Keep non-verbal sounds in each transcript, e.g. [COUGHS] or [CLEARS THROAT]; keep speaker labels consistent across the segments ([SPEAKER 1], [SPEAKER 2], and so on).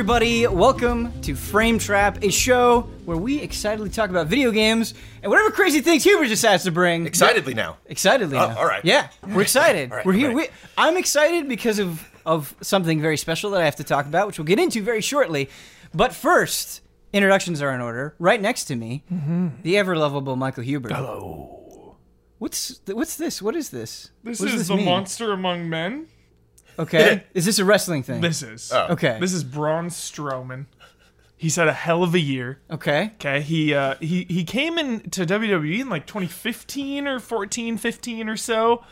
[SPEAKER 1] everybody. Welcome to Frame Trap, a show where we excitedly talk about video games and whatever crazy things Huber just has to bring.
[SPEAKER 2] Excitedly now.
[SPEAKER 1] Excitedly.
[SPEAKER 2] Oh,
[SPEAKER 1] now.
[SPEAKER 2] all right.
[SPEAKER 1] Yeah, we're excited.
[SPEAKER 2] All right,
[SPEAKER 1] we're here.
[SPEAKER 2] all right.
[SPEAKER 1] We, I'm excited because of of something very special that I have to talk about, which we'll get into very shortly. But first, introductions are in order. Right next to me,
[SPEAKER 2] Mm-hmm.
[SPEAKER 1] the ever lovable Michael Huber.
[SPEAKER 3] Hello.
[SPEAKER 1] What's what's this? What is this?
[SPEAKER 3] This
[SPEAKER 1] What does
[SPEAKER 3] is
[SPEAKER 1] this
[SPEAKER 3] the
[SPEAKER 1] mean?
[SPEAKER 3] monster among men.
[SPEAKER 1] Okay, is this a wrestling thing?
[SPEAKER 3] This is.
[SPEAKER 2] Oh.
[SPEAKER 1] Okay.
[SPEAKER 3] This is Braun Strowman. He's had a hell of a year.
[SPEAKER 1] okay.
[SPEAKER 3] Okay, he uh he he came into WWE in like 2015 or 14, 15 or so.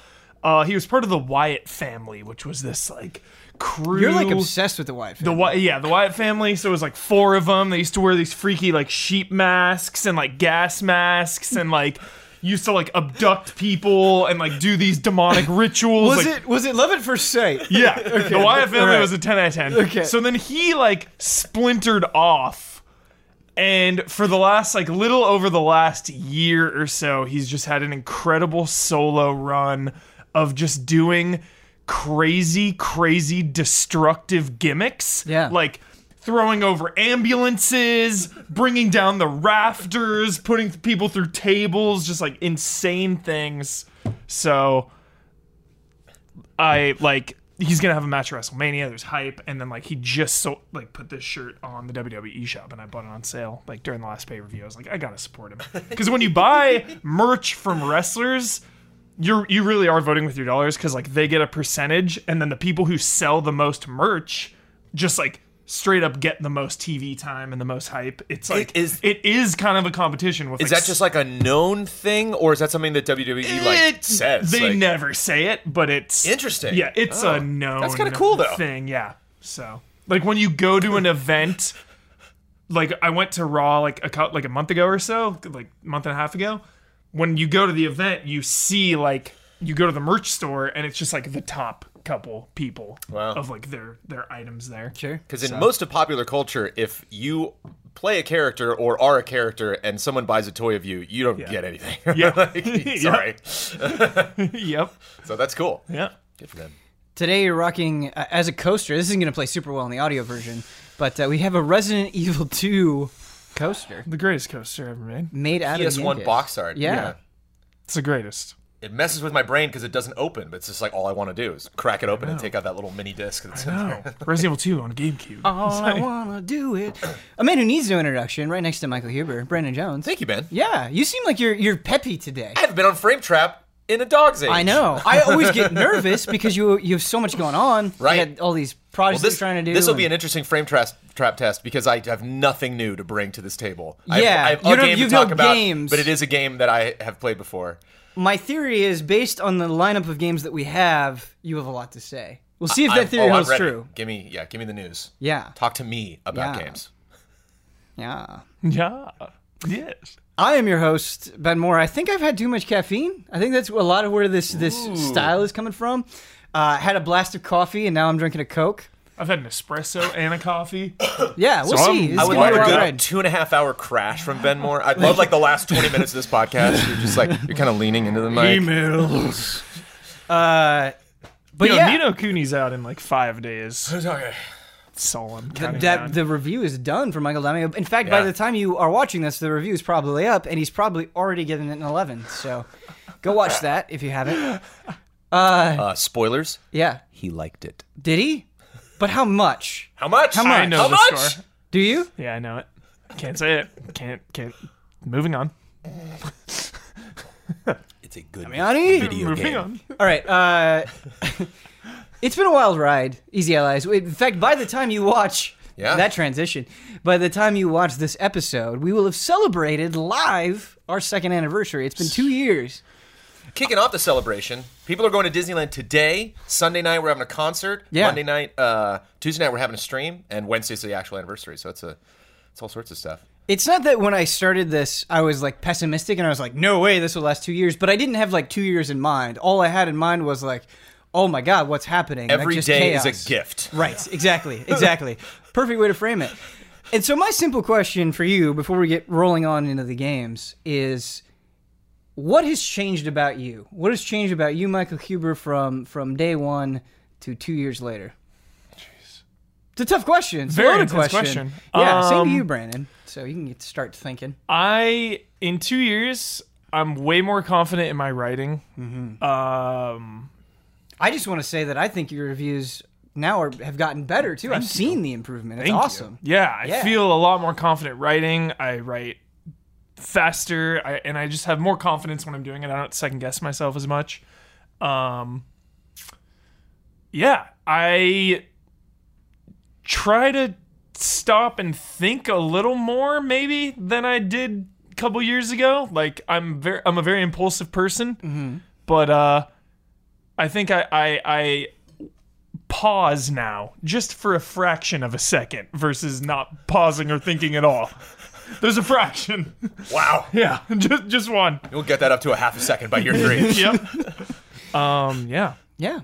[SPEAKER 3] Uh he was part of the Wyatt family, which was this like crew
[SPEAKER 1] You're like obsessed with the wife.
[SPEAKER 3] the Wy- yeah, the Wyatt family. So it was like four of them. They used to wear these freaky like sheep masks and like gas masks and like used to like abduct people and like do these demonic [LAUGHS] rituals.
[SPEAKER 1] was
[SPEAKER 3] like,
[SPEAKER 1] it was it love at first sight? [LAUGHS]
[SPEAKER 3] Yeah, [LAUGHS] okay. the Wyatt family
[SPEAKER 1] Alright.
[SPEAKER 3] was a 10 out of 10.
[SPEAKER 1] Okay.
[SPEAKER 3] So then he like splintered off. And for the last like little over the last year or so, he's just had an incredible solo run of just doing crazy, crazy destructive gimmicks.
[SPEAKER 1] Yeah.
[SPEAKER 3] Like throwing over ambulances, bringing down the rafters, putting people through tables, just like insane things. So I like he's gonna have a match at WrestleMania. There's hype, and then like he just so like put this shirt on the WWE shop, and I bought it on sale like during the last pay per view. I was like, I gotta support him [LAUGHS] because when you buy merch from wrestlers. You're, you really are voting with your dollars because like they get a percentage and then the people who sell the most merch just like straight up get the most TV time and the most hype. It's like
[SPEAKER 2] is-
[SPEAKER 3] it is kind of a competition with
[SPEAKER 2] Is
[SPEAKER 3] like,
[SPEAKER 2] that just like a known thing, or is that something that WWE like
[SPEAKER 3] it
[SPEAKER 2] says?
[SPEAKER 3] They
[SPEAKER 2] Like,
[SPEAKER 3] never say it, but it's
[SPEAKER 2] Interesting.
[SPEAKER 3] Yeah, it's
[SPEAKER 2] Oh,
[SPEAKER 3] a known.
[SPEAKER 2] that's kinda cool, though.
[SPEAKER 3] Thing, yeah. So, like when you go to an event, like I went to Raw like a like a month ago or so, like a month and a half ago. When you go to the event, you see like you go to the merch store and it's just like the top couple people
[SPEAKER 2] Wow.
[SPEAKER 3] of like their their items there.
[SPEAKER 1] Sure.
[SPEAKER 2] Because in most of popular culture, if you play a character or are a character and someone buys a toy of you, you don't get anything. [LAUGHS] [LAUGHS]
[SPEAKER 3] Yeah.
[SPEAKER 2] Like, [LAUGHS] sorry.
[SPEAKER 3] yep.
[SPEAKER 2] So that's cool.
[SPEAKER 3] Yeah.
[SPEAKER 2] Good for them.
[SPEAKER 1] Today you're rocking uh, as a coaster. This isn't going to play super well in the audio version, but uh, we have a Resident Evil 2 coaster
[SPEAKER 3] The greatest coaster ever made.
[SPEAKER 1] made out of
[SPEAKER 2] PS1 box art.
[SPEAKER 1] Yeah.
[SPEAKER 3] It's the greatest.
[SPEAKER 2] It messes with my brain because it doesn't open, but it's just like all I want to do is crack it open and take out that little mini disc that's in
[SPEAKER 3] No.
[SPEAKER 2] there.
[SPEAKER 3] Resident Evil 2 on GameCube. [LAUGHS]
[SPEAKER 1] All I wanna do it. A man who needs no introduction, right next to Michael Huber, Brandon Jones.
[SPEAKER 2] Thank you, Ben.
[SPEAKER 1] Yeah, you seem like you're you're peppy today.
[SPEAKER 2] I haven't been on Frame Trap in a dog's age.
[SPEAKER 1] I know. I always get nervous because you you have so much going on.
[SPEAKER 2] Right.
[SPEAKER 1] You got all these projects
[SPEAKER 2] Well,
[SPEAKER 1] that you're trying to do.
[SPEAKER 2] This will be
[SPEAKER 1] and-
[SPEAKER 2] an interesting frame trap, trap test because I have nothing new to bring to this table. I have-
[SPEAKER 1] Yeah,
[SPEAKER 2] I have,
[SPEAKER 1] you
[SPEAKER 2] a
[SPEAKER 1] don't-
[SPEAKER 2] game
[SPEAKER 1] you've
[SPEAKER 2] to talk about,
[SPEAKER 1] games.
[SPEAKER 2] but it is a game that I have played before.
[SPEAKER 1] My theory is based on the lineup of games that we have. You have a lot to say. We'll see if
[SPEAKER 2] I'm-
[SPEAKER 1] that theory
[SPEAKER 2] oh,
[SPEAKER 1] holds
[SPEAKER 2] ready.
[SPEAKER 1] true.
[SPEAKER 2] Give me, yeah, give me the news.
[SPEAKER 1] Yeah,
[SPEAKER 2] Talk to me about
[SPEAKER 1] Yeah.
[SPEAKER 2] games.
[SPEAKER 1] yeah. [LAUGHS]
[SPEAKER 3] Yeah. Yes.
[SPEAKER 1] I am your host, Ben Moore. I think I've had too much caffeine. I think that's a lot of where this this style is coming from. Uh, had a blast of coffee, and now I'm drinking a Coke.
[SPEAKER 3] I've had an espresso and a coffee. [COUGHS]
[SPEAKER 1] Yeah, we'll
[SPEAKER 3] So
[SPEAKER 1] see.
[SPEAKER 3] I'm-
[SPEAKER 1] This
[SPEAKER 2] I
[SPEAKER 1] is
[SPEAKER 2] would
[SPEAKER 1] gonna
[SPEAKER 2] love
[SPEAKER 1] be
[SPEAKER 2] a
[SPEAKER 1] a
[SPEAKER 2] good
[SPEAKER 1] ride.
[SPEAKER 2] two and a half hour crash from Ben Moore. I'd love like the last 20 minutes of this podcast. You're just like, you're kind of leaning into the mic.
[SPEAKER 3] Emails. [LAUGHS]
[SPEAKER 1] Uh, but
[SPEAKER 3] Yo,
[SPEAKER 1] yeah,
[SPEAKER 3] Ni no Kuni's out in like five days.
[SPEAKER 2] Okay.
[SPEAKER 3] Sullen.
[SPEAKER 1] th-
[SPEAKER 3] counting
[SPEAKER 1] that the review is done for Michael Damiani. In fact, by
[SPEAKER 2] Yeah.
[SPEAKER 1] the time you are watching this, the review is probably up, and he's probably already given it an 11. So go watch that if you haven't. [LAUGHS]
[SPEAKER 2] Uh, spoilers.
[SPEAKER 1] Yeah,
[SPEAKER 2] He liked it.
[SPEAKER 1] did he? But how much?
[SPEAKER 2] How much?
[SPEAKER 1] How much?
[SPEAKER 3] I know
[SPEAKER 2] How
[SPEAKER 3] the
[SPEAKER 2] much?
[SPEAKER 3] score.
[SPEAKER 1] Do you?
[SPEAKER 3] Yeah, I know it. Can't say it. Can't. Can't. Moving on. [LAUGHS]
[SPEAKER 2] It's a good
[SPEAKER 1] Damiani?
[SPEAKER 2] video
[SPEAKER 3] Moving
[SPEAKER 2] game.
[SPEAKER 3] on.
[SPEAKER 1] All right. Uh, [LAUGHS] it's been a wild ride, Easy Allies. In fact, by the time you watch
[SPEAKER 2] Yeah.
[SPEAKER 1] that transition, by the time you watch this episode, we will have celebrated live our second anniversary. It's been two years.
[SPEAKER 2] Kicking off the celebration, people are going to Disneyland today. Sunday night we're having a concert.
[SPEAKER 1] Yeah.
[SPEAKER 2] Monday night, uh, Tuesday night we're having a stream, and Wednesday's the actual anniversary. So it's a, it's all sorts of stuff.
[SPEAKER 1] It's not that when I started this, I was like pessimistic and I was like, no way, this will last two years. But I didn't have like two years in mind. All I had in mind was like, oh my God, what's happening? Like,
[SPEAKER 2] Every
[SPEAKER 1] just
[SPEAKER 2] day
[SPEAKER 1] chaos.
[SPEAKER 2] is a gift.
[SPEAKER 1] Right, exactly, exactly. [LAUGHS] Perfect way to frame it. And so, my simple question for you before we get rolling on into the games is what has changed about you? What has changed about you, Michael Huber, from, from day one to two years later? Jeez, It's a tough question. It's
[SPEAKER 3] Very
[SPEAKER 1] a loaded question.
[SPEAKER 3] question.
[SPEAKER 1] Yeah, same to
[SPEAKER 3] Um,
[SPEAKER 1] you, Brandon. So you can get to start thinking.
[SPEAKER 3] I in two years, I'm way more confident in my writing.
[SPEAKER 1] Mm-hmm.
[SPEAKER 3] Um,
[SPEAKER 1] I just want to say that I think your reviews now are, have gotten better too. I've seen the improvement. It's
[SPEAKER 3] Thank you.
[SPEAKER 1] awesome.
[SPEAKER 3] Yeah, I
[SPEAKER 1] Yeah.
[SPEAKER 3] feel a lot more confident writing. I write faster, I, and I just have more confidence when I'm doing it. I don't second guess myself as much. Um, yeah, I try to stop and think a little more maybe than I did a couple years ago. Like I'm very, I'm a very impulsive person, but uh, I think I, I, I pause now just for a fraction of a second versus not pausing or thinking at all. There's a fraction.
[SPEAKER 2] Wow.
[SPEAKER 3] Yeah, [LAUGHS] just just one.
[SPEAKER 2] You'll get that up to a half a second by year three. [LAUGHS]
[SPEAKER 3] Yep. um. Yeah.
[SPEAKER 1] Yeah.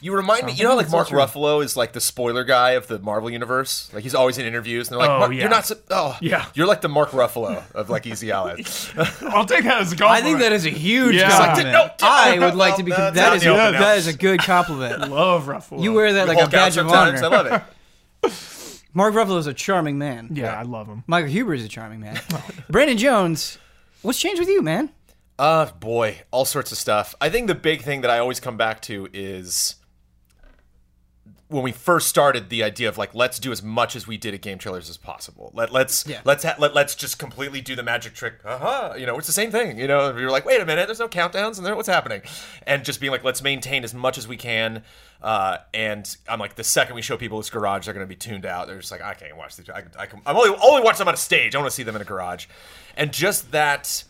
[SPEAKER 2] You remind me, you know, how, like Mark Ruffalo is like the spoiler guy of the Marvel universe. Like he's always in interviews, and they're like,
[SPEAKER 3] Oh,
[SPEAKER 2] "Mark,
[SPEAKER 3] yeah.
[SPEAKER 2] "You're not, so, oh,
[SPEAKER 3] Yeah.
[SPEAKER 2] you're like the Mark Ruffalo of like Easy Allies." [LAUGHS]
[SPEAKER 3] I'll take that as a
[SPEAKER 1] I
[SPEAKER 3] compliment.
[SPEAKER 1] I think that is a huge
[SPEAKER 3] Yeah. It's like,
[SPEAKER 1] compliment.
[SPEAKER 2] no, no,
[SPEAKER 1] I would like to be.
[SPEAKER 2] no,
[SPEAKER 1] that
[SPEAKER 2] down
[SPEAKER 1] is
[SPEAKER 2] the open now.
[SPEAKER 1] that is a good compliment.
[SPEAKER 3] love Ruffalo.
[SPEAKER 1] You wear that like a
[SPEAKER 2] Hulk out
[SPEAKER 1] badge of
[SPEAKER 2] sometimes. I love it.
[SPEAKER 1] Mark Ruffalo is a charming man.
[SPEAKER 3] Yeah, I love him.
[SPEAKER 1] Michael Huber is a charming man. [LAUGHS] Brandon Jones, what's changed with you, man?
[SPEAKER 2] Uh, boy, all sorts of stuff. I think the big thing that I always come back to is when we first started the idea of like let's do as much as we did at GameTrailers as possible. Let let's
[SPEAKER 1] Yeah.
[SPEAKER 2] let's ha- let, let's just completely do the magic trick. Uh-huh. You know, it's the same thing. You know, you're like, wait a minute, there's no countdowns and there what's happening? And just being like, let's maintain as much as we can. Uh, and I'm like, the second we show people this garage, they're going to be tuned out. They're just like, I can't watch these. I, I can, I'm only only watch them on a stage. I want to see them in a garage, and just that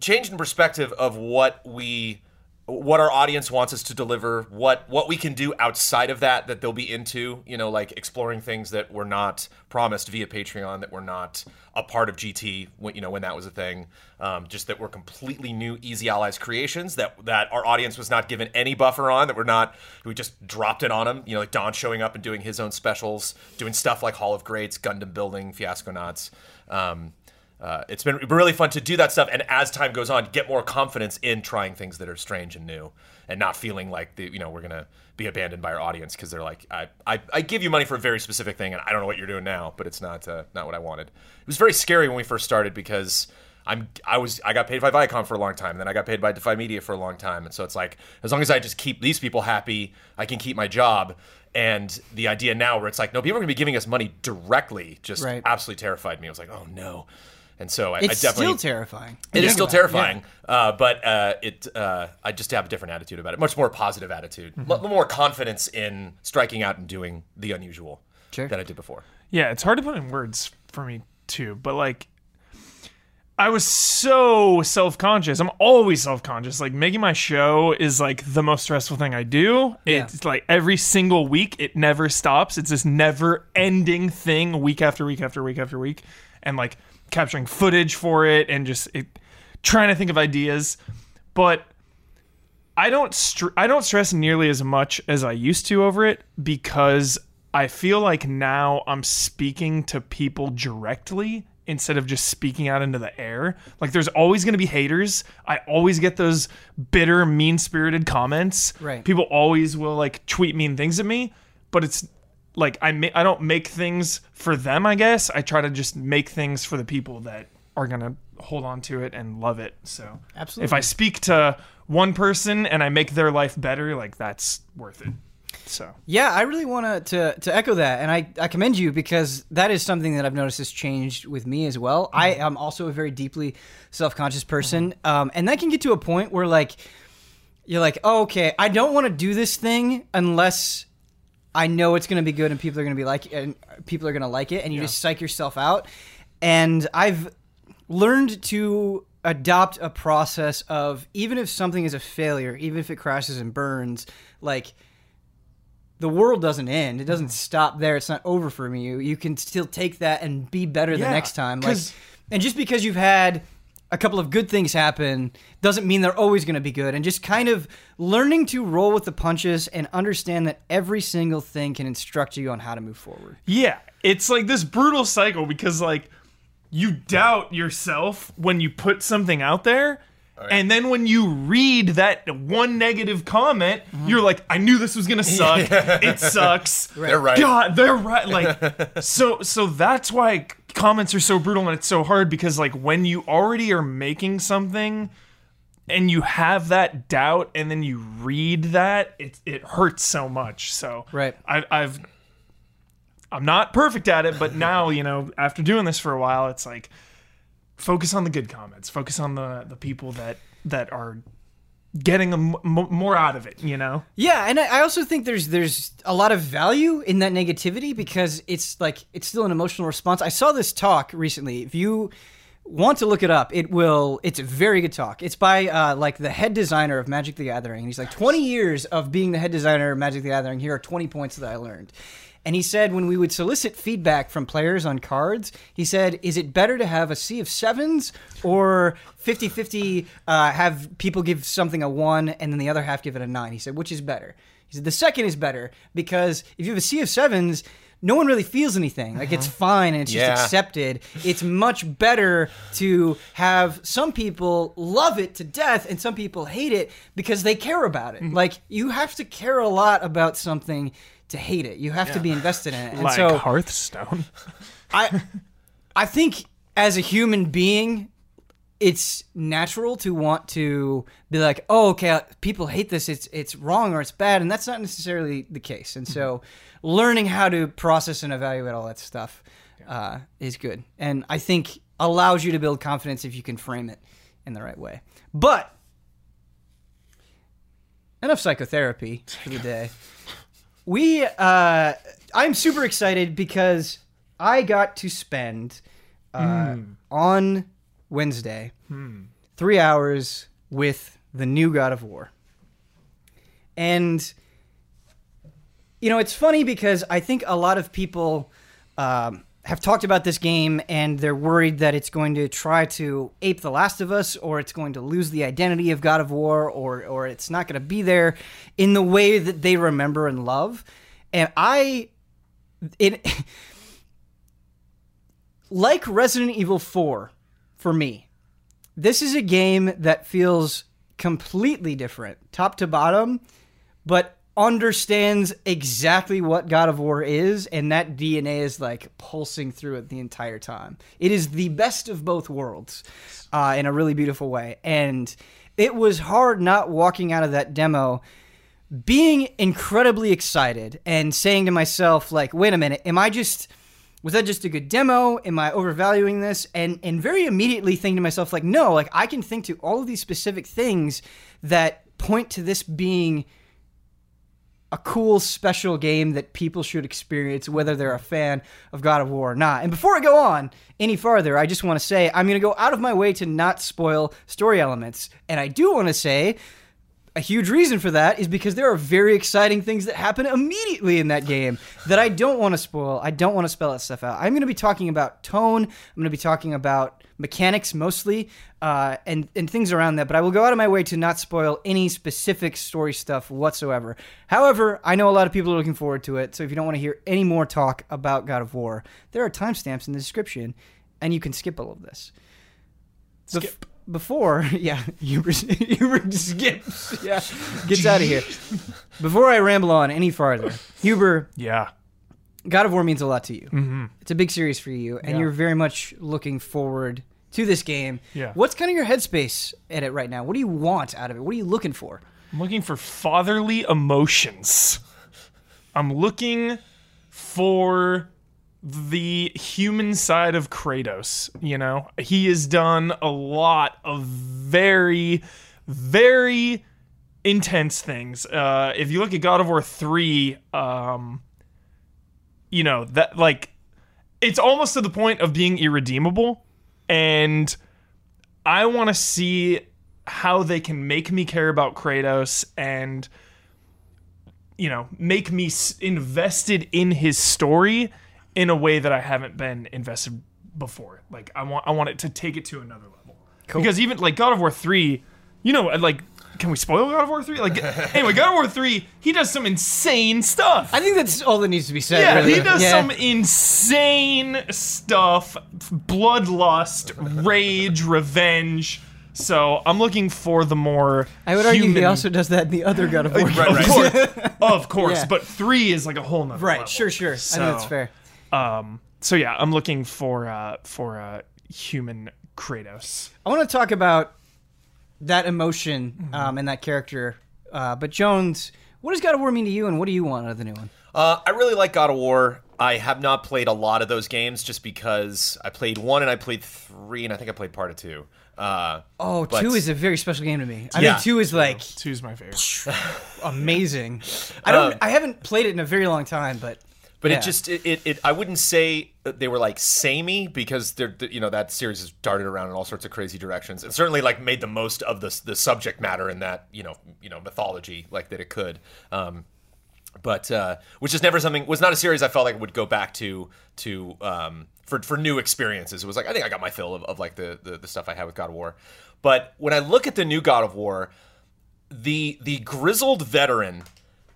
[SPEAKER 2] change in perspective of what we what our audience wants us to deliver what what we can do outside of that that they'll be into you know like exploring things that were not promised via patreon that were not a part of gt when you know when that was a thing um, just that were completely new easy allies creations that that our audience was not given any buffer on that we're not we just dropped it on them you know like don showing up and doing his own specials doing stuff like hall of greats gundam building fiasco knots um, uh, it's been really fun to do that stuff, and as time goes on, get more confidence in trying things that are strange and new, and not feeling like the, you know we're gonna be abandoned by our audience because they're like, I, I, I give you money for a very specific thing, and I don't know what you're doing now, but it's not uh, not what I wanted. It was very scary when we first started because I'm I was I got paid by Viacom for a long time, and then I got paid by Defy Media for a long time, and so it's like as long as I just keep these people happy, I can keep my job. And the idea now, where it's like, no, people are gonna be giving us money directly, just
[SPEAKER 1] Right.
[SPEAKER 2] absolutely terrified me. I was like, oh no. And so I, I
[SPEAKER 1] It's
[SPEAKER 2] definitely
[SPEAKER 1] still terrifying.
[SPEAKER 2] it is
[SPEAKER 1] Think
[SPEAKER 2] still
[SPEAKER 1] about it.
[SPEAKER 2] terrifying, uh, but uh, it uh, I just have a different attitude about it, much more positive attitude,
[SPEAKER 1] Mm-hmm.
[SPEAKER 2] M- more confidence in striking out and doing the unusual
[SPEAKER 1] Sure.
[SPEAKER 2] than I did before.
[SPEAKER 3] Yeah, it's hard to put in words for me too, but like I was so self-conscious. I'm always self-conscious. Like making my show is like the most stressful thing I do.
[SPEAKER 1] Yeah.
[SPEAKER 3] It's like every single week it never stops. It's this never-ending thing week after week after week after week and like capturing footage for it and just it, trying to think of ideas. But I don't str- I don't stress nearly as much as I used to over it because I feel like now I'm speaking to people directly instead of just speaking out into the air. Like there's always going to be haters. I always get those bitter, mean-spirited comments.
[SPEAKER 1] Right.
[SPEAKER 3] People always will like tweet mean things at me, but it's like I ma- I don't make things for them, I guess. I try to just make things for the people that are going to hold on to it and love it. So
[SPEAKER 1] Absolutely.
[SPEAKER 3] if I speak to one person and I make their life better, like that's worth it. So
[SPEAKER 1] Yeah, I really want to to echo that, and I, I commend you because that is something that I've noticed has changed with me as well. I am also a very deeply self conscious person, um, and that can get to a point where like you're like, oh, okay, I don't want to do this thing unless I know it's going to be good and people are going to be like and people are going to like it, and you just psych yourself out. And I've learned to adopt a process of even if something is a failure, even if it crashes and burns, like the world doesn't end. It doesn't mm. stop there. It's not over for me. You you can still take that and be better the next time. Like, and just because you've had a couple of good things happen doesn't mean they're always going to be good. And just kind of learning to roll with the punches and understand that every single thing can instruct you on how to move forward.
[SPEAKER 3] yeah, it's like this brutal cycle because like you doubt yourself when you put something out there And then when you read that one negative comment, mm-hmm. you're like, I knew this was gonna suck. [LAUGHS] It sucks.
[SPEAKER 2] They're right.
[SPEAKER 3] God, they're right. [LAUGHS] Like, so so that's why comments are so brutal and it's so hard because like when you already are making something and you have that doubt and then you read that, it it hurts so much. So
[SPEAKER 1] Right.
[SPEAKER 3] I, I've I'm not perfect at it, but [LAUGHS] now you know after doing this for a while, it's like focus on the good comments, focus on the the people that that are getting more out of it. You know.
[SPEAKER 1] Yeah, and I I also think there's there's a lot of value in that negativity because it's like it's still an emotional response. I saw this talk recently. If you want to look it up, it will. It's a very good talk. It's by uh, like the head designer of Magic the Gathering. And he's like 20 years of being the head designer of Magic the Gathering. Here are 20 points that I learned. And he said when we would solicit feedback from players on cards, he said, is it better to have a sea of sevens or 50 50 uh, have people give something a one and then the other half give it a nine? He said, which is better? He said, the second is better because if you have a sea of sevens, no one really feels anything. Like it's fine and it's just
[SPEAKER 2] Yeah.
[SPEAKER 1] accepted. It's much better to have some people love it to death and some people hate it because they care about it. Like you have to care a lot about something to hate it. You have to be invested in it. And
[SPEAKER 3] Like
[SPEAKER 1] so
[SPEAKER 3] Hearthstone.
[SPEAKER 1] I I think as a human being it's natural to want to be like, "Oh, okay, people hate this. It's it's wrong or it's bad." And that's not necessarily the case. And so learning how to process and evaluate all that stuff uh, is good. And I think allows you to build confidence if you can frame it in the right way. But enough psychotherapy for the [LAUGHS] day. We, uh, I'm super excited because I got to spend uh, on Wednesday three hours with the new God of War. And, you know, it's funny because I think a lot of people um, have talked about this game and they're worried that it's going to try to ape The Last of Us or it's going to lose the identity of God of War or, or it's not going to be there in the way that they remember and love. And I, it, [LAUGHS] like Resident Evil 4 for me, this is a game that feels completely different, top to bottom, but understands exactly what God of War is, and that DNA is like pulsing through it the entire time. It is the best of both worlds uh, in a really beautiful way. And it was hard not walking out of that demo being incredibly excited and saying to myself, like, wait a minute, am I just was that just a good demo? Am I overvaluing this? And and very immediately thinking to myself, like, no, like I can think to all of these specific things that point to this being a cool special game that people should experience whether they're a fan of God of War or not. And before I go on any farther, I just want to say I'm going to go out of my way to not spoil story elements. And I do want to say a huge reason for that is because there are very exciting things that happen immediately in that game that I don't want to spoil. I don't want to spell that stuff out. I'm going to be talking about tone. I'm going to be talking about mechanics mostly, uh, and and things around that. But I will go out of my way to not spoil any specific story stuff whatsoever. However, I know a lot of people are looking forward to it. So if you don't want to hear any more talk about God of War, there are timestamps in the description, and you can skip all of this. Bef-
[SPEAKER 3] Skip.
[SPEAKER 1] Before, [LAUGHS] yeah, Huber, skips, [LAUGHS] yeah, gets out of here. [LAUGHS] Before I ramble on any farther, Huber,
[SPEAKER 3] Yeah.
[SPEAKER 1] God of War means a lot to you. Mm-hmm. It's a big series for you, and
[SPEAKER 3] Yeah.
[SPEAKER 1] you're very much looking forward to this game.
[SPEAKER 3] Yeah.
[SPEAKER 1] What's kind of your headspace at it right now? What do you want out of it? What are you looking for?
[SPEAKER 3] I'm looking for fatherly emotions. I'm looking for the human side of Kratos, you know? He has done a lot of very very intense things. Uh if you look at God of War 3, um you know, that like it's almost to the point of being irredeemable and I want to see how they can make me care about Kratos and you know make me invested in his story in a way that I haven't been invested before. Like I want I want it to take it to another level. Because even like God of War 3, you know like can we spoil God of War 3? Like [LAUGHS] anyway, God of War 3, he does some insane stuff.
[SPEAKER 1] I think that's all that needs to be said.
[SPEAKER 3] Yeah,
[SPEAKER 1] really.
[SPEAKER 3] he does
[SPEAKER 1] Yeah.
[SPEAKER 3] some insane stuff bloodlust, rage, revenge, So I'm looking for the more.
[SPEAKER 1] I would argue he also does that in the other God of [LAUGHS] War.
[SPEAKER 2] Right,
[SPEAKER 3] of course, of course. [LAUGHS]
[SPEAKER 1] Yeah.
[SPEAKER 3] But three is like a whole nother
[SPEAKER 1] Right,
[SPEAKER 3] level.
[SPEAKER 1] sure, sure. I
[SPEAKER 3] So-
[SPEAKER 1] think that's fair.
[SPEAKER 3] Um. So yeah, I'm looking for uh for uh human Kratos.
[SPEAKER 1] I want to talk about that emotion um, and that character. Uh, but Jones, what does God of War mean to you, and what do you want out of the new one?
[SPEAKER 2] Uh, I really like God of War. I have not played a lot of those games just because I played one and I played three, and I think I played part of two. Uh,
[SPEAKER 1] Oh,
[SPEAKER 2] But-
[SPEAKER 1] two is a very special game to me. I
[SPEAKER 2] Yeah.
[SPEAKER 1] mean, two is like
[SPEAKER 3] Two's my favorite. [LAUGHS]
[SPEAKER 1] amazing. I don't.
[SPEAKER 2] Um,
[SPEAKER 1] I haven't played it in a very long time, but
[SPEAKER 2] But
[SPEAKER 1] Yeah.
[SPEAKER 2] it just it, it, it I wouldn't say they were like samey because they're you know that series has darted around in all sorts of crazy directions. It certainly like made the most of the the subject matter in that you know you know mythology like that it could. Um, but uh, which is never something was not a series I felt like would go back to to um, for for new experiences. It was like I think I got my fill of, of like the, the the stuff I had with God of War. But when I look at the new God of War, the the grizzled veteran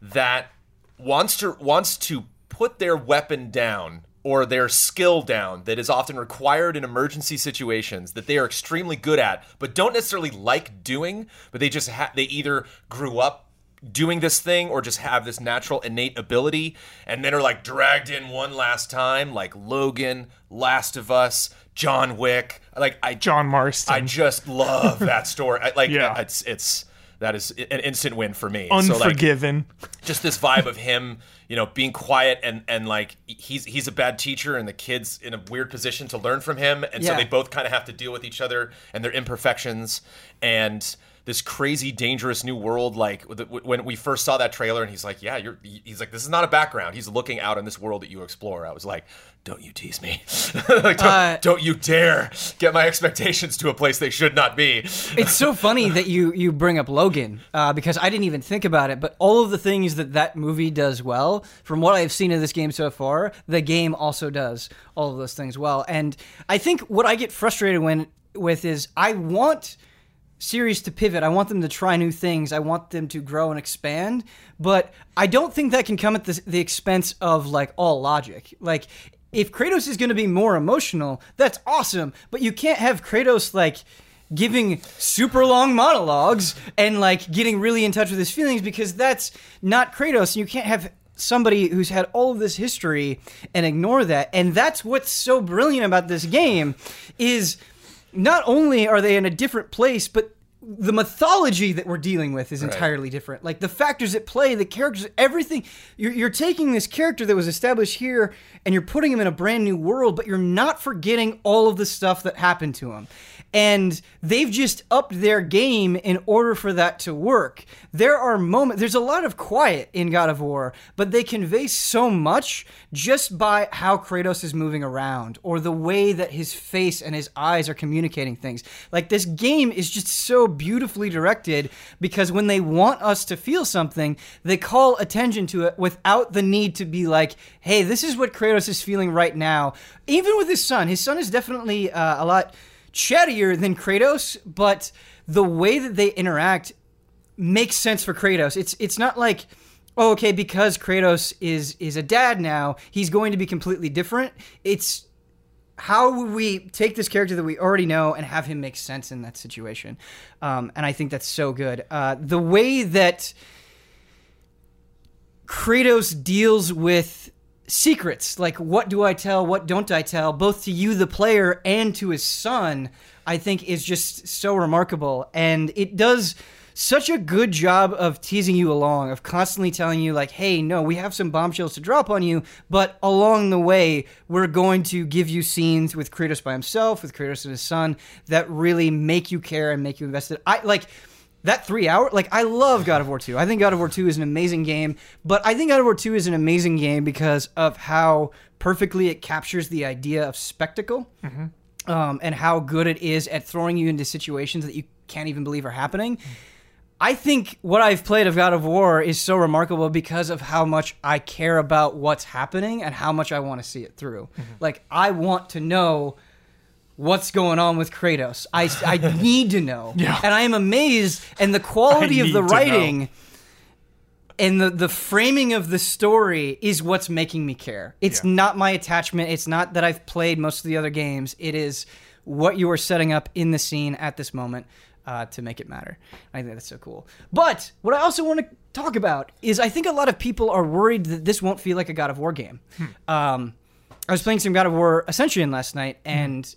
[SPEAKER 2] that wants to wants to put their weapon down or their skill down that is often required in emergency situations that they are extremely good at but don't necessarily like doing but they just ha- they either grew up doing this thing or just have this natural innate ability and then are like dragged in one last time like Logan, Last of Us, John Wick like I
[SPEAKER 3] John Marston.
[SPEAKER 2] I just love that story I, like [LAUGHS]
[SPEAKER 3] Yeah.
[SPEAKER 2] it's it's that is an instant win for me. So, like,
[SPEAKER 3] Unforgiven.
[SPEAKER 2] just this vibe of him, you know, being quiet and and like he's he's a bad teacher and the kids in a weird position to learn from him, and so they both kind of have to deal with each other and their imperfections. And this crazy dangerous new world like when we first saw that trailer and he's like yeah you're he's like this is not a background he's looking out on this world that you explore i was like don't you tease me [LAUGHS] like don't,
[SPEAKER 1] Uh,
[SPEAKER 2] don't you dare get my expectations to a place they should not be
[SPEAKER 1] it's so [LAUGHS] funny that you you bring up Logan uh, because I didn't even think about it. But all of the things that that movie does well, from what I've seen of this game so far, the game also does all of those things well. And I think what I get frustrated when with is I want series to pivot. I want them to try new things. I want them to grow and expand. But I don't think that can come at the, the expense of like all logic. Like if Kratos is going to be more emotional, that's awesome. But you can't have Kratos like giving super long monologues and like getting really in touch with his feelings because that's not Kratos. You can't have somebody who's had all of this history and ignore that. And that's what's so brilliant about this game is not only are they in a different place, but the mythology that we're dealing with is entirely different. Like the factors at play, the characters, everything. You're, you're taking this character that was established here and you're putting him in a brand new world, but you're not forgetting all of the stuff that happened to him. And they've just upped their game in order for that to work. There are moments, there's a lot of quiet in God of War, but they convey so much just by how Kratos is moving around or the way that his face and his eyes are communicating things. Like this game is just so beautifully directed because when they want us to feel something, they call attention to it without the need to be like, hey, this is what Kratos is feeling right now. Even with his son, his son is definitely uh, a lot chattier than Kratos, but the way that they interact makes sense for Kratos. It's it's not like oh, okay because Kratos is is a dad now, he's going to be completely different. It's how would we take this character that we already know and have him make sense in that situation? Um, and I think that's so good. Uh, the way that Kratos deals with secrets, like what do I tell, what don't I tell, both to you, the player, and to his son, I think is just so remarkable. And it does such a good job of teasing you along, of constantly telling you, like, hey, no, we have some bombshells to drop on you, but along the way, we're going to give you scenes with Kratos by himself, with Kratos and his son, that really make you care and make you invested. I like that three hour like i love god of war 2 i think god of war 2 is an amazing game but i think god of war 2 is an amazing game because of how perfectly it captures the idea of spectacle um, and how good it is at throwing you into situations that you can't even believe are happening I think what I've played of God of War is so remarkable because of how much I care about what's happening and how much I want to see it through. Like, I want to know what's going on with Kratos. I, I [LAUGHS] need to know.
[SPEAKER 3] Yeah.
[SPEAKER 1] And I am amazed, and the quality of the
[SPEAKER 3] know.
[SPEAKER 1] writing and the, the framing of the story is what's making me care. It's
[SPEAKER 3] Yeah.
[SPEAKER 1] not my attachment. It's not that I've played most of the other games. It is what you are setting up in the scene at this moment. Uh, to make it matter. I think that's so cool. But what I also want to talk about is I think a lot of people are worried that this won't feel like a God of War game. Um, I was playing some God of War Ascension last night, and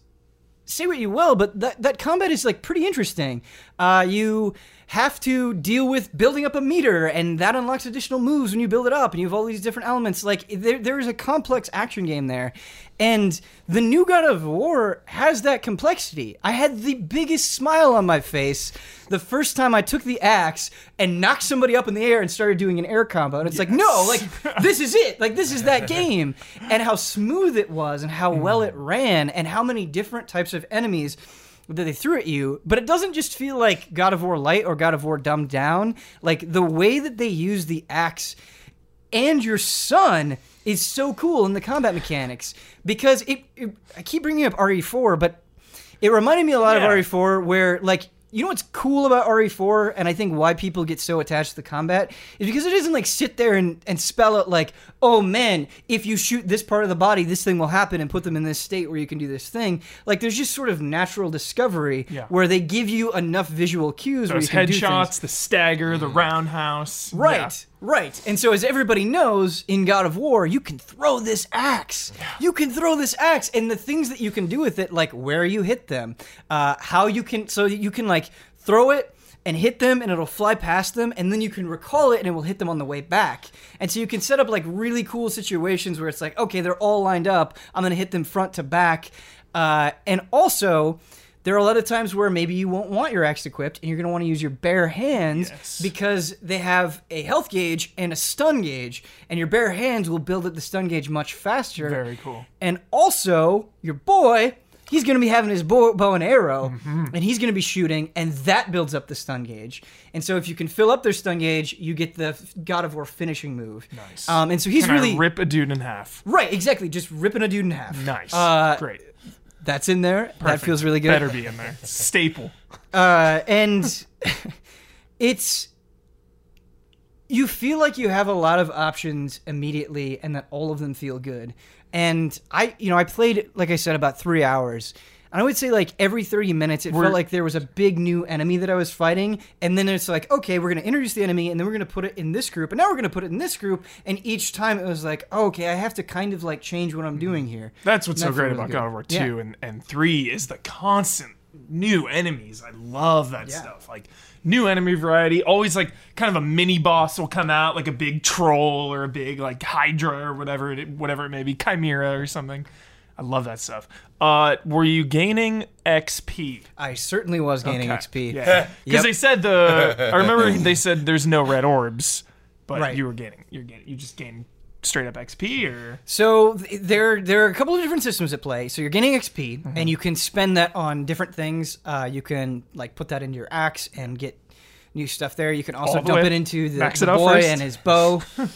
[SPEAKER 1] say what you will, but that, that combat is like pretty interesting. Uh, you have to deal with building up a meter, and that unlocks additional moves when you build it up, and you have all these different elements. Like there, there is a complex action game there, and the new God of War has that complexity. I had the biggest smile on my face the first time I took the axe and knocked somebody up in the air and started doing an air combo, and it's like no, like this is it, like this is that game, and how smooth it was, and how well it [LAUGHS] ran, and how many different types of enemies that they threw at you, but it doesn't just feel like God of War Light or God of War dumbed down. Like the way that they use the axe and your son is so cool in the combat mechanics because it, it I keep bringing up RE4, but it reminded me a lot
[SPEAKER 3] Yeah.
[SPEAKER 1] of RE4 where like you know what's cool about RE4 and I think why people get so attached to the combat is because it doesn't like sit there and, and spell out like, oh man, if you shoot this part of the body, this thing will happen and put them in this state where you can do this thing. Like there's just sort of natural discovery
[SPEAKER 3] Yeah.
[SPEAKER 1] where they give you enough visual cues
[SPEAKER 3] Those
[SPEAKER 1] can do
[SPEAKER 3] headshots, the stagger, the mm. roundhouse.
[SPEAKER 1] Right. Right. And so, as everybody knows, in God of War, you can throw this axe. You can throw this axe, and the things that you can do with it, like where you hit them, uh, how you can, so you can like throw it and hit them, and it'll fly past them, and then you can recall it, and it will hit them on the way back. And so you can set up like really cool situations where it's like, okay, they're all lined up. I'm gonna hit them front to back, uh, and also. There are a lot of times where maybe you won't want your axe equipped and you're going to want to use your bare hands
[SPEAKER 3] Yes.
[SPEAKER 1] because they have a health gauge and a stun gauge, and your bare hands will build up the stun gauge much faster.
[SPEAKER 3] Very cool.
[SPEAKER 1] And also, your boy, he's going to be having his bow, bow and arrow,
[SPEAKER 3] Mm-hmm.
[SPEAKER 1] and he's going to be shooting, and that builds up the stun gauge. And so, if you can fill up their stun gauge, you get the God of War finishing move.
[SPEAKER 3] Nice.
[SPEAKER 1] Um, and so he's
[SPEAKER 3] Can
[SPEAKER 1] really
[SPEAKER 3] I rip a dude in half?
[SPEAKER 1] right, exactly, just ripping a dude in half.
[SPEAKER 3] Nice.
[SPEAKER 1] Uh,
[SPEAKER 3] Great.
[SPEAKER 1] That's in there. That feels really good.
[SPEAKER 3] Better be in there. Staple.
[SPEAKER 1] uh, and [LAUGHS] it's you feel like you have a lot of options immediately and that all of them feel good and i you know i played like i said about three hours and i would say like every 30 minutes it
[SPEAKER 3] We're-
[SPEAKER 1] felt like there was a big new enemy that i was fighting and then it's like okay we're going to introduce the enemy and then we're going to put it in this group and now we're going to put it in this group and each time it was like oh, okay i have to kind of like change what i'm mm-hmm. doing here
[SPEAKER 3] That's what's
[SPEAKER 1] And
[SPEAKER 3] so great about
[SPEAKER 1] good.
[SPEAKER 3] God of War
[SPEAKER 1] Yeah.
[SPEAKER 3] 2 and, and 3 is the constant new enemies. I love that
[SPEAKER 1] Yeah.
[SPEAKER 3] stuff. Like new enemy variety. Always like kind of a mini boss will come out, like a big troll or a big like Hydra or whatever it whatever it may be, Chimera or something. I love that stuff. Uh, were you gaining XP?
[SPEAKER 1] i certainly was gaining
[SPEAKER 3] Okay.
[SPEAKER 1] xp
[SPEAKER 3] Yeah, because [LAUGHS]
[SPEAKER 1] Yep.
[SPEAKER 3] they said the. I remember [LAUGHS] they said there's no red orbs, but
[SPEAKER 1] Right.
[SPEAKER 3] you were gaining. You're getting. You just gain straight up XP or.
[SPEAKER 1] So th- there, there are a couple of different systems at play. So you're gaining XP,
[SPEAKER 3] Mm-hmm.
[SPEAKER 1] and you can spend that on different things. Uh, you can like put that into your axe and get new stuff there. You can also
[SPEAKER 3] All the
[SPEAKER 1] dump
[SPEAKER 3] way-
[SPEAKER 1] it into the,
[SPEAKER 3] max
[SPEAKER 1] the
[SPEAKER 3] out
[SPEAKER 1] boy
[SPEAKER 3] first.
[SPEAKER 1] and his bow. [LAUGHS]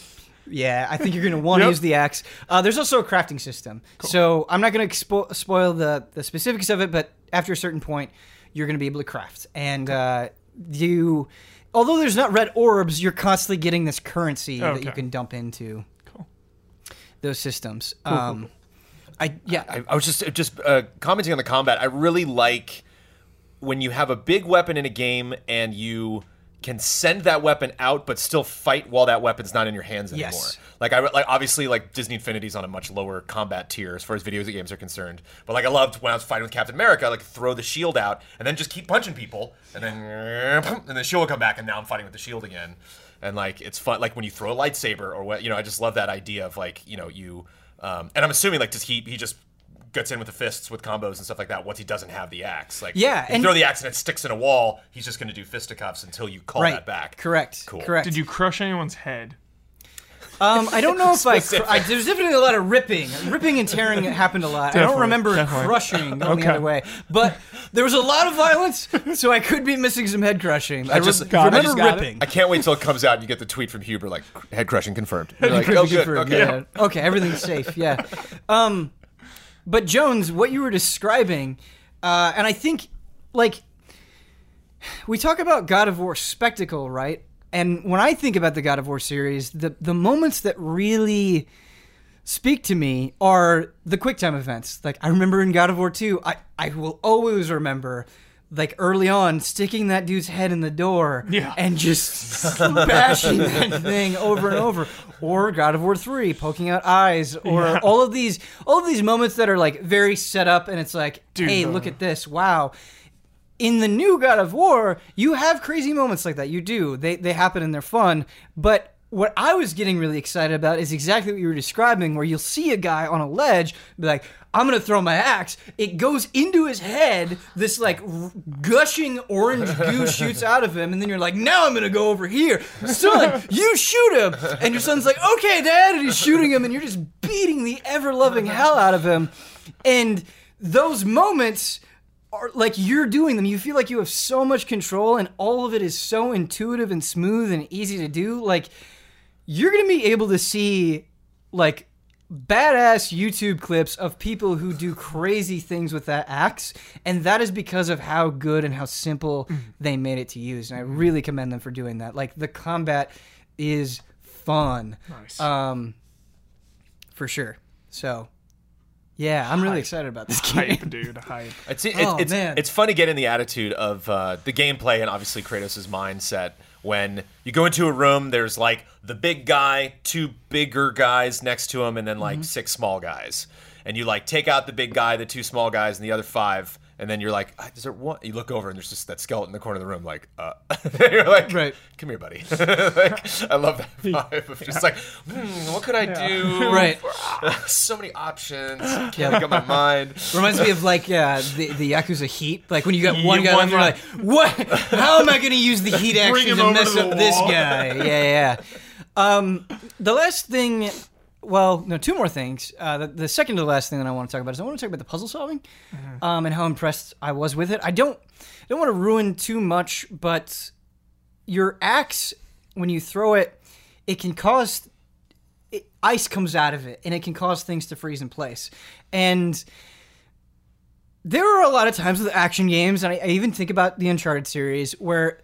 [SPEAKER 1] yeah, I think you're going to want to
[SPEAKER 3] Yep.
[SPEAKER 1] use the axe. Uh, there's also a crafting system. So I'm not going to expo- spoil the the specifics of it, but after a certain point, you're going to be able to craft, and uh, you. Although there's not red orbs, you're constantly getting this currency that you can dump into
[SPEAKER 3] Cool.
[SPEAKER 1] those systems. um, I yeah,
[SPEAKER 2] I, I was just just uh, commenting on the combat. I really like when you have a big weapon in a game and you can send that weapon out, but still fight while that weapon's not in your hands anymore.
[SPEAKER 1] Yes.
[SPEAKER 2] Like I like obviously like Disney Infinity's on a much lower combat tier as far as video games are concerned. But like I loved when I was fighting with Captain America, like throw the shield out and then just keep punching people, and then and the shield will come back, and now I'm fighting with the shield again. And like it's fun, like when you throw a lightsaber or what you know. I just love that idea of like you know you. Um, and I'm assuming like does he he just gets in with the fists with combos and stuff like that once he doesn't have the axe. Like
[SPEAKER 1] Yeah,
[SPEAKER 2] you
[SPEAKER 1] and-
[SPEAKER 2] throw the axe and it sticks in a wall, he's just going to do fisticuffs until you call
[SPEAKER 1] right.
[SPEAKER 2] that back.
[SPEAKER 1] Correct.
[SPEAKER 2] Cool.
[SPEAKER 1] Correct.
[SPEAKER 3] Did you crush anyone's head?
[SPEAKER 1] Um, I don't know if I, cr- I. There's definitely a lot of ripping, ripping and tearing [LAUGHS] happened a lot. I don't remember
[SPEAKER 3] definitely.
[SPEAKER 1] crushing going
[SPEAKER 3] Okay.
[SPEAKER 1] the other way, but there was a lot of violence, so I could be missing some head crushing. I,
[SPEAKER 2] just-
[SPEAKER 1] re-
[SPEAKER 2] God, I
[SPEAKER 1] remember
[SPEAKER 3] just got it.
[SPEAKER 1] ripping.
[SPEAKER 2] I can't wait till it comes out and you get the tweet from Huber like head crushing confirmed. You're like,
[SPEAKER 1] Could
[SPEAKER 2] oh, good.
[SPEAKER 1] confirmed,
[SPEAKER 2] Okay.
[SPEAKER 1] yeah. Okay, everything's safe. Yeah. [LAUGHS] Um, but Jones, what you were describing, uh, and I think, like, we talk about God of War spectacle, right? And when I think about the God of War series, the the moments that really speak to me are the quick time events. Like I remember in God of War 2, I, I will always remember like early on, sticking that dude's head in the door
[SPEAKER 3] Yeah.
[SPEAKER 1] and just bashing that thing over and over. Or God of War 3, poking out eyes, or
[SPEAKER 3] Yeah.
[SPEAKER 1] all of these all of these moments that are like very set up and it's like,
[SPEAKER 3] Dude,
[SPEAKER 1] hey,
[SPEAKER 3] the-
[SPEAKER 1] look at this. Wow. In the new God of War, you have crazy moments like that. You do. They they happen and they're fun. But what I was getting really excited about is exactly what you were describing, where you'll see a guy on a ledge, be like, I'm gonna throw my axe. It goes into his head, this like r- gushing orange goo [LAUGHS] shoots out of him, and then you're like, now I'm gonna go over here. Son, you shoot him. And your son's like, okay, dad, and he's shooting him, and you're just beating the ever loving hell out of him. And those moments are like you're doing them. You feel like you have so much control, and all of it is so intuitive and smooth and easy to do. Like you're gonna be able to see like badass YouTube clips of people who do crazy things with that axe, and that is because of how good and how simple they made it to use. And I really commend them for doing that. Like the combat is fun,
[SPEAKER 3] Nice.
[SPEAKER 1] um, for sure. So, yeah, I'm really excited about this [LAUGHS] game.
[SPEAKER 3] hype, dude. Hype.
[SPEAKER 2] It's it,
[SPEAKER 1] Oh,
[SPEAKER 2] it's
[SPEAKER 1] man.
[SPEAKER 2] it's fun to get in the attitude of uh, the gameplay and obviously Kratos' mindset when you go into a room. There's like the big guy, two bigger guys next to him, and then
[SPEAKER 1] Mm-hmm.
[SPEAKER 2] like six small guys. And you like take out the big guy, the two small guys, and the other five. And then you're like, "Ah, is there one? You look over and there's just that skeleton in the corner of the room. Like, uh, [LAUGHS] you're like,
[SPEAKER 1] Right.
[SPEAKER 2] come here, buddy. [LAUGHS] like, I love that vibe of just like, hmm, what could I do? [LAUGHS]
[SPEAKER 1] Right.
[SPEAKER 2] so many options. Can't
[SPEAKER 1] Yeah.
[SPEAKER 2] make up my mind.
[SPEAKER 1] Reminds me of like uh, the the Yakuza Heat. Like when you got one guy
[SPEAKER 3] one
[SPEAKER 1] you're like, what? How am I going to use the heat action to mess
[SPEAKER 3] to
[SPEAKER 1] up
[SPEAKER 3] the
[SPEAKER 1] this guy? Yeah, yeah. yeah. Um, the last thing, well, no, two more things. Uh, the, the second to the last thing that I want to talk about is I want to talk about the puzzle solving, um, and how impressed I was with it. I don't, I don't want to ruin too much, but your axe when you throw it, it can cause it, ice comes out of it, and it can cause things to freeze in place, and there are a lot of times with action games, and I, I even think about the Uncharted series, where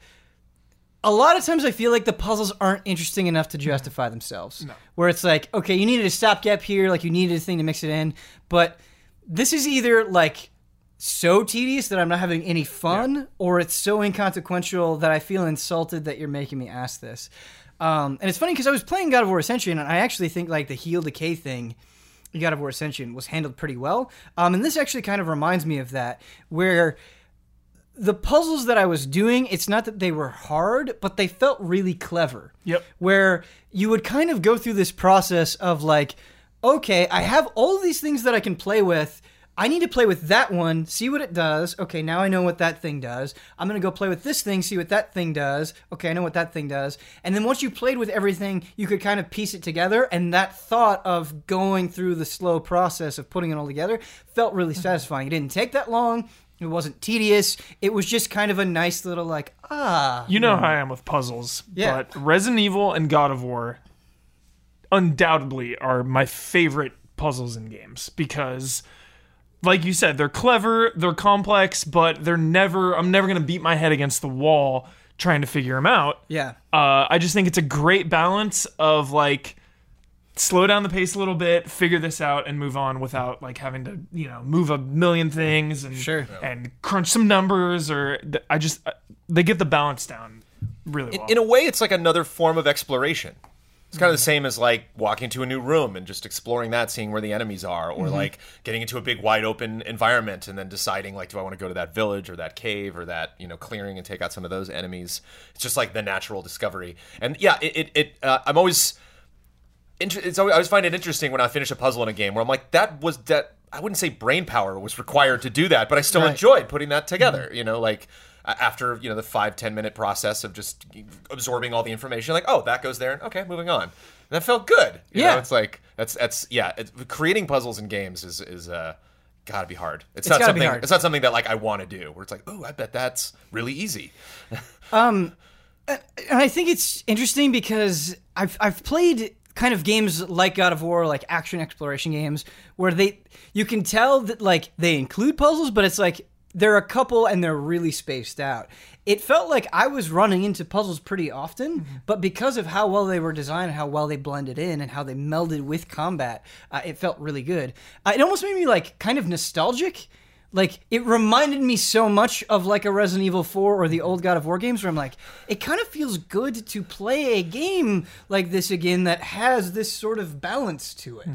[SPEAKER 1] a lot of times I feel like the puzzles aren't interesting enough to justify themselves. Where it's like, okay, you needed a stopgap here, like you needed a thing to mix it in, but this is either like so tedious that I'm not having any fun, or it's so inconsequential that I feel insulted that you're making me ask this. Um, and it's funny because I was playing God of War Ascension, and I actually think like the heal decay thing God of War Ascension was handled pretty well. Um, and this actually kind of reminds me of that, where the puzzles that I was doing, it's not that they were hard, but they felt really clever.
[SPEAKER 3] Yep.
[SPEAKER 1] Where you would kind of go through this process of like, okay, I have all these things that I can play with. I need to play with that one, see what it does. Okay, now I know what that thing does. I'm going to go play with this thing, see what that thing does. Okay, I know what that thing does. And then once you played with everything, you could kind of piece it together. And that thought of going through the slow process of putting it all together felt really satisfying. It didn't take that long. It wasn't tedious. It was just kind of a nice little, like, ah.
[SPEAKER 3] You know how I am with puzzles.
[SPEAKER 1] Yeah.
[SPEAKER 3] But Resident Evil and God of War undoubtedly are my favorite puzzles in games because like you said, they're clever, they're complex, but they're never I'm never going to beat my head against the wall trying to figure them out.
[SPEAKER 1] Yeah.
[SPEAKER 3] Uh, I just think it's a great balance of like slow down the pace a little bit, figure this out, and move on without like having to you know move a million things and
[SPEAKER 1] Sure.
[SPEAKER 3] and crunch some numbers or I just uh, they get the balance down really well.
[SPEAKER 2] in a way, it's like another form of exploration. It's kind of the same as like walking to a new room and just exploring that, seeing where the enemies are, or like getting into a big wide open environment and then deciding like, do I want to go to that village or that cave or that you know clearing and take out some of those enemies. It's just like the natural discovery. And yeah, it it, it uh, I'm always inter- it's always, I always find it interesting when I finish a puzzle in a game where I'm like, that was that. I wouldn't say brain power was required to do that, but I still
[SPEAKER 1] Right.
[SPEAKER 2] enjoyed putting that together. You know, like after you know the five ten minute process of just absorbing all the information, like oh that goes there, and okay, moving on. And that felt good. You
[SPEAKER 1] Yeah.
[SPEAKER 2] know, it's like that's that's yeah. It's, creating puzzles in games is is uh gotta be hard. It's,
[SPEAKER 1] It's
[SPEAKER 2] not something. It's not something that like I want to do. Where it's like oh I bet that's really easy. [LAUGHS]
[SPEAKER 1] Um, and I think it's interesting because I've I've played kind of games like God of War, like action exploration games, where they you can tell that like they include puzzles, but it's like there are a couple and they're really spaced out. It felt like I was running into puzzles pretty often, but because of how well they were designed and how well they blended in and how they melded with combat, uh, it felt really good. Uh, it almost made me like kind of nostalgic like it reminded me so much of like a Resident Evil 4 or the old God of War games where I'm like, it kind of feels good to play a game like this again that has this sort of balance to it.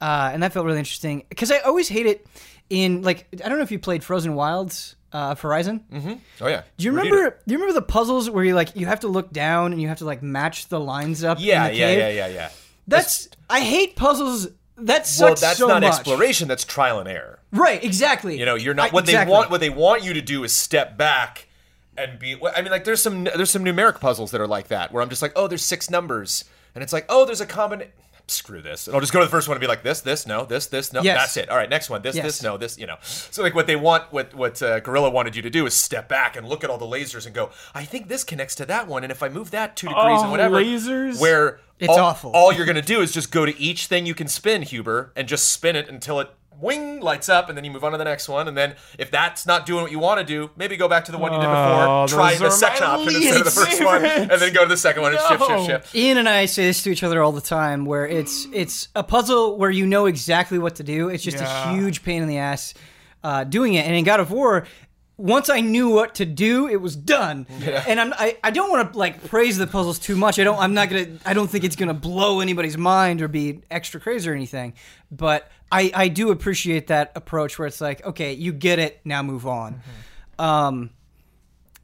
[SPEAKER 1] Uh, and that felt really interesting because I always hate it in like I don't know if you played Frozen Wilds uh, Horizon.
[SPEAKER 2] Oh yeah.
[SPEAKER 1] Do you remember? Do you remember the puzzles where you like you have to look down and you have to like match the lines up? in
[SPEAKER 2] Yeah, yeah, yeah, yeah, yeah.
[SPEAKER 1] That's I hate puzzles. That sucks
[SPEAKER 2] Well, that's
[SPEAKER 1] so
[SPEAKER 2] not
[SPEAKER 1] much.
[SPEAKER 2] exploration. That's trial and error.
[SPEAKER 1] Right, exactly.
[SPEAKER 2] You know, you're not
[SPEAKER 1] I-
[SPEAKER 2] what
[SPEAKER 1] exactly.
[SPEAKER 2] they want. What they want you to do is step back and be. I mean, like there's some there's some numeric puzzles that are like that where I'm just like, oh, there's six numbers, and it's like, oh, there's a common. Screw this. And I'll just go to the first one and be like, this, this, no, this, this, no.
[SPEAKER 1] Yes.
[SPEAKER 2] That's it. All right, next one. This,
[SPEAKER 1] Yes.
[SPEAKER 2] this, no, this. You know. So like, what they want, what what uh, Guerrilla wanted you to do is step back and look at all the lasers and go, I think this connects to that one, and if I move that two degrees
[SPEAKER 3] Oh,
[SPEAKER 2] and whatever,
[SPEAKER 3] lasers?
[SPEAKER 2] where
[SPEAKER 1] It's
[SPEAKER 2] all,
[SPEAKER 1] awful.
[SPEAKER 2] All you're gonna do is just go to each thing you can spin, Huber, and just spin it until it wing lights up, and then you move on to the next one. And then if that's not doing what you want to do, maybe go back to the one you did
[SPEAKER 3] Oh,
[SPEAKER 2] before, try the second
[SPEAKER 3] my
[SPEAKER 2] option instead of the first one, and then go to the second one and shift, shift,
[SPEAKER 3] No.
[SPEAKER 2] shift.
[SPEAKER 1] Ian and I say this to each other all the time, where it's it's a puzzle where you know exactly what to do. It's just
[SPEAKER 3] Yeah.
[SPEAKER 1] a huge pain in the ass uh, doing it. And in God of War, once I knew what to do, it was done. And I'm I, I don't want to like praise the puzzles too much. I don't I'm not gonna I don't think it's gonna blow anybody's mind or be extra crazy or anything. But I I do appreciate that approach where it's like okay you get it now move on. Um,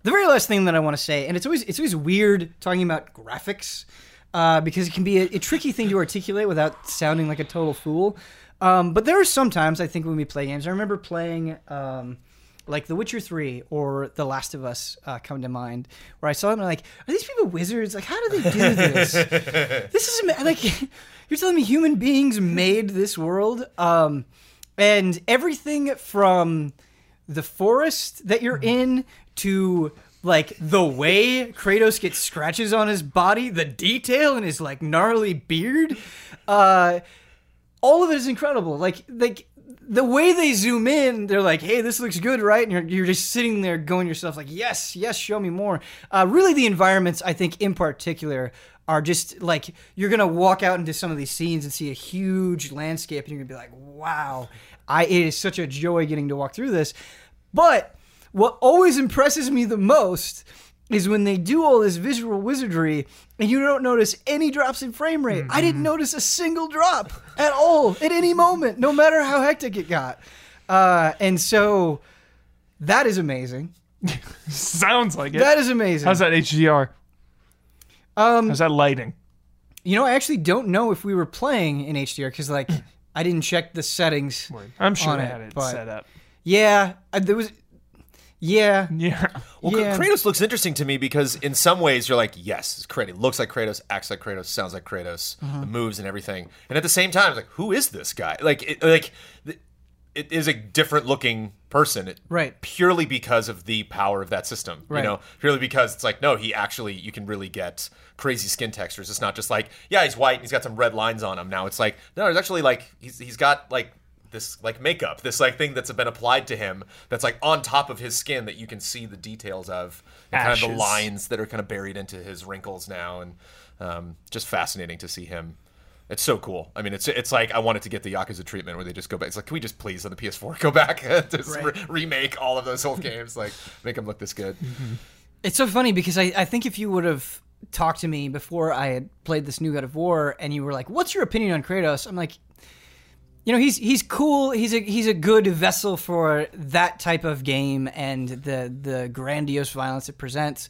[SPEAKER 1] the very last thing that I want to say, and it's always it's always weird talking about graphics uh, because it can be a, a tricky thing to articulate without sounding like a total fool. Um, but there are sometimes I think when we play games, I remember playing um, like The Witcher Three or The Last of Us uh, come to mind, where I saw them and I'm like, are these people wizards? Like, how do they do this? [LAUGHS] this is like [LAUGHS] you're telling me human beings made this world, um, and everything from the forest that you're in to like the way Kratos gets scratches on his body, the detail in his like gnarly beard, uh, all of it is incredible. Like like the way they zoom in, they're like, "Hey, this looks good, right?" And you're, you're just sitting there going yourself like, "Yes, yes, show me more." Uh, really, the environments, I think, in particular, are just like you're gonna walk out into some of these scenes and see a huge landscape, and you're gonna be like, "Wow!" I it is such a joy getting to walk through this. But what always impresses me the most is when they do all this visual wizardry and you don't notice any drops in frame rate. I didn't notice a single drop at all at any moment, no matter how hectic it got. Uh, and so that is amazing. [LAUGHS]
[SPEAKER 3] Sounds like it.
[SPEAKER 1] That is amazing.
[SPEAKER 3] How's that HDR?
[SPEAKER 1] Um,
[SPEAKER 3] How's that lighting?
[SPEAKER 1] you know, I actually don't know if we were playing in HDR because, like, [CLEARS THROAT] I didn't check the settings.
[SPEAKER 3] I'm sure
[SPEAKER 1] it,
[SPEAKER 3] had it
[SPEAKER 1] but-
[SPEAKER 3] set up.
[SPEAKER 1] Yeah, uh, there was. Yeah,
[SPEAKER 3] Yeah.
[SPEAKER 2] Well,
[SPEAKER 1] Yeah.
[SPEAKER 2] Kratos looks interesting to me because in some ways you're like, yes, it's Kratos. Looks like Kratos, acts like Kratos, sounds like Kratos,
[SPEAKER 1] Uh-huh.
[SPEAKER 2] the moves and everything. And at the same time, it's like, who is this guy? Like, it, like it is a different looking person,
[SPEAKER 1] Right.
[SPEAKER 2] Purely because of the power of that system,
[SPEAKER 1] Right.
[SPEAKER 2] you know. Purely because it's like, no, he actually, you can really get crazy skin textures. It's not just like, yeah, he's white, and he's got some red lines on him. Now it's like, no, there's actually like he's he's got like this like makeup, this like thing that's been applied to him that's like on top of his skin that you can see the details of, and kind of the lines that are kind of buried into his wrinkles now, and um, just fascinating to see him. It's so cool. I mean, it's it's like I wanted to get the Yakuza treatment where they just go back. It's like, can we just please on the PS4 [LAUGHS] go back to just
[SPEAKER 1] Right.
[SPEAKER 2] re- remake all of those old games, like make them look this good?
[SPEAKER 1] It's so funny because I, I think if you would have talked to me before I had played this new God of War and you were like, "What's your opinion on Kratos?" I'm like, you know, he's he's cool. He's a he's a good vessel for that type of game and the the grandiose violence it presents.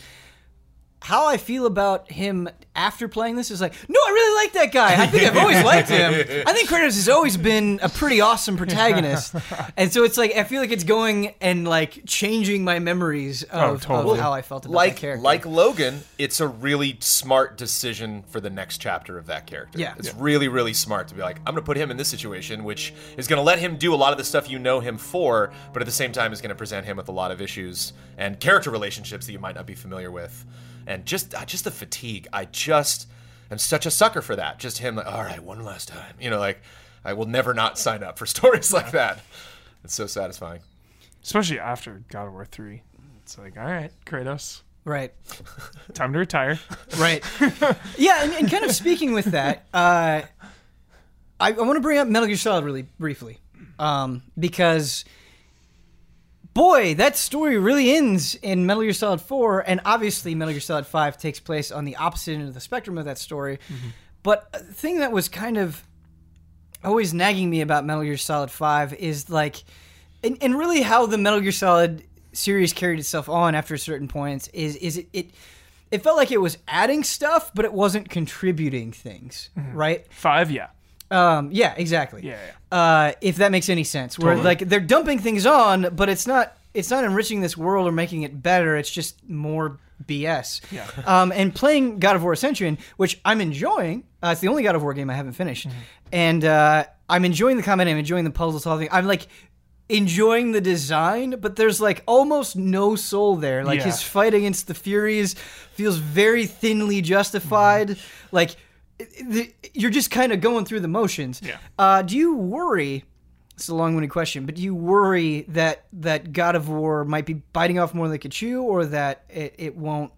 [SPEAKER 1] How I feel about him after playing this is like, no, I really like that guy. I think I've always liked him. I think Kratos has always been a pretty awesome protagonist, [LAUGHS] and so it's like I feel like it's going and like changing my memories oh, of,
[SPEAKER 3] totally.
[SPEAKER 1] of how I felt about that
[SPEAKER 2] like
[SPEAKER 1] character.
[SPEAKER 2] like Logan, it's a really smart decision for the next chapter of that character.
[SPEAKER 1] Yeah.
[SPEAKER 2] it's really really smart to be like, I'm gonna put him in this situation, which is gonna let him do a lot of the stuff you know him for, but at the same time is gonna present him with a lot of issues and character relationships that you might not be familiar with, and just uh, just the fatigue. I just am such a sucker for that. Just him, like, all right, one last time. You know, like I will never not sign up for [LAUGHS] stories like that. It's so satisfying.
[SPEAKER 3] Especially after God of War 3. It's like, all right, Kratos,
[SPEAKER 1] right.
[SPEAKER 3] time to retire.
[SPEAKER 1] Right. yeah, and, and kind of speaking with that, [LAUGHS] uh, I, I want to bring up Metal Gear Solid really briefly um, because boy, that story really ends in Metal Gear Solid 4, and obviously Metal Gear Solid 5 takes place on the opposite end of the spectrum of that story. Mm-hmm. But a thing that was kind of always nagging me about Metal Gear Solid 5 is like, and, and really how the Metal Gear Solid series carried itself on after certain points is is it, it it felt like it was adding stuff, but it wasn't contributing things, mm-hmm. right?
[SPEAKER 3] Five, yeah.
[SPEAKER 1] Um, yeah, exactly.
[SPEAKER 3] Yeah,
[SPEAKER 1] Uh, if that makes any sense, where like they're dumping things on, but it's not it's not enriching this world or making it better. It's just more BS.
[SPEAKER 3] Yeah.
[SPEAKER 1] Um, and playing God of War Ascension, which I'm enjoying. Uh, it's the only God of War game I haven't finished,
[SPEAKER 3] Mm-hmm.
[SPEAKER 1] and uh, I'm enjoying the combat. I'm enjoying the puzzle solving. I'm like enjoying the design, but there's like almost no soul there. Like
[SPEAKER 3] Yeah.
[SPEAKER 1] his fight against the Furies feels very thinly justified.
[SPEAKER 3] Mm-hmm.
[SPEAKER 1] Like it- it- you're just kind of going through the motions.
[SPEAKER 3] Yeah.
[SPEAKER 1] Uh, do you worry? It's a long-winded question, but do you worry that that God of War might be biting off more than they could chew, or that it, it won't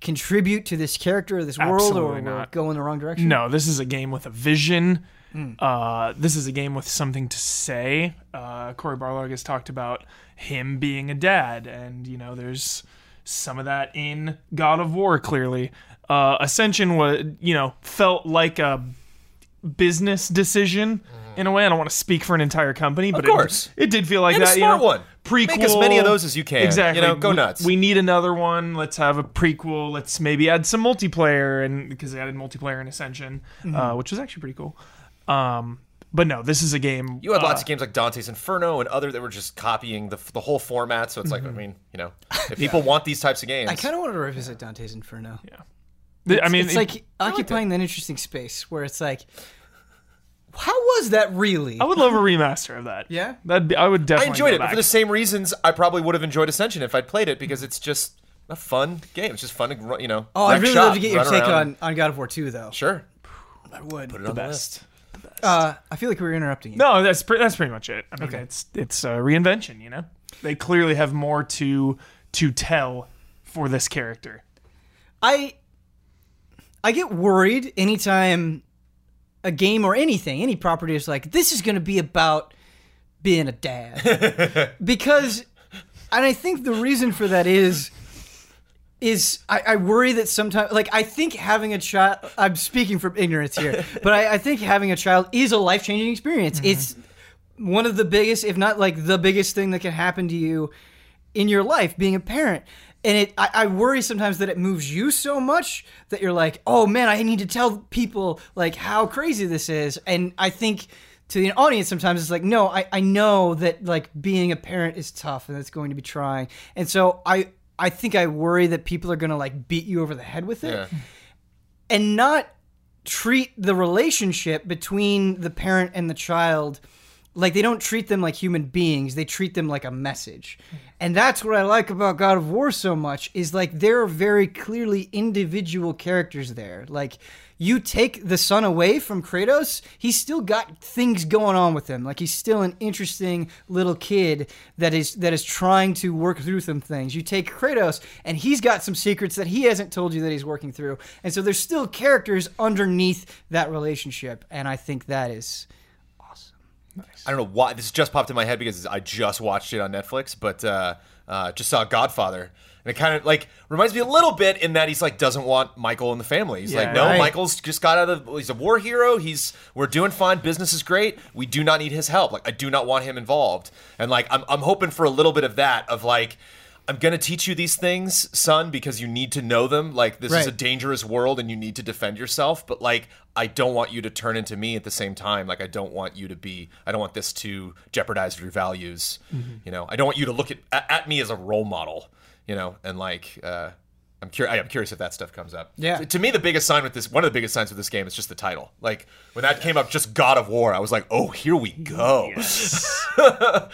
[SPEAKER 1] contribute to this character or this world, or
[SPEAKER 3] Absolutely not.
[SPEAKER 1] go in the wrong direction?
[SPEAKER 3] No, this is a game with a vision.
[SPEAKER 1] Hmm.
[SPEAKER 3] Uh, this is a game with something to say. Uh, Cory Barlog has talked about him being a dad, and you know, there's some of that in God of War. Clearly, uh, Ascension was, you know, felt like a business decision in a way. I don't want to speak for an entire company, but
[SPEAKER 2] Mm-hmm. course.
[SPEAKER 3] it, it did feel like
[SPEAKER 2] And a
[SPEAKER 3] that.
[SPEAKER 2] smart
[SPEAKER 3] you know,
[SPEAKER 2] one.
[SPEAKER 3] Prequel.
[SPEAKER 2] Make as many of those as you can.
[SPEAKER 3] Exactly.
[SPEAKER 2] You know, go
[SPEAKER 3] We-
[SPEAKER 2] nuts.
[SPEAKER 3] We need another one. Let's have a prequel. Let's maybe add some multiplayer, and because they added multiplayer in Ascension,
[SPEAKER 2] Mm-hmm.
[SPEAKER 3] uh, which was actually pretty cool. Um, but no, this is a game.
[SPEAKER 2] You had lots
[SPEAKER 3] uh,
[SPEAKER 2] of games like Dante's Inferno and other that were just copying the, the whole format. So it's like, I mean, you know, if people want these types of games,
[SPEAKER 1] I kind of want to revisit Dante's Inferno.
[SPEAKER 3] Th- I mean,
[SPEAKER 1] it's
[SPEAKER 3] it-
[SPEAKER 1] like occupying that interesting space where it's like, how was that really?
[SPEAKER 3] I would love a remaster of that.
[SPEAKER 1] Yeah?
[SPEAKER 3] that'd be. I would definitely.
[SPEAKER 2] I enjoyed
[SPEAKER 3] go
[SPEAKER 2] it, but for the same reasons, I probably would have enjoyed Ascension if I'd played it because it's just a fun game. It's just fun to, run- you know.
[SPEAKER 1] oh, I'd really
[SPEAKER 2] shop,
[SPEAKER 1] love to get your take
[SPEAKER 2] around.
[SPEAKER 1] on, on God of War 2, though.
[SPEAKER 2] Sure. [SIGHS]
[SPEAKER 1] I would.
[SPEAKER 2] Put it on the
[SPEAKER 3] best.
[SPEAKER 2] list.
[SPEAKER 1] Uh, I feel like we were interrupting you.
[SPEAKER 3] No, that's pre- that's pretty much it. I mean,
[SPEAKER 1] Okay.
[SPEAKER 3] it's it's a reinvention. You know, they clearly have more to to tell for this character.
[SPEAKER 1] I I get worried anytime a game or anything, any property is like, this is going to be about being a dad. [LAUGHS] because, and I think the reason for that is, is I, I worry that sometimes, like, I think having a child, I'm speaking from ignorance here, [LAUGHS] but I, I think having a child is a life changing experience. Mm-hmm. It's one of the biggest, if not like the biggest thing that can happen to you in your life being a parent and it I, I worry sometimes that it moves you so much that you're like oh man i need to tell people like how crazy this is. And i think to the audience sometimes it's like no i, I know that like being a parent is tough and it's going to be trying. And so i i think i worry that people are going to like beat you over the head with it.
[SPEAKER 2] Yeah.
[SPEAKER 1] and not treat the relationship between the parent and the child like they don't treat them like human beings. They treat them like a message. Mm-hmm. And that's what i like about god of war so much is like there are very clearly individual characters there. Like you take the son away from kratos he's still got things going on with him. Like he's still an interesting little kid that is that is trying to work through some things. You take kratos and he's got some secrets that he hasn't told you that he's working through. And so there's still characters underneath that relationship and i think that is
[SPEAKER 2] I don't know why this just popped in my head because I just watched it on Netflix, but uh, uh, just saw Godfather, and it kind of like reminds me a little bit in that he's like doesn't want Michael in the family. He's
[SPEAKER 3] Yeah,
[SPEAKER 2] like, no,
[SPEAKER 1] right.
[SPEAKER 2] Michael's just got out of. He's a war hero. He's we're doing fine. Business is great. We do not need his help. Like I do not want him involved. And like I'm I'm hoping for a little bit of that of like. I'm gonna teach you these things, son, because you need to know them. Like this is a dangerous world, and you need to defend yourself. But like, I don't want you to turn into me at the same time. Like, I don't want you to be. I don't want this to jeopardize your values. You know, I don't want you to look at at, at me as a role model. You know, and like, uh, I'm curious. I'm curious if that stuff comes up.
[SPEAKER 1] Yeah.
[SPEAKER 2] To, me, the biggest sign with this, one of the biggest signs with this game, is just the title. Like when that came up, just God of War. I was like, oh, here we go. [LAUGHS] oh,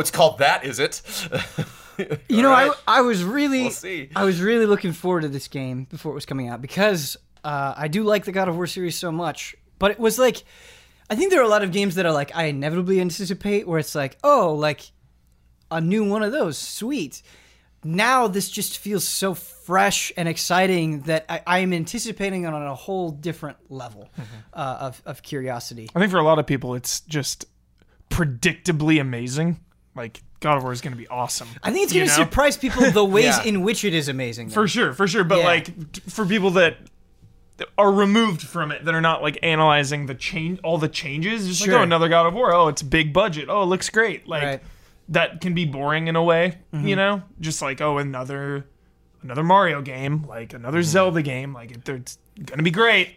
[SPEAKER 2] it's called that, is it? [LAUGHS]
[SPEAKER 1] You know,
[SPEAKER 2] Alright.
[SPEAKER 1] I I was really
[SPEAKER 2] We'll.
[SPEAKER 1] I was really looking forward to this game before it was coming out because uh, I do like the God of War series so much. But it was like, I think there are a lot of games that are like I inevitably anticipate where it's like, oh, like a new one of those, sweet. Now this just feels so fresh and exciting that I, am anticipating it on a whole different level uh, of of curiosity.
[SPEAKER 3] I think for a lot of people, it's just predictably amazing. Like God of War is going to be awesome.
[SPEAKER 1] I think it's going to surprise people the [LAUGHS] ways
[SPEAKER 2] Yeah.
[SPEAKER 1] in which it is amazing. though.
[SPEAKER 3] For sure, for sure. But
[SPEAKER 1] Yeah.
[SPEAKER 3] like for people that are removed from it, that are not like analyzing the change, all the changes, just
[SPEAKER 1] Sure.
[SPEAKER 3] like oh, another God of War. Oh, it's big budget. Oh, it looks great. Like
[SPEAKER 1] Right.
[SPEAKER 3] That can be boring in a way,
[SPEAKER 1] Mm-hmm.
[SPEAKER 3] you know. Just like oh, another another Mario game, like another Zelda game. Like it, it's gonna be great.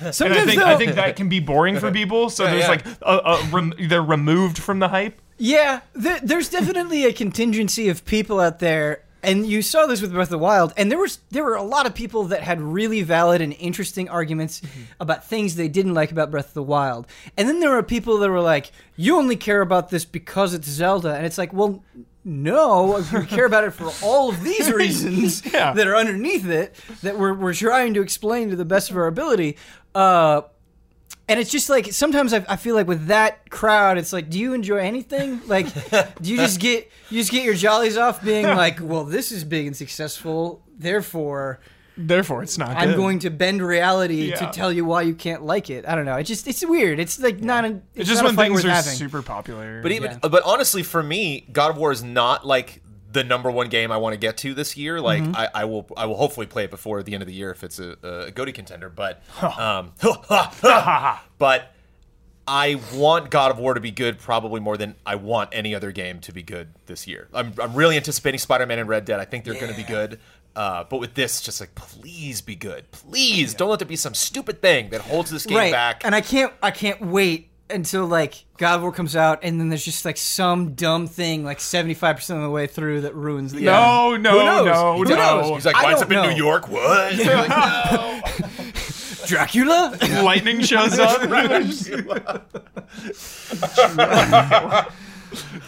[SPEAKER 3] And
[SPEAKER 1] Sometimes
[SPEAKER 3] I think
[SPEAKER 1] though,
[SPEAKER 3] I think that can be boring for [LAUGHS] people. So there's
[SPEAKER 2] yeah.
[SPEAKER 3] like a, a rem- they're removed from the hype.
[SPEAKER 1] Yeah, there, there's definitely a contingency of people out there, and you saw this with Breath of the Wild. And there was there were a lot of people that had really valid and interesting arguments about things they didn't like about Breath of the Wild. And then there were people that were like, "You only care about this because it's Zelda," and it's like, well. No, you care about it for all of these [LAUGHS] reasons
[SPEAKER 3] Yeah.
[SPEAKER 1] that are underneath it that we're, we're trying to explain to the best of our ability. Uh, and it's just like sometimes I, I feel like with that crowd, it's like, do you enjoy anything? Like, [LAUGHS] do you just get you just get your jollies off being [LAUGHS] like, well, this is big and successful, therefore
[SPEAKER 3] Therefore, it's not.
[SPEAKER 1] I'm
[SPEAKER 3] good.
[SPEAKER 1] going to bend reality to tell you why you can't like it. I don't know. It just it's weird. It's like not a. It's,
[SPEAKER 3] It's just
[SPEAKER 1] not a
[SPEAKER 3] when
[SPEAKER 1] fight
[SPEAKER 3] things are
[SPEAKER 1] having.
[SPEAKER 3] super popular.
[SPEAKER 2] But even,
[SPEAKER 1] Yeah.
[SPEAKER 2] but honestly, for me, God of War is not like the number one game I want to get to this year. Like,
[SPEAKER 1] Mm-hmm.
[SPEAKER 2] I, I will, I will hopefully play it before the end of the year if it's a, a Goaty contender. But, um, [LAUGHS] but I want God of War to be good probably more than I want any other game to be good this year. I'm, I'm really anticipating Spider-Man and Red Dead. I think they're going to be good. Uh, but with this, just like, please be good. Please don't let there be some stupid thing that holds this game
[SPEAKER 1] right.
[SPEAKER 2] back.
[SPEAKER 1] And I can't I can't wait until like God of War comes out and then there's just like some dumb thing like 75% of the way through that ruins the game.
[SPEAKER 3] no, no,
[SPEAKER 1] Who knows?
[SPEAKER 3] no,
[SPEAKER 1] Who
[SPEAKER 3] no.
[SPEAKER 1] knows?
[SPEAKER 2] He's like,
[SPEAKER 1] I
[SPEAKER 2] winds
[SPEAKER 1] don't
[SPEAKER 2] up in. New York. What? [LAUGHS] You're like, [LAUGHS] no.
[SPEAKER 1] Dracula? [LAUGHS]
[SPEAKER 3] Lightning shows up.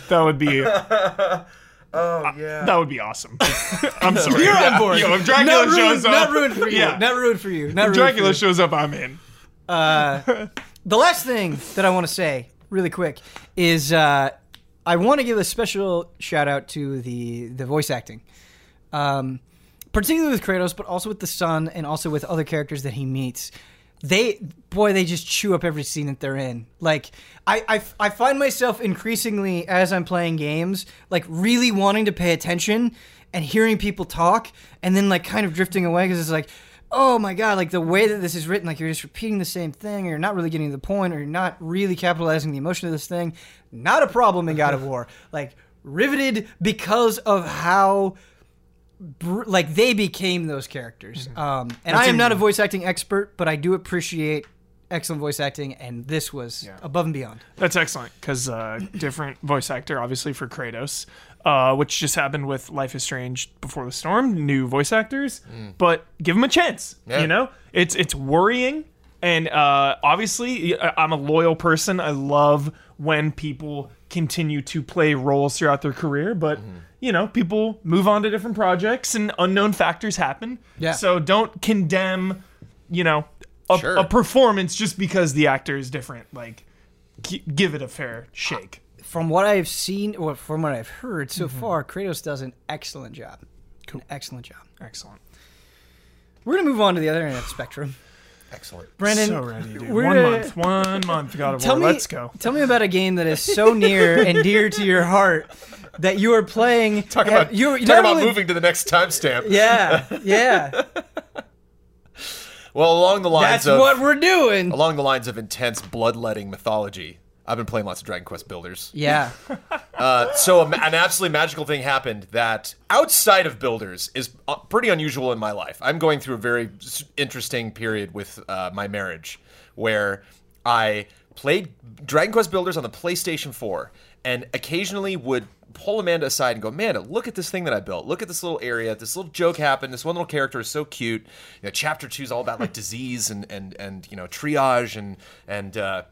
[SPEAKER 3] that would be
[SPEAKER 2] oh uh, yeah.
[SPEAKER 3] that would be awesome. I'm sorry.
[SPEAKER 1] You're on board.
[SPEAKER 3] Yo, if Dracula
[SPEAKER 1] not ruined,
[SPEAKER 3] shows up,
[SPEAKER 1] not ruined for you.
[SPEAKER 3] Yeah.
[SPEAKER 1] Not ruined for you. Not
[SPEAKER 3] if
[SPEAKER 1] ruined
[SPEAKER 3] Dracula
[SPEAKER 1] for you.
[SPEAKER 3] shows up, I'm in.
[SPEAKER 1] Uh, The last thing that I want to say, really quick, is uh, I want to give a special shout out to the the voice acting, um, particularly with Kratos, but also with the son, and also with other characters that he meets. They, boy, they just chew up every scene that they're in. Like, I, I, I find myself increasingly as I'm playing games, like really wanting to pay attention and hearing people talk, and then like kind of drifting away because it's like, oh my god, like the way that this is written, like you're just repeating the same thing, or you're not really getting to the point, or you're not really capitalizing the emotion of this thing. Not a problem in God of War. [LAUGHS] Like riveted because of how br- like they became those characters. Um, and I am not a voice acting expert, but I do appreciate excellent voice acting, and this was above and beyond.
[SPEAKER 3] That's excellent because uh, different voice actor, obviously for Kratos, uh, which just happened with Life is Strange Before the Storm, new voice actors. But give them a chance.
[SPEAKER 2] Yeah.
[SPEAKER 3] You know, it's it's worrying, and uh, obviously I'm a loyal person. I love when people continue to play roles throughout their career, but. You know, people move on to different projects and unknown factors happen.
[SPEAKER 1] Yeah.
[SPEAKER 3] So don't condemn, you know, a,
[SPEAKER 2] Sure.
[SPEAKER 3] a performance just because the actor is different. Like, gi- give it a fair shake.
[SPEAKER 1] From what I've seen, or from what I've heard so mm-hmm. far, Kratos does an excellent job. An excellent job.
[SPEAKER 3] Excellent.
[SPEAKER 1] We're gonna move on to the other end of the spectrum.
[SPEAKER 2] Excellent.
[SPEAKER 1] Brandon,
[SPEAKER 3] so ready, dude. One
[SPEAKER 1] gonna-
[SPEAKER 3] month. One month. God of
[SPEAKER 1] Tell
[SPEAKER 3] War.
[SPEAKER 1] me,
[SPEAKER 3] Let's go.
[SPEAKER 1] Tell me about a game that is so near [LAUGHS] and dear to your heart that you are playing.
[SPEAKER 2] Talk about
[SPEAKER 1] you
[SPEAKER 2] talk about
[SPEAKER 1] only-
[SPEAKER 2] moving to the next timestamp.
[SPEAKER 1] Yeah, yeah. [LAUGHS]
[SPEAKER 2] Well, along the lines
[SPEAKER 1] That's
[SPEAKER 2] of
[SPEAKER 1] what we're doing.
[SPEAKER 2] along the lines of intense bloodletting mythology, I've been playing lots of Dragon Quest Builders.
[SPEAKER 1] Yeah. [LAUGHS]
[SPEAKER 2] Uh, so a, an absolutely magical thing happened that outside of Builders is uh, pretty unusual in my life. I'm going through a very interesting period with uh, my marriage where I played Dragon Quest Builders on the PlayStation 4 and occasionally would pull Amanda aside and go, Amanda, look at this thing that I built. Look at this little area. This little joke happened. This one little character is so cute. You know, chapter two is all about like disease and and and you know triage and and uh,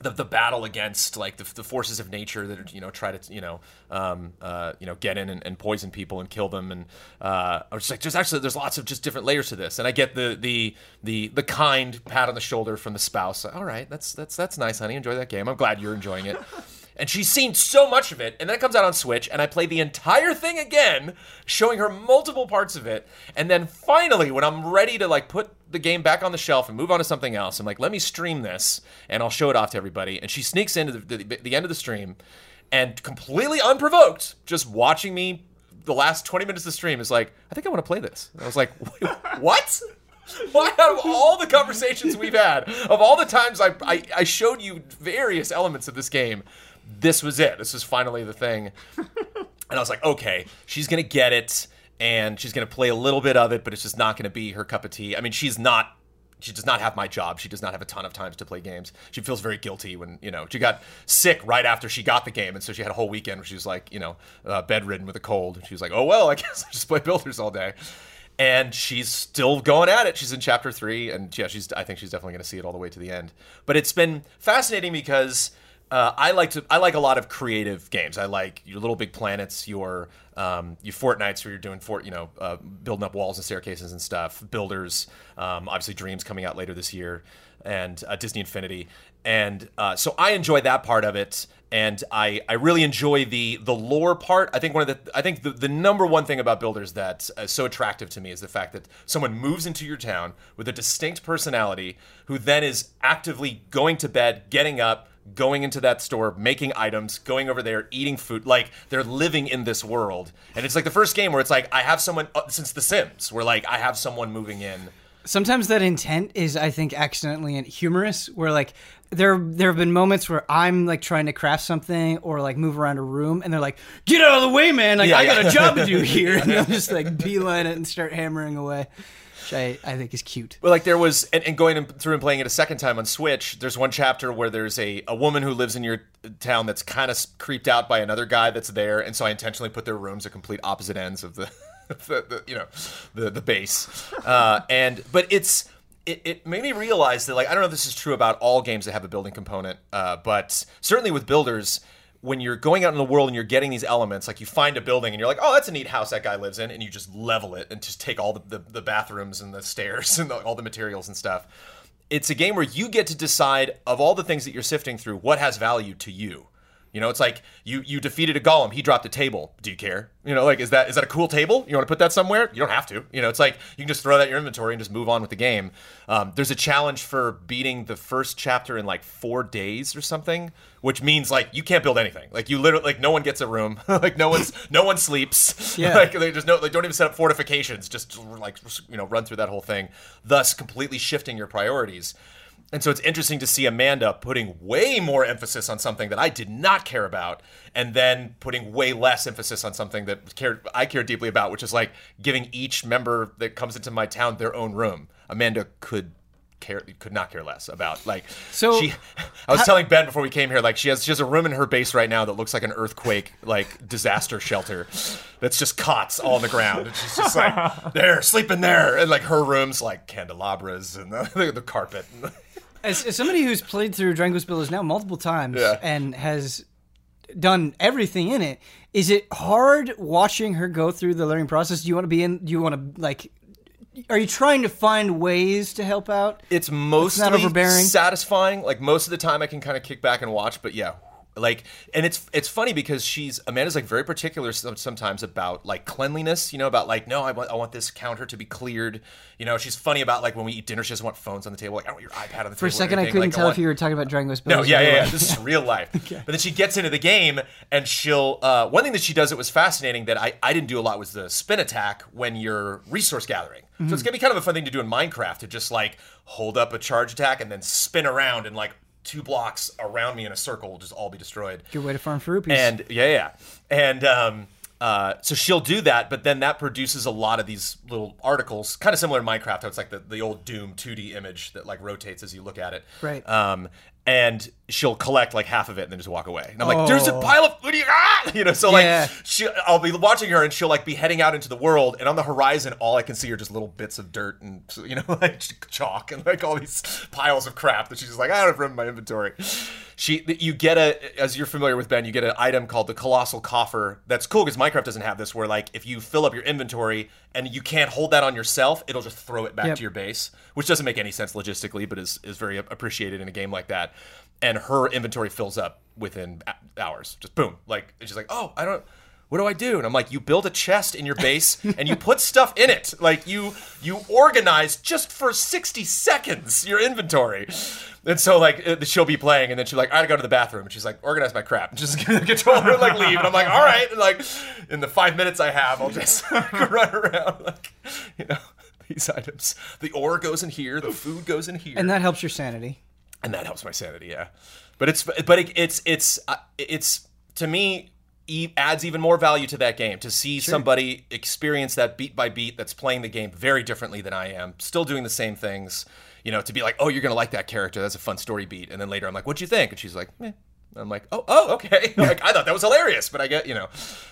[SPEAKER 2] the, the battle against like the, the forces of nature that you know try to you know um, uh, you know get in and, and poison people and kill them. And uh, I was just like just actually there's lots of just different layers to this. And I get the the the the kind pat on the shoulder from the spouse. All right that's that's that's nice honey. Enjoy that game. I'm glad you're enjoying it and she's seen so much of it and then it comes out on Switch and I play the entire thing again showing her multiple parts of it and then finally when I'm ready to like put the game back on the shelf and move on to something else. I'm like, let me stream this and I'll show it off to everybody. And she sneaks into the, the, the end of the stream and completely unprovoked, just watching me the last 20 minutes of the stream is like, I think I want to play this. And I was like, [LAUGHS] what? Why out of all the conversations we've had, of all the times I, I, I showed you various elements of this game, this was it. This was finally the thing. And I was like, okay, she's gonna get it, and she's gonna play a little bit of it, but it's just not gonna be her cup of tea. I mean, she's not. She does not have my job. She does not have a ton of times to play games. She feels very guilty when you know she got sick right after she got the game, and so she had a whole weekend where she was like, you know, uh, bedridden with a cold. She was like, oh well, I [LAUGHS] guess I just play builders all day. And she's still going at it. She's in chapter three, and yeah, she's. I think she's definitely going to see it all the way to the end. But it's been fascinating because uh, I like to I like a lot of creative games. I like your Little Big Planets, your um, your Fortnites where you're doing fort, you know, uh, building up walls and staircases and stuff. Builders, um, obviously Dreams coming out later this year, and uh, Disney Infinity, and uh, so I enjoy that part of it. And I, I really enjoy the the lore part. I think one of the I think the, the number one thing about builders that's uh, so attractive to me is the fact that someone moves into your town with a distinct personality, who then is actively going to bed, getting up, going into that store, making items, going over there, eating food. Like they're living in this world. And it's like the first game where it's like I have someone uh, since The Sims, where like I have someone moving in.
[SPEAKER 1] Sometimes that intent is, I think, accidentally humorous. Where like there there have been moments where I'm like trying to craft something or like move around a room, and they're like, "Get out of the way, man! Like
[SPEAKER 2] Yeah,
[SPEAKER 1] I got a job to do [LAUGHS] here." [LAUGHS] And they'll just like beeline it and start hammering away, which I, I think is cute.
[SPEAKER 2] Well, like there was, and, and going through and playing it a second time on Switch, there's one chapter where there's a, a woman who lives in your town that's kind of creeped out by another guy that's there, and so I intentionally put their rooms at complete opposite ends of the, [LAUGHS] the, the you know, the the base, uh, and but it's. It, it made me realize that like I don't know if this is true about all games that have a building component, uh, but certainly with builders, when you're going out in the world and you're getting these elements, like you find a building and you're like, oh, that's a neat house that guy lives in, and you just level it and just take all the, the, the bathrooms and the stairs [LAUGHS] and the, all the materials and stuff. It's a game where you get to decide of all the things that you're sifting through, what has value to you. You know, it's like you you defeated a golem. He dropped a table. Do you care? You know, like is that is that a cool table? You want to put that somewhere? You don't have to. You know, it's like you can just throw that in your inventory and just move on with the game. Um, there's a challenge for beating the first chapter in like four days or something, which means like you can't build anything. Like you literally like no one gets a room. [LAUGHS] like no one's no one sleeps. [LAUGHS]
[SPEAKER 1] Yeah.
[SPEAKER 2] like they just no they don't even set up fortifications. Just like you know run through that whole thing, thus completely shifting your priorities. And so it's interesting to see Amanda putting way more emphasis on something that I did not care about, and then putting way less emphasis on something that cared, I care deeply about, which is like giving each member that comes into my town their own room. Amanda could care could not care less about like
[SPEAKER 1] So-
[SPEAKER 2] she I was telling Ben before we came here like she has she has a room in her base right now that looks like an earthquake like disaster shelter that's just cots all on the ground. And she's just like [LAUGHS] there sleeping there. And like her room's like candelabras and the, the carpet
[SPEAKER 1] As, as somebody who's played through Dragon Quest Builders now multiple times
[SPEAKER 2] Yeah.
[SPEAKER 1] and has done everything in it, is it hard watching her go through the learning process? Do you want to be in? Do you want to like? Are you trying to find ways to help out?
[SPEAKER 2] it's mostly not
[SPEAKER 1] overbearing.
[SPEAKER 2] satisfying. Like most of the time, I can kind of kick back and watch. But yeah, like, and it's it's funny because she's Amanda's like very particular sometimes about like cleanliness. You know, about like no, I want I want this counter to be cleared. You know, she's funny about like when we eat dinner, she doesn't want phones on the table. Like I don't want your iPad on the table.
[SPEAKER 1] For a second, I couldn't
[SPEAKER 2] Like,
[SPEAKER 1] tell
[SPEAKER 2] want-
[SPEAKER 1] if you were talking about Dragon Quest
[SPEAKER 2] no,
[SPEAKER 1] Builders.
[SPEAKER 2] yeah, yeah, yeah. This is real life. [LAUGHS] But then she gets into the game and she'll. Uh, one thing that she does that was fascinating that I, I didn't do a lot was the spin attack when you're resource gathering. So it's gonna be kind of a fun thing to do in Minecraft to just like hold up a charge attack and then spin around and like two blocks around me in a circle will just all be destroyed.
[SPEAKER 1] Good way to farm for rupees.
[SPEAKER 2] And yeah, yeah, and um, uh, so she'll do that, but then that produces a lot of these little articles, kind of similar to Minecraft. How it's like the, the old Doom 2D image that like rotates as you look at it.
[SPEAKER 1] Right.
[SPEAKER 2] Um, and she'll collect like half of it and then just walk away. And I'm like, there's a
[SPEAKER 1] Oh.
[SPEAKER 2] pile of what do you ah! [LAUGHS] You know, so like
[SPEAKER 1] Yeah.
[SPEAKER 2] she, I'll be watching her and she'll like be heading out into the world, and on the horizon, all I can see are just little bits of dirt and [LAUGHS] you know like chalk and like all these piles of crap that she's just like, I don't have room in my inventory. She, you get a, as you're familiar with Ben, you get an item called the Colossal Coffer. That's cool because Minecraft doesn't have this, where like if you fill up your inventory and you can't hold that on yourself, it'll just throw it back
[SPEAKER 1] Yep.
[SPEAKER 2] to your base, which doesn't make any sense logistically, but is is very appreciated in a game like that. And her inventory fills up within hours, just boom. Like and she's like, oh, I don't. what do I do? And I'm like, you build a chest in your base [LAUGHS] and you put stuff in it. Like you you organize just for 60 seconds your inventory. And so like uh, she'll be playing and then she's like, I gotta go to the bathroom. And she's like, organize my crap. And just [LAUGHS] get the controller and like leave. And I'm like, all right. And like in the five minutes I have, I'll just [LAUGHS] run around like, you know, these items. The ore goes in here, the food goes in here
[SPEAKER 1] And that helps your sanity.
[SPEAKER 2] And that helps my sanity yeah. But it's but it, it's it's uh, it's to me e- adds even more value to that game to see somebody experience that beat by beat that's playing the game very differently than i am still doing the same things you know to be like oh you're gonna like that character. That's a fun story beat. And then later i'm like what'd you think? And she's like eh. I'm like, oh, oh, okay. [LAUGHS] like I thought that was hilarious, but I get, you know,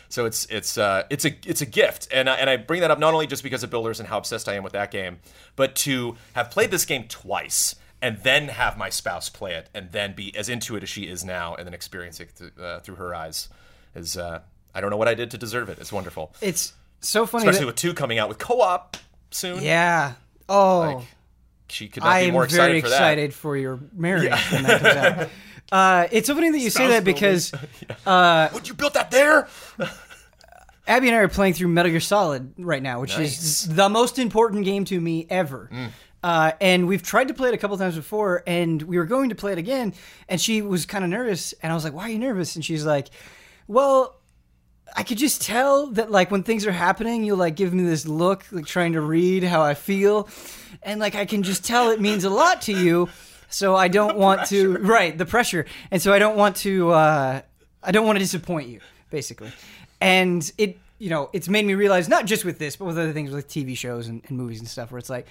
[SPEAKER 2] so it's it's uh, it's a it's a gift, and I, and I bring that up not only just because of builders and how obsessed I am with that game, but to have played this game twice and then have my spouse play it and then be as into it as she is now and then experience it th- uh, through her eyes is uh, I don't know what I did to deserve it. It's wonderful,
[SPEAKER 1] It's so funny.
[SPEAKER 2] especially
[SPEAKER 1] that-
[SPEAKER 2] with two coming out with co-op soon.
[SPEAKER 1] yeah. Oh,
[SPEAKER 2] Like, she could not
[SPEAKER 1] I
[SPEAKER 2] be more excited
[SPEAKER 1] very
[SPEAKER 2] for that.
[SPEAKER 1] excited for your marriage when that comes out. [LAUGHS] Uh, it's so funny that you say that
[SPEAKER 2] building.
[SPEAKER 1] because [LAUGHS]
[SPEAKER 2] Would you built that there? [LAUGHS]
[SPEAKER 1] Abby and I are playing through Metal Gear Solid right now, which
[SPEAKER 2] Nice.
[SPEAKER 1] is the most important game to me ever. Uh, and we've tried to play it a couple times before, and we were going to play it again, and she was kind of nervous, and I was like, "Why are you nervous?" And she's like, "Well." I could just tell that like when things are happening, you'll like give me this look, like trying to read how I feel, and like I can just tell it means a lot to you. So I [LAUGHS] don't want to right the pressure, and so I don't want to uh, I don't want to disappoint you, basically. And it you know it's made me realize not just with this, but with other things like TV shows and, and movies and stuff, where it's like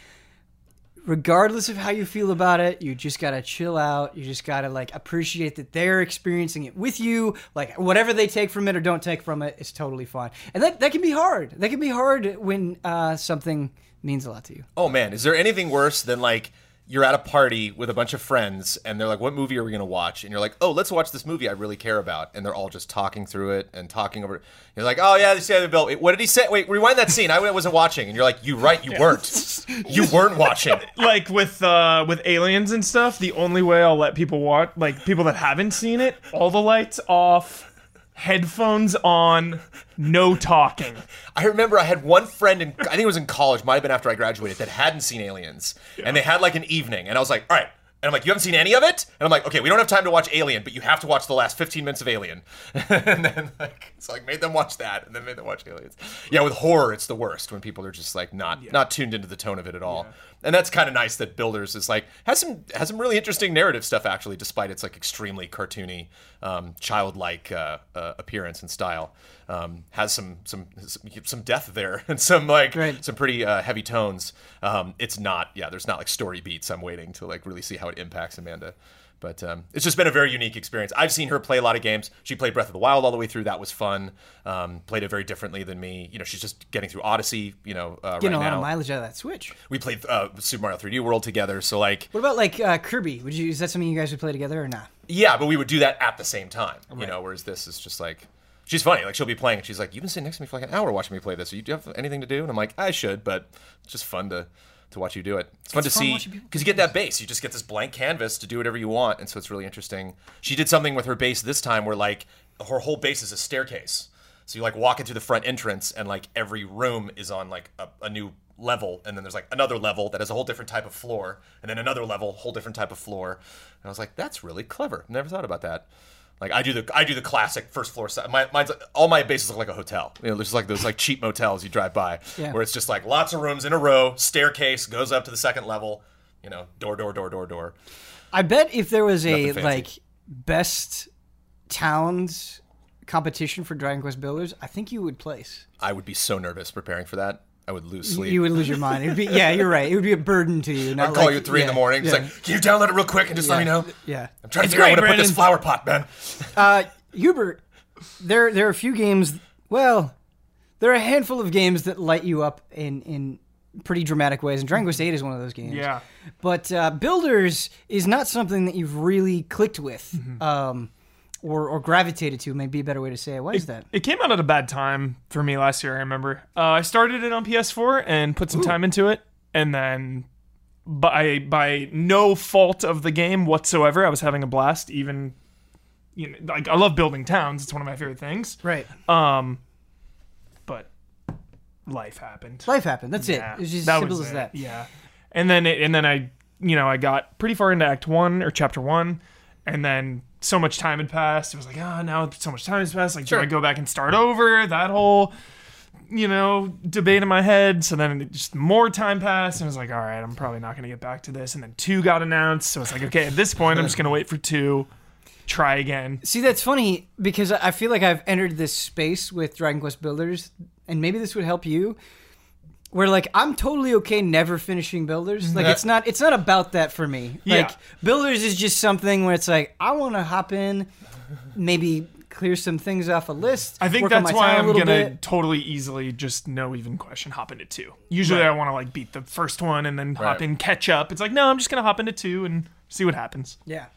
[SPEAKER 1] regardless of how you feel about it, you just gotta chill out. You just gotta like appreciate that they're experiencing it with you. Like whatever they take from it or don't take from it, it is totally fine. And that that can be hard. That can be hard when uh, something means a lot to you.
[SPEAKER 2] Oh man, is there anything worse than like you're at a party with a bunch of friends and they're like, "What movie are we gonna watch?" And you're like, "Oh, let's watch this movie I really care about." And they're all just talking through it and talking over. it. You're like, "Oh yeah, this other bill. What did he say? Wait, rewind that scene. I wasn't watching." And you're like, "You right, you weren't. You weren't watching." [LAUGHS]
[SPEAKER 3] like with uh with aliens and stuff the only way i'll let people watch like people that haven't seen it all the lights off headphones on no talking.
[SPEAKER 2] I remember I had one friend in I think it was in college, might have been after I graduated, that hadn't seen Aliens, and they had like an evening, and I was like, all right. And I'm like, you haven't seen any of it? And I'm like, okay, we don't have time to watch Alien, but you have to watch the last 15 minutes of Alien. [LAUGHS] and then like, so like made them watch that, and then made them watch Aliens. Yeah, with horror, it's the worst when people are just like not not tuned into the tone of it at all. And that's kind of nice that Builders is like has some has some really interesting narrative stuff actually, despite its like extremely cartoony, um, childlike uh, uh, appearance and style. Um, has some some some death there [LAUGHS] and some like
[SPEAKER 1] Right.
[SPEAKER 2] some pretty uh, heavy tones. Um, it's not, yeah, there's not like story beats. I'm waiting to like really see how it impacts Amanda. But um, it's just been a very unique experience. I've seen her play a lot of games. She played Breath of the Wild all the way through. That was fun. Um, played it very differently than me. You know, she's just getting through Odyssey. You know, uh,
[SPEAKER 1] Getting
[SPEAKER 2] right
[SPEAKER 1] a lot
[SPEAKER 2] now
[SPEAKER 1] of mileage out of that Switch.
[SPEAKER 2] we played uh, Super Mario 3D World together. So like,
[SPEAKER 1] What about like uh, Kirby? Would you? Is that something you guys would play together or not?
[SPEAKER 2] yeah, but we would do that at the same time. You know, whereas this is just like. She's funny. Like she'll be playing, and she's like, "You've been sitting next to me for like an hour watching me play this. Do you have anything to do?" And I'm like, "I should, but it's just fun to to watch you do it. It's fun to
[SPEAKER 1] fun
[SPEAKER 2] see because you get that base. You just get this blank canvas to do whatever you want, and so it's really interesting. She did something with her base this time where like her whole base is a staircase. So you like walk into the front entrance, and like every room is on like a, a new level, and then there's like another level that has a whole different type of floor, and then another level, whole different type of floor. And I was like, that's really clever. Never thought about that. Like I do the I do the classic first floor. si- My mine's all my bases look like a hotel. You know, there's like those like cheap motels you drive by,
[SPEAKER 1] Yeah.
[SPEAKER 2] where it's just like lots of rooms in a row, staircase goes up to the second level. You know, door, door, door, door, door.
[SPEAKER 1] I bet if there was a
[SPEAKER 2] fancy.
[SPEAKER 1] like best towns competition for Dragon Quest Builders, I think you would place.
[SPEAKER 2] I would be so nervous preparing for that. I would lose sleep.
[SPEAKER 1] You would lose your mind. It'd be yeah, you're right. It would be a burden to you.
[SPEAKER 2] I'd call
[SPEAKER 1] like-
[SPEAKER 2] you at three in the morning. Just
[SPEAKER 1] yeah,
[SPEAKER 2] like, can you download it real quick and just let me know?
[SPEAKER 1] yeah.
[SPEAKER 2] I'm trying to
[SPEAKER 3] It's
[SPEAKER 2] figure out where to
[SPEAKER 3] great,
[SPEAKER 2] put this flower pot, man. [LAUGHS]
[SPEAKER 1] Uh, Hubert, there there are a few games. Well, there are a handful of games that light you up in in pretty dramatic ways, and Dragon Quest Eight is one of those games.
[SPEAKER 3] Yeah.
[SPEAKER 1] But uh, Builders is not something that you've really clicked with,
[SPEAKER 3] Mm-hmm.
[SPEAKER 1] um, or or gravitated to. May be a better way to say it. Why is that?
[SPEAKER 3] It came out at a bad time for me last year. I remember. Uh, I started it on PS4 and put some time into it, and then by by no fault of the game whatsoever, I was having a blast. Even you know, like I love building towns. It's one of my favorite things.
[SPEAKER 1] Right.
[SPEAKER 3] Um, but life happened.
[SPEAKER 1] Life happened. That's
[SPEAKER 3] Yeah,
[SPEAKER 1] it. It's just
[SPEAKER 3] that
[SPEAKER 1] as simple as
[SPEAKER 3] it.
[SPEAKER 1] that.
[SPEAKER 3] Yeah, and then it, and then I, you know, I got pretty far into Act One or Chapter One, and then so much time had passed. It was like, ah, now so much time has passed. Like,
[SPEAKER 2] Sure.
[SPEAKER 3] do I go back and start over? That whole, you know, debate in my head. So then just more time passed, and I was like, all right, I'm probably not gonna get back to this. And then two got announced, so it's like, okay, at this point, I'm just gonna wait for two, try again.
[SPEAKER 1] See, that's funny because I feel like I've entered this space with Dragon Quest Builders, and maybe this would help you. Where like I'm totally okay never finishing Builders. Like it's not it's not about that for me.
[SPEAKER 3] Yeah.
[SPEAKER 1] Like Builders is just something where it's like I want to hop in, maybe clear some things off a list.
[SPEAKER 3] I think
[SPEAKER 1] work on
[SPEAKER 3] that's
[SPEAKER 1] my
[SPEAKER 3] why
[SPEAKER 1] time a
[SPEAKER 3] I'm
[SPEAKER 1] little
[SPEAKER 3] gonna
[SPEAKER 1] bit.
[SPEAKER 3] totally easily just no even question hop into two. Usually
[SPEAKER 2] Right.
[SPEAKER 3] I want to like beat the first one and then hop
[SPEAKER 2] Right.
[SPEAKER 3] in catch up. It's like no, I'm just gonna hop into two and see what happens.
[SPEAKER 1] Yeah.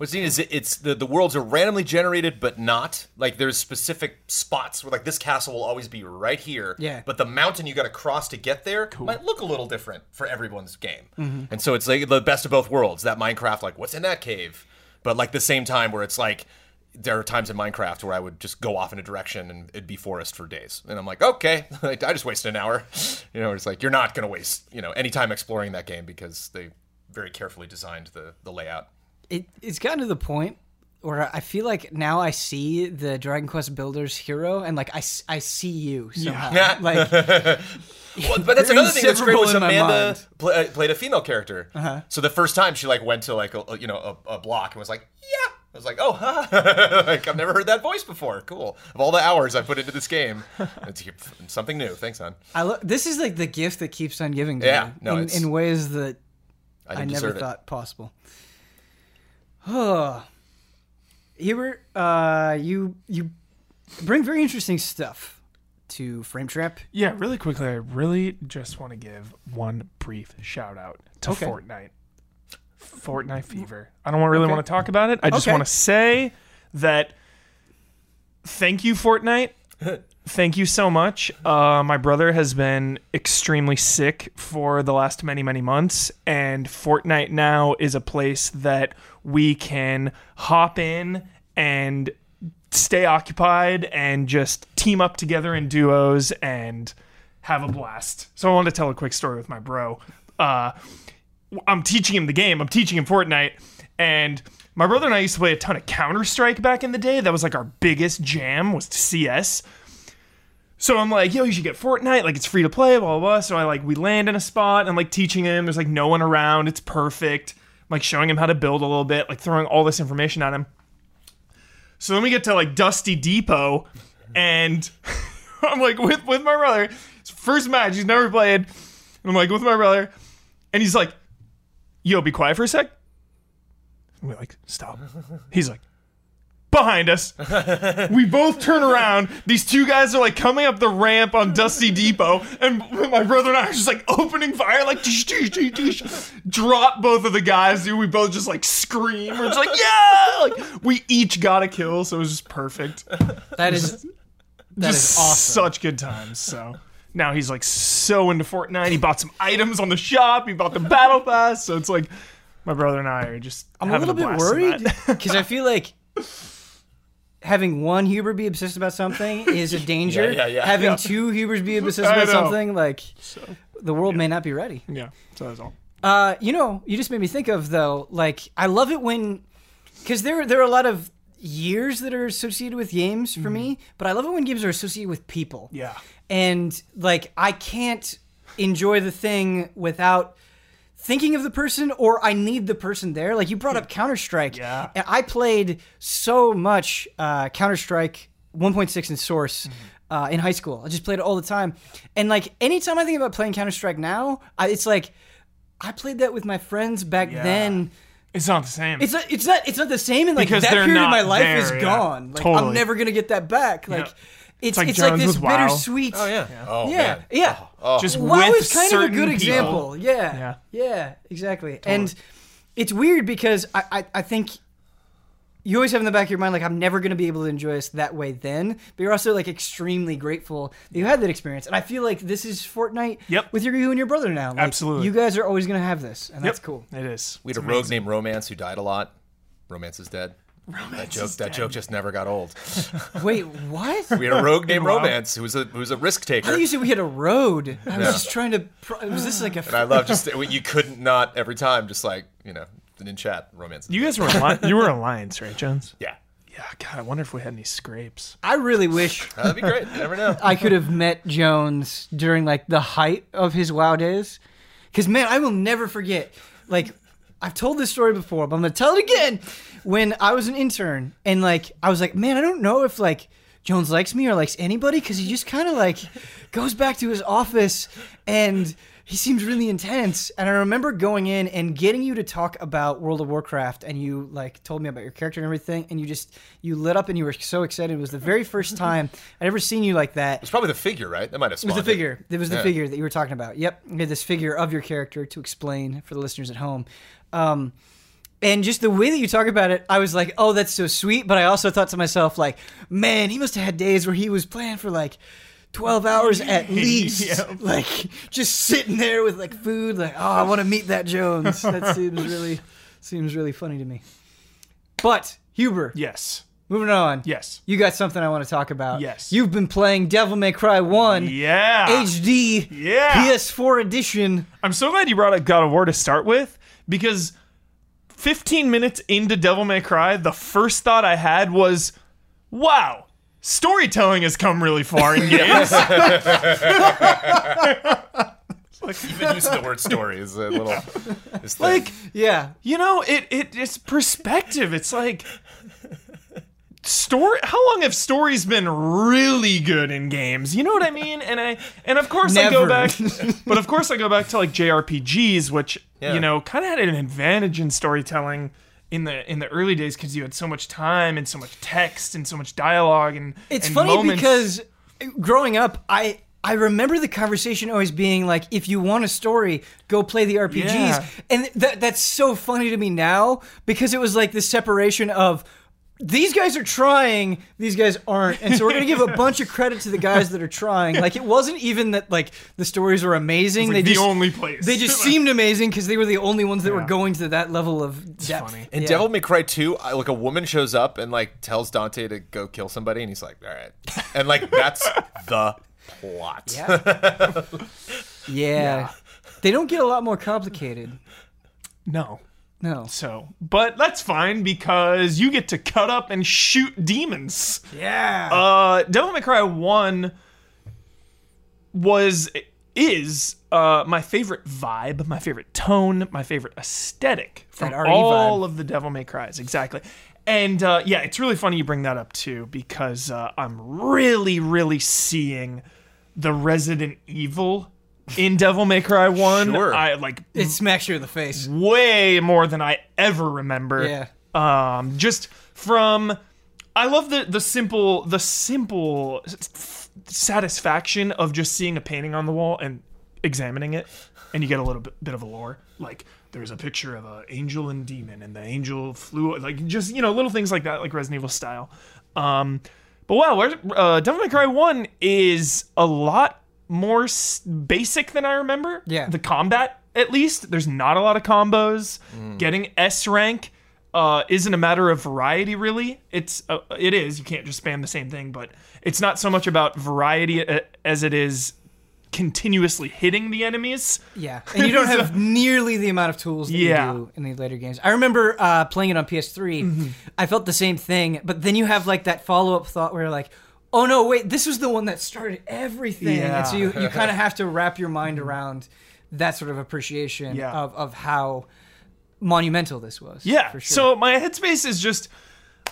[SPEAKER 2] What's neat is it, it's the the worlds are randomly generated, but not like there's specific spots where like this castle will always be right here.
[SPEAKER 1] Yeah.
[SPEAKER 2] But the mountain you got to cross to get there might look a little different for everyone's game, mm-hmm. and so it's like the best of both worlds. That Minecraft, like what's in that cave, but like the same time where it's like. There are times in Minecraft where I would just go off in a direction and it'd be forest for days, and I'm like, okay, [LAUGHS] I just wasted an hour. [LAUGHS] You know, it's like you're not gonna waste you know any time exploring that game because they very carefully designed the the layout.
[SPEAKER 1] It, it's gotten to the point where I feel like now I see the Dragon Quest Builders hero and like I, I see you somehow.
[SPEAKER 2] Yeah. [LAUGHS]
[SPEAKER 1] Like [LAUGHS]
[SPEAKER 2] Well, but that's [LAUGHS] another thing that's great was Amanda
[SPEAKER 1] mind.
[SPEAKER 2] pla uh, played a female character. Uh-huh. So the first time she like went to like a, you know a, a block and was like, yeah. I was like, oh, huh. like I've never heard that voice before. Cool. Of all the hours I put into this game, it's something new. Thanks, son.
[SPEAKER 1] I lo- this is like the gift that keeps on giving to
[SPEAKER 2] Yeah,
[SPEAKER 1] me
[SPEAKER 2] no,
[SPEAKER 1] in, in ways that
[SPEAKER 2] I,
[SPEAKER 1] I never
[SPEAKER 2] it.
[SPEAKER 1] thought possible. Hubert, uh, you you bring very interesting stuff to Frame Trap.
[SPEAKER 3] yeah, really quickly, I really just want to give one brief shout out to
[SPEAKER 1] Okay.
[SPEAKER 3] Fortnite. Fortnite fever. I don't really
[SPEAKER 1] Okay.
[SPEAKER 3] want to talk about it. I just
[SPEAKER 1] Okay.
[SPEAKER 3] want to say that thank you, Fortnite. [LAUGHS] Thank you so much. Uh, my brother has been extremely sick for the last many, many months, and Fortnite now is a place that we can hop in and stay occupied and just team up together in duos and have a blast. So I wanted to tell a quick story with my bro. Uh, I'm teaching him the game. I'm teaching him Fortnite, and my brother and I used to play a ton of Counter Strike back in the day. That was like our biggest jam was CS. So I'm like, yo, you should get Fortnite. Like it's free to play, blah blah blah. So I like we land in a spot. and I'm like teaching him. There's like no one around. It's perfect. Like showing him how to build a little bit, like throwing all this information at him. So then we get to like Dusty Depot, and [LAUGHS] I'm like with with my brother. First match. He's never played. And I'm like with my brother, and he's like, "Yo, be quiet for a sec." And we're like, "Stop." He's like, "Behind us." [LAUGHS] we both turn around. These two guys are like coming up the ramp on Dusty Depot, and my brother and I are just like opening fire, like "Tish, tish, tish, tish." drop both of the guys. Dude, we both just like scream. We're just like, "Yeah!" Like we each got a kill, so it was just perfect.
[SPEAKER 1] That is that is
[SPEAKER 3] just
[SPEAKER 1] awesome.
[SPEAKER 3] such good times. So now he's like so into Fortnite. He bought some items on the shop. He bought the battle pass. So it's like my brother and I are just.
[SPEAKER 1] I'm a
[SPEAKER 3] having
[SPEAKER 1] little bit
[SPEAKER 3] blast in
[SPEAKER 1] worried because [LAUGHS] I feel like having one Huber be obsessed about something [LAUGHS] is a danger.
[SPEAKER 2] Yeah, yeah, yeah.
[SPEAKER 1] Having two Hubers be [LAUGHS] obsessed about something like the world may not be ready.
[SPEAKER 3] yeah. So that's all.
[SPEAKER 1] Uh, you know, you just made me think of though. Like, I love it when because there there are a lot of years that are associated with games for me, but I love it when games are associated with people.
[SPEAKER 3] Mm-hmm. Yeah.
[SPEAKER 1] and like I can't enjoy the thing without thinking of the person or I need the person there. Like you brought up Counter Strike.
[SPEAKER 3] Yeah.
[SPEAKER 1] And I played so much uh, Counter Strike 1.6 in Source.
[SPEAKER 3] Mm-hmm.
[SPEAKER 1] Uh, in high school, I just played it all the time, and like anytime I think about playing Counter Strike now, I, it's like I played that with my friends back
[SPEAKER 3] Yeah.
[SPEAKER 1] then.
[SPEAKER 3] It's not the same.
[SPEAKER 1] It's not, it's not it's not the same, and like
[SPEAKER 3] Because
[SPEAKER 1] that period of my life
[SPEAKER 3] there,
[SPEAKER 1] is
[SPEAKER 3] yeah.
[SPEAKER 1] gone. Like
[SPEAKER 3] Totally.
[SPEAKER 1] I'm never gonna get that back. Like
[SPEAKER 3] Yeah.
[SPEAKER 1] It's
[SPEAKER 3] like
[SPEAKER 1] it's like, this
[SPEAKER 3] WoW.
[SPEAKER 1] bittersweet.
[SPEAKER 2] Oh yeah. Oh
[SPEAKER 1] yeah,
[SPEAKER 2] man.
[SPEAKER 1] yeah. Oh, oh.
[SPEAKER 3] just
[SPEAKER 1] WoW
[SPEAKER 3] with
[SPEAKER 1] is kind of a
[SPEAKER 3] certain
[SPEAKER 1] good
[SPEAKER 3] people.
[SPEAKER 1] example. Yeah.
[SPEAKER 3] Yeah.
[SPEAKER 1] Yeah, exactly. And it's weird because I, I, I think you always have in the back of your mind, like, I'm never going to be able to enjoy this that way then. But you're also, like, extremely grateful that you had that experience. And I feel like this is Fortnite
[SPEAKER 3] Yep.
[SPEAKER 1] with your, you and your brother now. Like,
[SPEAKER 3] Absolutely.
[SPEAKER 1] You guys are always going to have this. And that's cool.
[SPEAKER 3] It is.
[SPEAKER 2] We had
[SPEAKER 3] It's
[SPEAKER 2] a rogue named Romance who died a lot. Romance is dead. That joke, that joke just never got old. [LAUGHS]
[SPEAKER 1] Wait, what?
[SPEAKER 2] We had a rogue named
[SPEAKER 3] Wow.
[SPEAKER 2] Romance who was a who was a risk
[SPEAKER 1] I
[SPEAKER 2] taker.
[SPEAKER 1] thought you said we had a road. I was
[SPEAKER 2] Yeah.
[SPEAKER 1] just trying to. Was this like a?
[SPEAKER 2] And I love just you couldn't not every time just like you know in chat romance.
[SPEAKER 3] You guys were Alli- you were [LAUGHS] Alliance, right, Jones?
[SPEAKER 2] yeah,
[SPEAKER 3] Yeah. God, I wonder if we had any scrapes.
[SPEAKER 1] I really wish [LAUGHS]
[SPEAKER 2] that'd be great. You never know.
[SPEAKER 1] I could have met Jones during like the height of his WoW days. Because man, I will never forget. Like I've told this story before, but I'm gonna tell it again. When I was an intern and like I was like, man, I don't know if like Jones likes me or likes anybody because he just kind of like goes back to his office and he seems really intense. And I remember going in and getting you to talk about World of Warcraft and you like told me about your character and everything and you just you lit up and you were so excited. It was the very first time I'd ever seen you like that.
[SPEAKER 2] It's probably the figure, right? That might have
[SPEAKER 1] It was the figure. It was the
[SPEAKER 2] Yeah.
[SPEAKER 1] figure that you were talking about. Yep, you had this figure of your character to explain for the listeners at home. Um, and just the way that you talk about it, I was like, "Oh, that's so sweet." But I also thought to myself, like, "Man, he must have had days where he was playing for like twelve hours [LAUGHS] at least,
[SPEAKER 3] Yeah.
[SPEAKER 1] like just sitting there with like food. Like, oh, I want to meet that Jones. That [LAUGHS] seems really seems really funny to me." But Huber,
[SPEAKER 3] Yes.
[SPEAKER 1] moving on.
[SPEAKER 3] Yes.
[SPEAKER 1] You got something I want to talk about.
[SPEAKER 3] Yes.
[SPEAKER 1] You've been playing Devil May Cry 1
[SPEAKER 3] Yeah.
[SPEAKER 1] HD
[SPEAKER 3] Yeah.
[SPEAKER 1] PS4 edition.
[SPEAKER 3] I'm so glad you brought up God of War to start with because 15 minutes into Devil May Cry, the first thought I had was, wow, storytelling has come really far in [LAUGHS] games. [LAUGHS]
[SPEAKER 2] like, Even using the word story is a little is
[SPEAKER 3] like,
[SPEAKER 1] Yeah.
[SPEAKER 3] you know, it, it it's perspective. It's like story how long have stories been really good in games you know what i mean and i and of course i go back [LAUGHS] but of course i go back to like jrpgs which
[SPEAKER 2] Yeah.
[SPEAKER 3] you know kind of had an advantage in storytelling in the in the early days because you had so much time and so much text and so much dialogue and
[SPEAKER 1] It's
[SPEAKER 3] and
[SPEAKER 1] funny
[SPEAKER 3] moments.
[SPEAKER 1] because growing up, I I remember the conversation always being like, if you want a story, go play the RPGs.
[SPEAKER 3] Yeah.
[SPEAKER 1] And that that's so funny to me now because it was like the separation of these guys are trying, these guys aren't. And so we're going to give a bunch of credit to the guys that are trying. Like it wasn't even that like the stories were amazing.
[SPEAKER 3] like
[SPEAKER 1] they
[SPEAKER 3] the
[SPEAKER 1] just
[SPEAKER 3] only place
[SPEAKER 1] they just seemed amazing because they were the only ones that were going to that level of depth.
[SPEAKER 3] funny.
[SPEAKER 2] In
[SPEAKER 1] Yeah.
[SPEAKER 2] Devil May Cry 2, I, like a woman shows up and like tells Dante to go kill somebody, and he's like, "All right," and like that's [LAUGHS] the plot. [LAUGHS]
[SPEAKER 1] Yeah. yeah. They don't get a lot more complicated.
[SPEAKER 3] no
[SPEAKER 1] No.
[SPEAKER 3] so but that's fine because you get to cut up and shoot demons
[SPEAKER 1] Yeah.
[SPEAKER 3] Uh, Devil May Cry One was is uh my favorite vibe, my favorite tone, my favorite aesthetic from
[SPEAKER 1] RE
[SPEAKER 3] all
[SPEAKER 1] vibe.
[SPEAKER 3] of the Devil May Cries. Exactly. And uh, yeah, it's really funny you bring that up too because uh, I'm really, really seeing the Resident Evil in Devil May Cry One.
[SPEAKER 2] Sure.
[SPEAKER 3] I like
[SPEAKER 1] it smacks you in the face.
[SPEAKER 3] way more than I ever remember.
[SPEAKER 1] Yeah.
[SPEAKER 3] Um, just from, I love the the simple the simple s- satisfaction of just seeing a painting on the wall and examining it, and you get a little bit, bit of a lore. Like there's a picture of an angel and demon, and the angel flew like just you know little things like that, like Resident Evil style. Um, but wow, where- uh, Devil May Cry One is a lot more s- basic than I remember.
[SPEAKER 1] Yeah.
[SPEAKER 3] the combat at least there's not a lot of combos. Getting S rank uh, isn't a matter of variety really. It's uh, it is you can't just spam the same thing, but it's not so much about variety uh, as it is continuously hitting the enemies.
[SPEAKER 1] Yeah, and you don't [LAUGHS] have nearly the amount of tools that
[SPEAKER 3] Yeah.
[SPEAKER 1] you do in the later games. I remember uh, playing it on PS3.
[SPEAKER 3] Mm-hmm.
[SPEAKER 1] I felt the same thing, but then you have like that follow up thought where you're like, "Oh no, wait, this was the one that started everything." And so you, you kind of have to [LAUGHS] wrap your mind around that sort of appreciation.
[SPEAKER 3] Yeah.
[SPEAKER 1] of of how monumental this was.
[SPEAKER 3] Yeah.
[SPEAKER 1] for sure.
[SPEAKER 3] So my headspace is just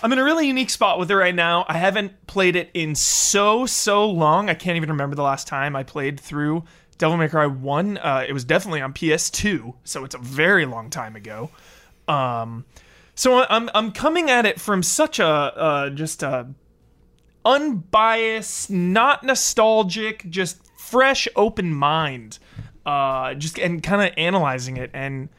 [SPEAKER 3] I'm in a really unique spot with it right now. I haven't played it in so so long. I can't even remember the last time I played through Devil May Cry 1. Uh, it was definitely on PS2, so it's a very long time ago. Um so I'm I'm coming at it from such a uh, just a unbiased, not nostalgic, just fresh, open mind. Uh, just and kind of analyzing it and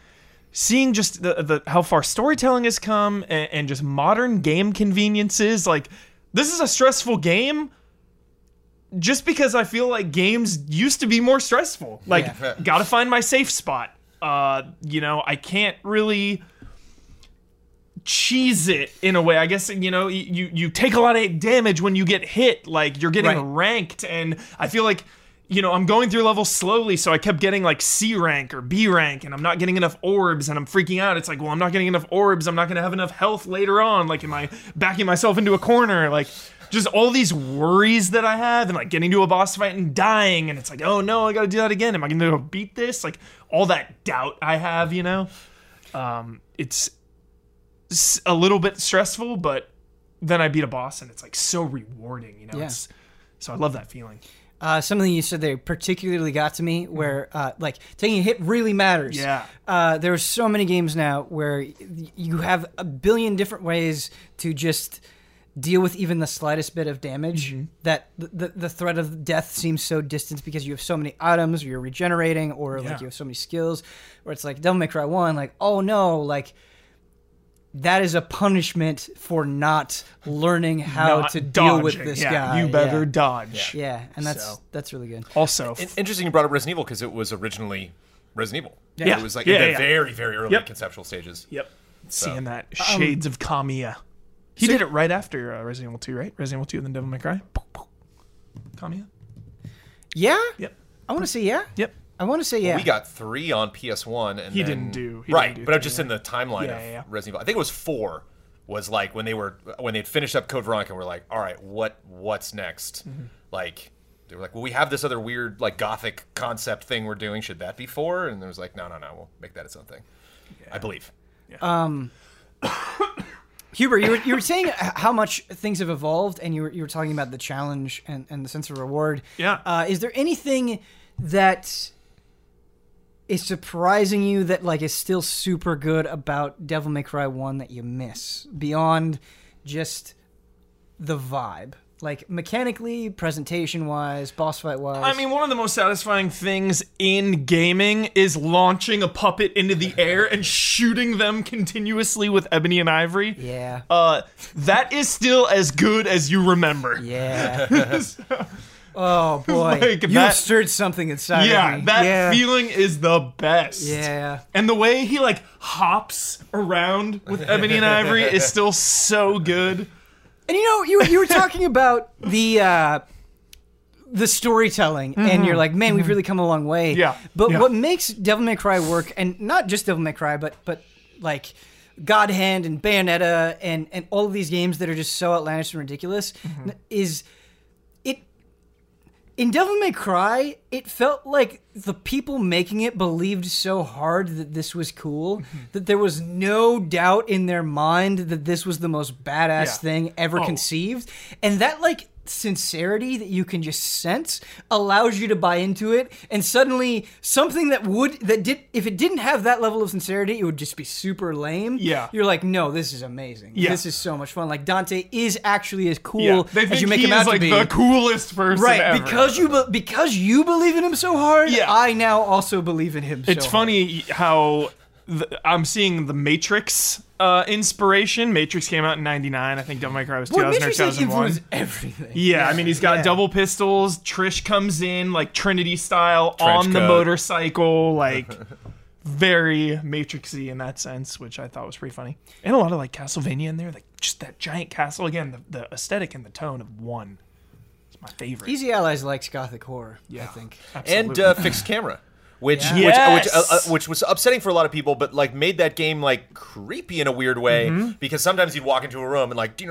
[SPEAKER 3] seeing just the, the how far storytelling has come and, and just modern game conveniences. Like this is a stressful game. Just because I feel like games used to be more stressful. Like,
[SPEAKER 1] Yeah.
[SPEAKER 3] gotta find my safe spot. Uh, you know, I can't really cheese it in a way. I guess you know you you take a lot of damage when you get hit. Like you're getting
[SPEAKER 1] Right.
[SPEAKER 3] ranked, and I feel like you know I'm going through levels slowly, so I kept getting like C rank or B rank, and I'm not getting enough orbs, and I'm freaking out. It's like, well, I'm not getting enough orbs. I'm not going to have enough health later on. Like, am I backing myself into a corner? Like. Just all these worries that I have, and like getting to a boss fight and dying, and it's like, oh no, I gotta do that again. Am I gonna beat this? Like all that doubt I have, you know. Um, it's a little bit stressful, but then I beat a boss and it's like so rewarding, you know.
[SPEAKER 1] Yeah.
[SPEAKER 3] It's, so I love that feeling.
[SPEAKER 1] Uh, something you said there particularly got to me, where uh, like taking a hit really matters.
[SPEAKER 3] Yeah.
[SPEAKER 1] Uh, there are so many games now where y- you have a billion different ways to just deal with even the slightest bit of damage. That the, the the threat of death seems so distant because you have so many items, or you're regenerating, or
[SPEAKER 3] Yeah.
[SPEAKER 1] like you have so many skills. Where it's like Devil May Cry One, like oh no, like. That is a punishment for not learning how
[SPEAKER 3] Not
[SPEAKER 1] to deal with this
[SPEAKER 3] Yeah,
[SPEAKER 1] guy.
[SPEAKER 3] You better
[SPEAKER 1] yeah.
[SPEAKER 3] dodge.
[SPEAKER 1] Yeah, and that's
[SPEAKER 3] So.
[SPEAKER 1] that's really good.
[SPEAKER 3] Also,
[SPEAKER 2] In- interesting you brought up Resident Evil because it was originally Resident Evil.
[SPEAKER 3] Yeah.
[SPEAKER 2] It was like
[SPEAKER 3] Yeah,
[SPEAKER 2] in the
[SPEAKER 3] yeah.
[SPEAKER 2] very, very early
[SPEAKER 3] Yep.
[SPEAKER 2] conceptual stages.
[SPEAKER 3] yep, seeing that
[SPEAKER 1] Um,
[SPEAKER 3] shades of Kamiya. He did it right after uh, Resident Evil 2, right? Resident Evil 2 and then Devil May Cry. Kamiya.
[SPEAKER 1] Yeah,
[SPEAKER 3] Yep.
[SPEAKER 1] I want to say yeah.
[SPEAKER 3] Yep.
[SPEAKER 1] I want to say yeah.
[SPEAKER 2] We got three on PS1, and
[SPEAKER 3] He
[SPEAKER 2] then-
[SPEAKER 3] didn't do- he
[SPEAKER 2] right,
[SPEAKER 3] didn't do
[SPEAKER 2] but I'm just in the timeline
[SPEAKER 3] Yeah,
[SPEAKER 2] of
[SPEAKER 3] yeah, yeah.
[SPEAKER 2] Resident Evil. I think it was four. Was like when they were when they'd finished up Code Veronica, and we're like, all right, what what's next?
[SPEAKER 3] Mm-hmm.
[SPEAKER 2] Like they were like, well, we have this other weird like gothic concept thing we're doing. Should that be four? And it was like, no, no, no, we'll make that its own thing. I believe. [COUGHS]
[SPEAKER 1] Huber, you were, you were saying how much things have evolved, and you were, you were talking about the challenge and, and the sense of reward.
[SPEAKER 3] Yeah.
[SPEAKER 1] Uh, is there anything that is surprising you that like is still super good about Devil May Cry One that you miss beyond just the vibe, like mechanically, presentation wise, boss fight wise?
[SPEAKER 3] I mean, one of the most satisfying things in gaming is launching a puppet into the [LAUGHS] air and shooting them continuously with ebony and ivory.
[SPEAKER 1] yeah,
[SPEAKER 3] Uh, that is still as good as you remember.
[SPEAKER 1] yeah. [LAUGHS] [LAUGHS] oh [LAUGHS] boy,
[SPEAKER 3] Like
[SPEAKER 1] you
[SPEAKER 3] that-
[SPEAKER 1] stirred something inside
[SPEAKER 3] Yeah,
[SPEAKER 1] of me.
[SPEAKER 3] that
[SPEAKER 1] yeah.
[SPEAKER 3] feeling is the best.
[SPEAKER 1] Yeah.
[SPEAKER 3] And the way he like hops around with ebony and ivory is [LAUGHS] still so good.
[SPEAKER 1] And you know, you were, you were talking about the uh, the storytelling, and you're like, man, we've really come a long way.
[SPEAKER 3] Mm-hmm. Yeah,
[SPEAKER 1] But
[SPEAKER 3] yeah.
[SPEAKER 1] what makes Devil May Cry work, and not just Devil May Cry, but but like God Hand and Bayonetta and and all of these games that are just so outlandish and ridiculous,
[SPEAKER 3] Mm-hmm.
[SPEAKER 1] is it. In Devil May Cry, it felt like the people making it believed so hard that this was cool
[SPEAKER 3] Mm-hmm.
[SPEAKER 1] that there was no doubt in their mind that this was the most badass
[SPEAKER 3] Yeah.
[SPEAKER 1] thing ever
[SPEAKER 3] Oh.
[SPEAKER 1] conceived. And that like sincerity that you can just sense allows you to buy into it and suddenly something that would that did if it didn't have that level of sincerity it would just be super lame
[SPEAKER 3] Yeah.
[SPEAKER 1] you're like no this is amazing
[SPEAKER 3] Yeah.
[SPEAKER 1] this is so much fun like dante is actually as cool
[SPEAKER 3] Yeah, they think
[SPEAKER 1] as you make
[SPEAKER 3] he
[SPEAKER 1] him out
[SPEAKER 3] is like
[SPEAKER 1] to be
[SPEAKER 3] the coolest person
[SPEAKER 1] right
[SPEAKER 3] ever.
[SPEAKER 1] because you be- because you believe in him so hard
[SPEAKER 3] Yeah.
[SPEAKER 1] i now also believe in him
[SPEAKER 3] It's
[SPEAKER 1] so
[SPEAKER 3] funny how the, I'm seeing the Matrix uh, inspiration. Matrix came out in '99. I think Devil May Cry was 2000 or
[SPEAKER 1] Matrix has
[SPEAKER 3] 2001.
[SPEAKER 1] influenced everything
[SPEAKER 3] Yeah, I mean he's got
[SPEAKER 1] Yeah.
[SPEAKER 3] double pistols. Trish comes in like Trinity style
[SPEAKER 2] Trench
[SPEAKER 3] on the
[SPEAKER 2] coat.
[SPEAKER 3] motorcycle, like [LAUGHS] very Matrixy in that sense, which I thought was pretty funny. And a lot of like Castlevania in there, like just that giant castle again. The, the aesthetic and the tone of one is my favorite.
[SPEAKER 1] easy allies likes gothic horror Yeah, i
[SPEAKER 3] Yeah.
[SPEAKER 1] think
[SPEAKER 2] and uh, fixed camera, which
[SPEAKER 1] Yeah.
[SPEAKER 2] which which, uh, uh, which was upsetting for a lot of people, but like made that game like creepy in a weird way
[SPEAKER 3] Mm-hmm.
[SPEAKER 2] because sometimes you'd walk into a room and like and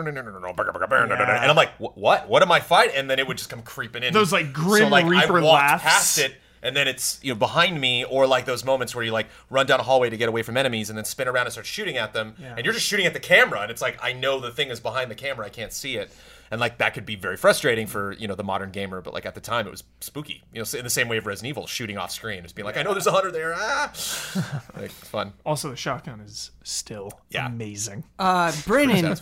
[SPEAKER 2] I'm like, "Wh- what? What am I fighting? And then it would just come creeping in.
[SPEAKER 3] Those, like, Grim
[SPEAKER 2] I
[SPEAKER 3] Reaper
[SPEAKER 2] walked
[SPEAKER 3] laughs.
[SPEAKER 2] past it. And then it's you know behind me, or like those moments where you like run down a hallway to get away from enemies, and then spin around and start shooting at them, and you're just shooting at the camera, and it's like I know the thing is behind the camera, I can't see it, and like that could be very frustrating for you know the modern gamer, but like at the time it was spooky, you know, in the same way of Resident Evil shooting off screen, just being like I know there's a hunter there, ah, [LAUGHS] like fun.
[SPEAKER 3] also, the shotgun is still
[SPEAKER 2] Yeah.
[SPEAKER 3] amazing.
[SPEAKER 1] Uh, Brennan,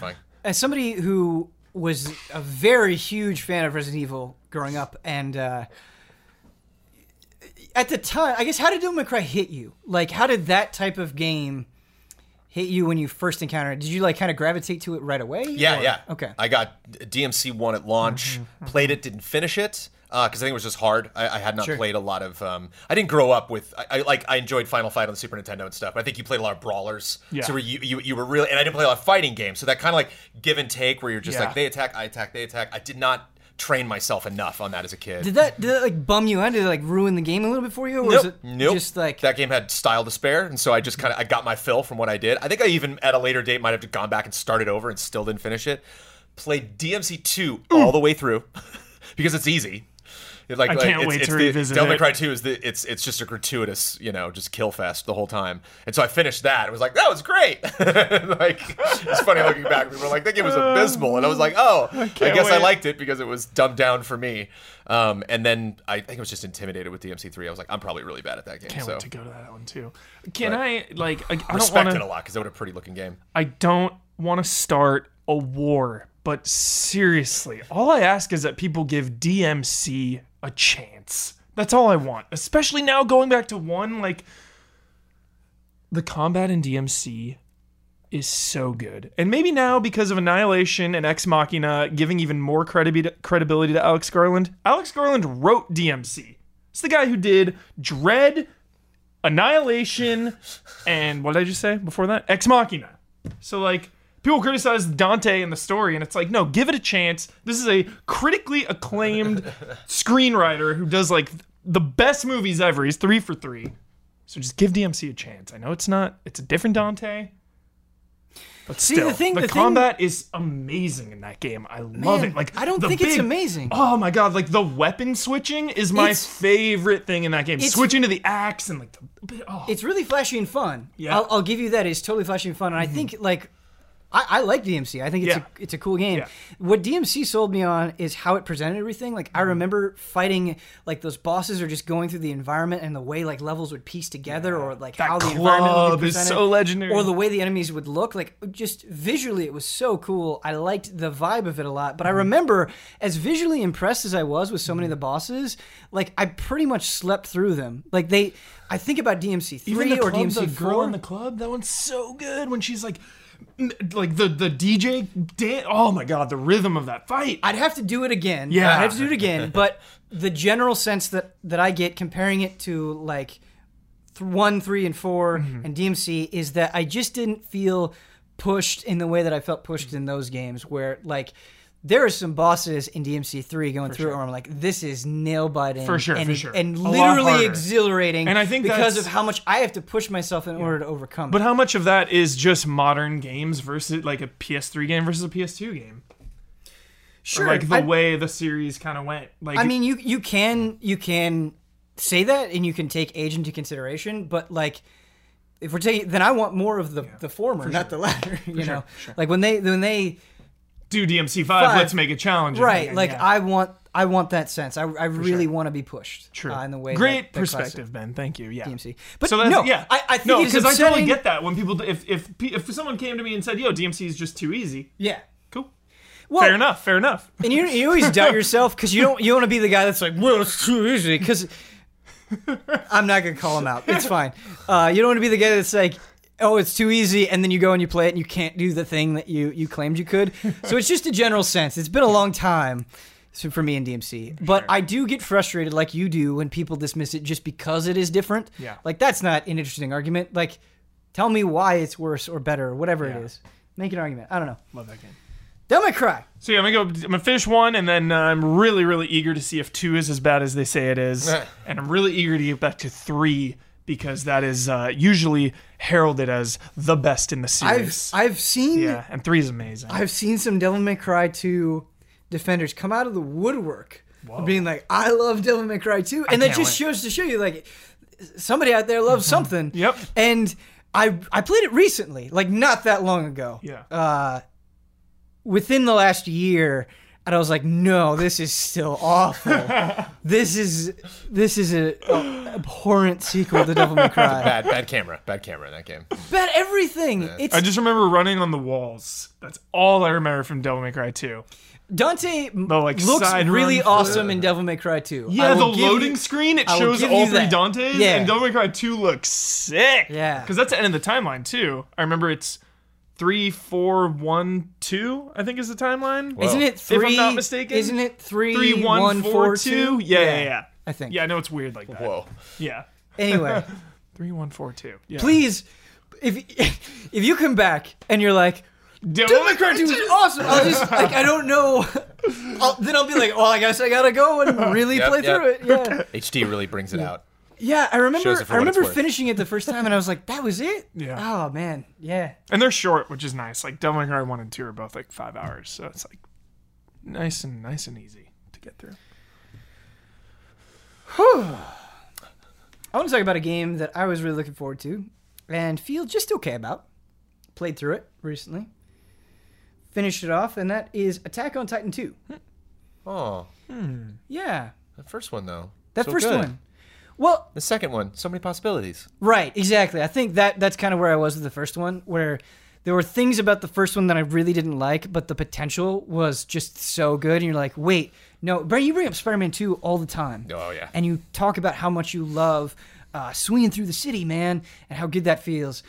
[SPEAKER 1] as somebody who was a very huge fan of Resident Evil growing up, and uh, at the time, I guess, how did Devil May Cry hit you? Like, how did that type of game hit you when you first encountered it? Did you like kind of gravitate to it right away?
[SPEAKER 2] Yeah,
[SPEAKER 1] Or-
[SPEAKER 2] yeah.
[SPEAKER 1] Okay.
[SPEAKER 2] I got DMC one at launch, mm-hmm, mm-hmm. played it, didn't finish it. Uh, because I think it was just hard. I, I had not
[SPEAKER 1] Sure.
[SPEAKER 2] played a lot of. Um, I didn't grow up with. I, I like. I enjoyed Final Fight on the Super Nintendo and stuff. But I think you played a lot of brawlers.
[SPEAKER 3] Yeah.
[SPEAKER 2] So where you, you you were really, and I didn't play a lot of fighting games. So that kind of like give and take, where you're just
[SPEAKER 3] Yeah.
[SPEAKER 2] like they attack, I attack, they attack. I did not train myself enough on that as a kid.
[SPEAKER 1] Did that did that like bum you out? Did it like ruin the game a little bit for you, or was
[SPEAKER 2] Nope.
[SPEAKER 1] it
[SPEAKER 2] Nope.
[SPEAKER 1] just like
[SPEAKER 2] that game had style to spare, and so I just kind of I got my fill from what I did. I think I even at a later date might have gone back and started over and still didn't finish it. Played DMC two all the way through [LAUGHS] because it's easy. Like,
[SPEAKER 3] I can't
[SPEAKER 2] it's,
[SPEAKER 3] wait
[SPEAKER 2] it's
[SPEAKER 3] to revisit
[SPEAKER 2] Devil May. Cry two is the it's it's just a gratuitous you know just kill fest the whole time, and so I finished that. It was like that was great. [LAUGHS] like it's funny looking back. We were like that game was abysmal, and I was like oh I,
[SPEAKER 3] can't
[SPEAKER 2] guess I liked it because it was dumbed down for me. Um, and then I think I was just intimidated with DMC three. I was like I'm probably really bad at that game.
[SPEAKER 3] Can't
[SPEAKER 2] so.
[SPEAKER 3] wait to go to that one too. Can
[SPEAKER 2] But-
[SPEAKER 3] I like? I, I don't
[SPEAKER 2] respect
[SPEAKER 3] want
[SPEAKER 2] it a lot because it was a pretty looking game.
[SPEAKER 3] I don't want to start a war, but seriously, all I ask is that people give DMC a chance. That's all I want. Especially now going back to one like the combat in DMC is so good. And maybe now because of Annihilation and Ex Machina giving even more credibi- credibility to Alex Garland. Alex Garland wrote DMC. It's the guy who did Dredd, Annihilation, and what did I just say before that? Ex Machina. So like people criticize Dante and the story, and it's like, no, give it a chance. This is a critically acclaimed [LAUGHS] screenwriter who does like the best movies ever. He's three for three. So just give DMC a chance. I know it's not, it's a different Dante. But
[SPEAKER 1] See,
[SPEAKER 3] still,
[SPEAKER 1] the thing-
[SPEAKER 3] the,
[SPEAKER 1] the thing-
[SPEAKER 3] combat is amazing in that game. I love
[SPEAKER 1] Man,
[SPEAKER 3] it. Like
[SPEAKER 1] I don't think it's amazing.
[SPEAKER 3] Oh my god! Like the weapon switching is my
[SPEAKER 1] It's-
[SPEAKER 3] favorite thing in that game. Switching to the axe and like the oh,
[SPEAKER 1] it's really flashy and fun.
[SPEAKER 3] Yeah.
[SPEAKER 1] I'll, I'll give you that. It's totally flashy and fun, and I mm-hmm. think like. I, I like DMC. I think it's
[SPEAKER 3] Yeah.
[SPEAKER 1] a it's a cool game.
[SPEAKER 3] Yeah.
[SPEAKER 1] What DMC sold me on is how it presented everything. Like
[SPEAKER 3] Mm-hmm.
[SPEAKER 1] I remember fighting like those bosses are just going through the environment and the way like levels would piece together or like
[SPEAKER 3] That
[SPEAKER 1] how the environment would
[SPEAKER 3] club
[SPEAKER 1] be
[SPEAKER 3] is so legendary.
[SPEAKER 1] or the way the enemies would look. Like just visually, it was so cool. I liked the vibe of it a lot. But I
[SPEAKER 3] Mm-hmm.
[SPEAKER 1] remember as visually impressed as I was with so many of the bosses, like I pretty much slept through them. Like they, I think about DMC three or DMC
[SPEAKER 3] the girl
[SPEAKER 1] four.
[SPEAKER 3] in the club, that one's so good when she's like, like the the DJ dan Oh my god, the rhythm of that fight.
[SPEAKER 1] I'd have to do it again.
[SPEAKER 3] Yeah.
[SPEAKER 1] I'd have to do it again. [LAUGHS] But the general sense that that I get comparing it to like th- one, three, and 4
[SPEAKER 3] Mm-hmm.
[SPEAKER 1] and DMC is that I just didn't feel pushed in the way that I felt pushed in those games, where like. There are some bosses in DMC three going through it where I'm like, this is nail biting,
[SPEAKER 3] For sure,
[SPEAKER 1] and,
[SPEAKER 3] for sure.
[SPEAKER 1] and literally exhilarating.
[SPEAKER 3] And I think
[SPEAKER 1] because of how much I have to push myself in order to overcome.
[SPEAKER 3] But
[SPEAKER 1] it.
[SPEAKER 3] how much of that is just modern games versus like a PS3 game versus a PS2 game?
[SPEAKER 1] sure,
[SPEAKER 3] Or like the
[SPEAKER 1] I-
[SPEAKER 3] way the series kind of went. Like
[SPEAKER 1] I mean, you you can you can say that, and you can take age into consideration, but like. If we're taking, then I want more of the, the former, not the latter. [LAUGHS] You know, like when they when they
[SPEAKER 3] do DMC5,
[SPEAKER 1] Five.
[SPEAKER 3] let's make it challenging.
[SPEAKER 1] right,
[SPEAKER 3] again,
[SPEAKER 1] like
[SPEAKER 3] yeah.
[SPEAKER 1] I want I want that sense. I, I really
[SPEAKER 3] sure.
[SPEAKER 1] want to be pushed.
[SPEAKER 3] True.
[SPEAKER 1] Uh, in the way
[SPEAKER 3] Great
[SPEAKER 1] that, that classic
[SPEAKER 3] perspective, Ben. Thank you. Yeah.
[SPEAKER 1] DMC. But
[SPEAKER 3] so that's,
[SPEAKER 1] no,
[SPEAKER 3] yeah,
[SPEAKER 1] I, I think
[SPEAKER 3] no,
[SPEAKER 1] it's
[SPEAKER 3] because I totally get that when people if if if someone came to me and said, "Yo, DMC is just too easy,"
[SPEAKER 1] Yeah.
[SPEAKER 3] cool,
[SPEAKER 1] Well,
[SPEAKER 3] fair enough, fair enough.
[SPEAKER 1] And you, you always doubt [LAUGHS] yourself because you don't you want to be the guy that's like, well, it's too easy. Because [LAUGHS] I'm not gonna call him out. It's fine. Uh, you don't want to be the guy that's like, oh, it's too easy, and then you go and you play it and you can't do the thing that you you claimed you could. So it's just a general sense. It's been a long time. for me in DMC, but I do get frustrated like you do when people dismiss it just because it is different.
[SPEAKER 3] Yeah.
[SPEAKER 1] like that's not an interesting argument. Like, tell me why it's worse or better, or whatever it
[SPEAKER 3] Yeah.
[SPEAKER 1] is. Make an argument. I don't know.
[SPEAKER 3] Love that game.
[SPEAKER 1] Devil May Cry.
[SPEAKER 3] So yeah, I'm gonna go. I'm gonna finish one, and then uh, I'm really, really eager to see if two is as bad as they say it is, [LAUGHS] and I'm really eager to get back to three because that is uh, usually heralded as the best in the
[SPEAKER 1] I've
[SPEAKER 3] series.
[SPEAKER 1] I've seen
[SPEAKER 3] yeah, and three is amazing.
[SPEAKER 1] I've seen some Devil May Cry 2 defenders come out of the woodwork being like, I love Devil May Cry 2. And that just
[SPEAKER 3] wait.
[SPEAKER 1] shows to show you, like, somebody out there loves something.
[SPEAKER 3] Mm-hmm. Yep.
[SPEAKER 1] And I I played it recently, like, not that long ago.
[SPEAKER 3] Yeah.
[SPEAKER 1] Uh, within the last year. And I was like, no, this is still awful. [LAUGHS] this is this is a, a abhorrent sequel to Devil May Cry.
[SPEAKER 2] Bad, bad camera, bad camera in that game.
[SPEAKER 1] Bad everything. It's
[SPEAKER 3] I just remember running on the walls. That's all I remember from Devil May Cry 2.
[SPEAKER 1] Dante m-
[SPEAKER 3] like,
[SPEAKER 1] looks really
[SPEAKER 3] run
[SPEAKER 1] awesome in Devil May Cry 2.
[SPEAKER 3] Yeah, the loading
[SPEAKER 1] you-
[SPEAKER 3] screen it shows
[SPEAKER 1] give
[SPEAKER 3] all three
[SPEAKER 1] that.
[SPEAKER 3] Dantes,
[SPEAKER 1] Yeah.
[SPEAKER 3] and Devil May Cry 2 looks sick.
[SPEAKER 1] Yeah.
[SPEAKER 3] because that's the end of the timeline too. I remember it's three, four, one, two. I think is the timeline.
[SPEAKER 2] Whoa.
[SPEAKER 1] Isn't it three? If?
[SPEAKER 3] I'm not mistaken.
[SPEAKER 1] Isn't it three,
[SPEAKER 3] Three, one,
[SPEAKER 1] one,
[SPEAKER 3] four,
[SPEAKER 1] four,
[SPEAKER 3] two.
[SPEAKER 1] two?
[SPEAKER 3] Yeah, yeah, yeah.
[SPEAKER 1] I think.
[SPEAKER 3] Yeah, I know it's weird like that.
[SPEAKER 2] Whoa.
[SPEAKER 3] Yeah,
[SPEAKER 1] Anyway, [LAUGHS]
[SPEAKER 3] three, one, four, two. Yeah.
[SPEAKER 1] please, if [LAUGHS] if you come back and you're like,
[SPEAKER 3] Devil
[SPEAKER 1] Devil
[SPEAKER 3] May
[SPEAKER 1] May Cry 2 was awesome. I'll just [LAUGHS] like I don't know. I'll, then I'll be like, well, I guess I gotta go and really
[SPEAKER 2] Yep,
[SPEAKER 1] play
[SPEAKER 2] yep.
[SPEAKER 1] through it. Yeah,
[SPEAKER 2] HD really brings it out.
[SPEAKER 1] Yeah. I remember.
[SPEAKER 2] Shows it for
[SPEAKER 1] I remember finishing it the first time, and I was like, that was it.
[SPEAKER 3] Yeah.
[SPEAKER 1] Oh man. Yeah.
[SPEAKER 3] And they're short, which is nice. Like Devil May Cry one and two are both like five hours, so it's like nice and nice and easy to get through. [SIGHS]
[SPEAKER 1] I want to talk about a game that I was really looking forward to and feel just okay about. Played through it recently. Finished it off, and that is Attack on Titan 2.
[SPEAKER 2] Oh, hmm.
[SPEAKER 1] Yeah.
[SPEAKER 2] the first one though.
[SPEAKER 1] That
[SPEAKER 2] So
[SPEAKER 1] first
[SPEAKER 2] good.
[SPEAKER 1] one. Well,
[SPEAKER 2] The second one, so many possibilities.
[SPEAKER 1] right, exactly. I think that that's kind of where I was with the first one, where there were things about the first one that I really didn't like, but the potential was just so good. And you're like, wait, no, Brent, you bring up Spider Man 2 all the time.
[SPEAKER 2] Oh yeah.
[SPEAKER 1] and you talk about how much you love uh, swinging through the city, man, and how good that feels.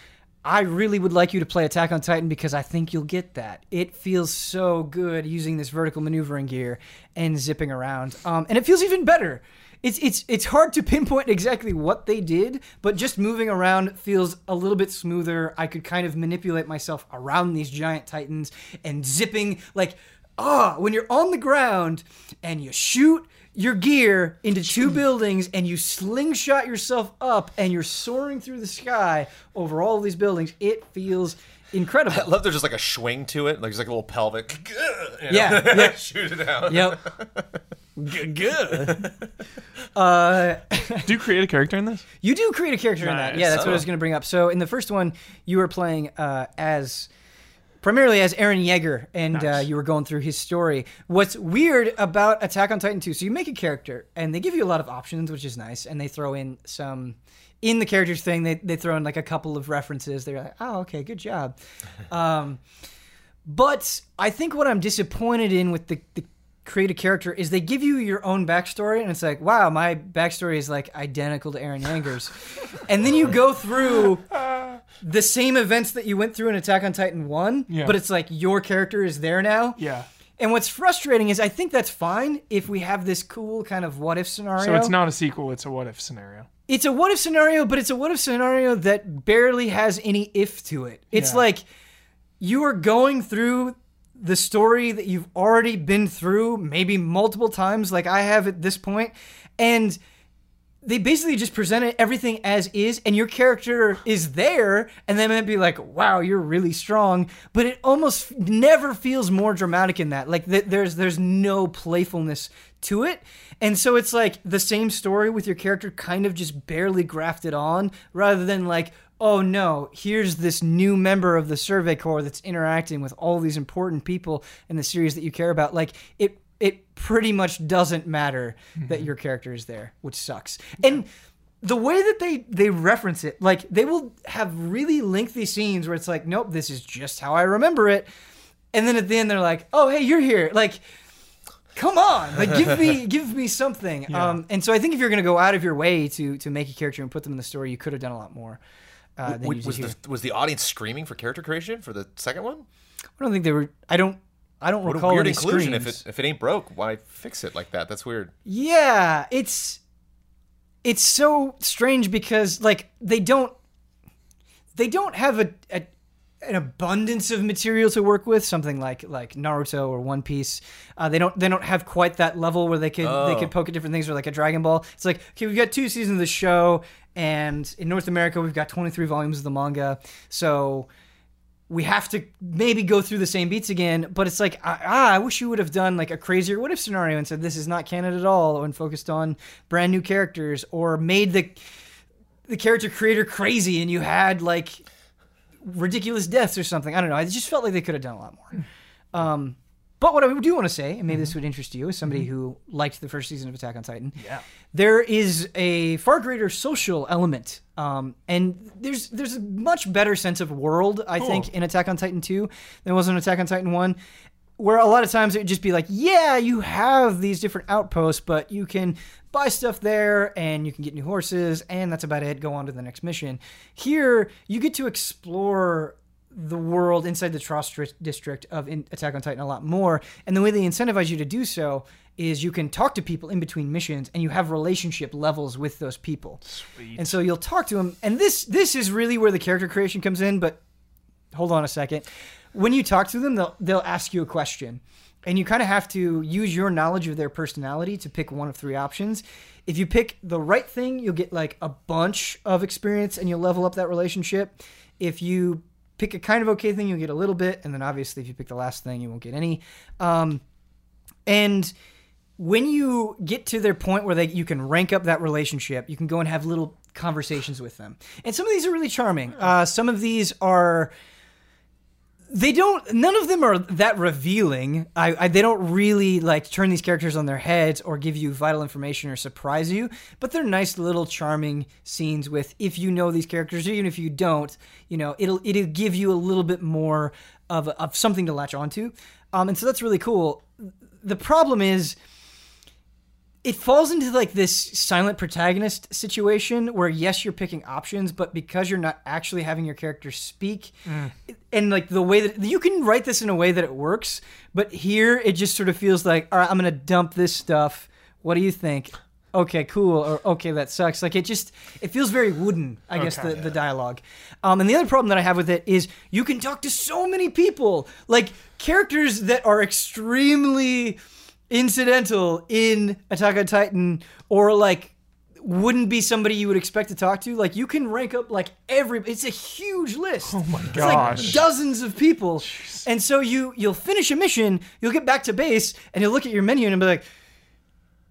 [SPEAKER 1] I really would like you to play Attack on Titan because I think you'll get that. It feels so good using this vertical maneuvering gear and zipping around, um, and it feels even better. It's it's it's hard to [LAUGHS] pinpoint exactly what they did, but just moving around feels a little bit smoother. I could kind of manipulate myself around these giant titans and zipping like ah, when you're on the ground and you shoot your gear into two buildings and you slingshot yourself up and you're soaring through the sky over all of these buildings, it feels [LAUGHS] incredible.
[SPEAKER 2] I love there's just like a swing to it, like there's like a little pelvic. [LAUGHS] you know,
[SPEAKER 1] Yeah, yeah.
[SPEAKER 2] shoot it out.
[SPEAKER 1] yep. Good. [LAUGHS] Uh, [LAUGHS]
[SPEAKER 3] Do you create a character in this?
[SPEAKER 1] you do create a character in that.
[SPEAKER 3] Nice.
[SPEAKER 1] Yeah, that's what I was going to bring up. So in the first one, you were playing uh, as primarily as Eren Yeager, and uh,
[SPEAKER 3] Nice.
[SPEAKER 1] you were going through his story. What's weird about Attack on Titan 2, so you make a character, and they give you a lot of options, which is nice, and they throw in some. In the characters thing, they, they throw in like a couple of references. They're like, oh, okay, good job. [LAUGHS] Um, but I think what I'm disappointed in with the, the create a character is they give you your own backstory, and it's like, wow, my backstory is like identical to Eren Yeager's. [LAUGHS] and then you go through the same events that you went through in Attack on Titan 1,
[SPEAKER 3] Yeah.
[SPEAKER 1] but it's like your character is there now.
[SPEAKER 3] Yeah.
[SPEAKER 1] And what's frustrating is I think that's fine if we have this cool kind of what if scenario.
[SPEAKER 3] So it's not a sequel; it's a what if scenario.
[SPEAKER 1] It's a what if scenario, but it's a what if scenario that barely has any if to it. It's
[SPEAKER 3] Yeah.
[SPEAKER 1] like you are going through the story that you've already been through maybe multiple times like I have at this point and they basically just presented everything as is and your character is there and then it'd be like wow you're really strong but it almost never feels more dramatic in that. Like th- there's there's no playfulness to it and so it's like the same story with your character kind of just barely grafted on rather than like oh no here's this new member of the survey corps that's interacting with all these important people in the series that you care about like it it pretty much doesn't matter that your character is there, which sucks. And the way that they they reference it, like they will have really lengthy scenes where it's like, nope, this is just how I remember it, and then at the end they're like, oh hey, you're here, like. Come on, like give me [LAUGHS] give me something.
[SPEAKER 3] Yeah.
[SPEAKER 1] Um, and so I think if you're gonna go out of your way to to make a character and put them in the story, you could have done a lot more. Uh,
[SPEAKER 2] Wait, was the was the audience screaming for character creation for the second one?
[SPEAKER 1] I don't think they were. I don't. I don't
[SPEAKER 2] What a
[SPEAKER 1] recall
[SPEAKER 2] weird
[SPEAKER 1] any
[SPEAKER 2] inclusion. If it if it ain't broke, why fix it like that? That's weird.
[SPEAKER 1] Yeah, it's it's so strange because like they don't they don't have a, a an abundance of material to work with something like like Naruto or One Piece uh, they don't they don't have quite that level where they could they
[SPEAKER 2] Oh.
[SPEAKER 1] could poke at different things or like a Dragon Ball it's like okay we've got two seasons of the show and in North America we've got 23 volumes of the manga so we have to maybe go through the same beats again, but it's like, ah, ah, I wish you would have done like a crazier what if scenario and said this is not canon at all, and focused on brand new characters, or made the the character creator crazy, and you had like ridiculous deaths or something. I don't know. I just felt like they could have done a lot more. Um, but what I do want to say, and maybe this would interest you, as somebody who liked the first season of Attack on Titan,
[SPEAKER 3] Yeah.
[SPEAKER 1] there is a far greater social element, um, and there's there's a much better sense of world, I think, in Attack on Titan two than was in Attack on Titan one. Where a lot of times it would just be like, yeah, you have these different outposts, but you can buy stuff there and you can get new horses, and that's about it. Go on to the next mission. Here, you get to explore the world inside the Trost district of in Attack on Titan a lot more. And the way they incentivize you to do so is you can talk to people in between missions and you have relationship levels with those people.
[SPEAKER 3] Sweet.
[SPEAKER 1] And so you'll talk to them and this this is really where the character creation comes in, but hold on a second. When you talk to them, they'll they'll ask you a question. And you kind of have to use your knowledge of their personality to pick one of three options. If you pick the right thing, you'll get like a bunch of experience and you'll level up that relationship. If you pick a kind of okay thing, you'll get a little bit, and then obviously if you pick the last thing, you won't get any. Um, and when you get to their point where they you can rank up that relationship, you can go and have little conversations with them. And some of these are really charming. Uh, some of these are they don't none of them are that revealing. I, I they don't really like turn these characters on their heads or give you vital information or surprise you but they're nice little charming scenes with if you know these characters or even if you don't you know it'll it'll give you a little bit more of, of something to latch onto. Um, and so that's really cool. The problem is it falls into like this silent protagonist situation where yes you're picking options but because you're not actually having your character speak and like the way that you can write this in a way that it works but here it just sort of feels like all right i'm gonna dump this stuff. What do you think? Okay cool or okay that sucks. Like it just it feels very wooden i guess
[SPEAKER 3] Okay.
[SPEAKER 1] the, the dialogue. Um, and the other problem that i have with it is you can talk to so many people. Like characters that are extremely incidental in Attack on Titan or like wouldn't be somebody you would expect to talk to. Like you can rank up like every it's a huge list. Oh
[SPEAKER 3] my
[SPEAKER 1] It's like
[SPEAKER 3] gosh.
[SPEAKER 1] dozens of people. And so you you'll finish a mission, you'll get back to base and you'll look at your menu and be like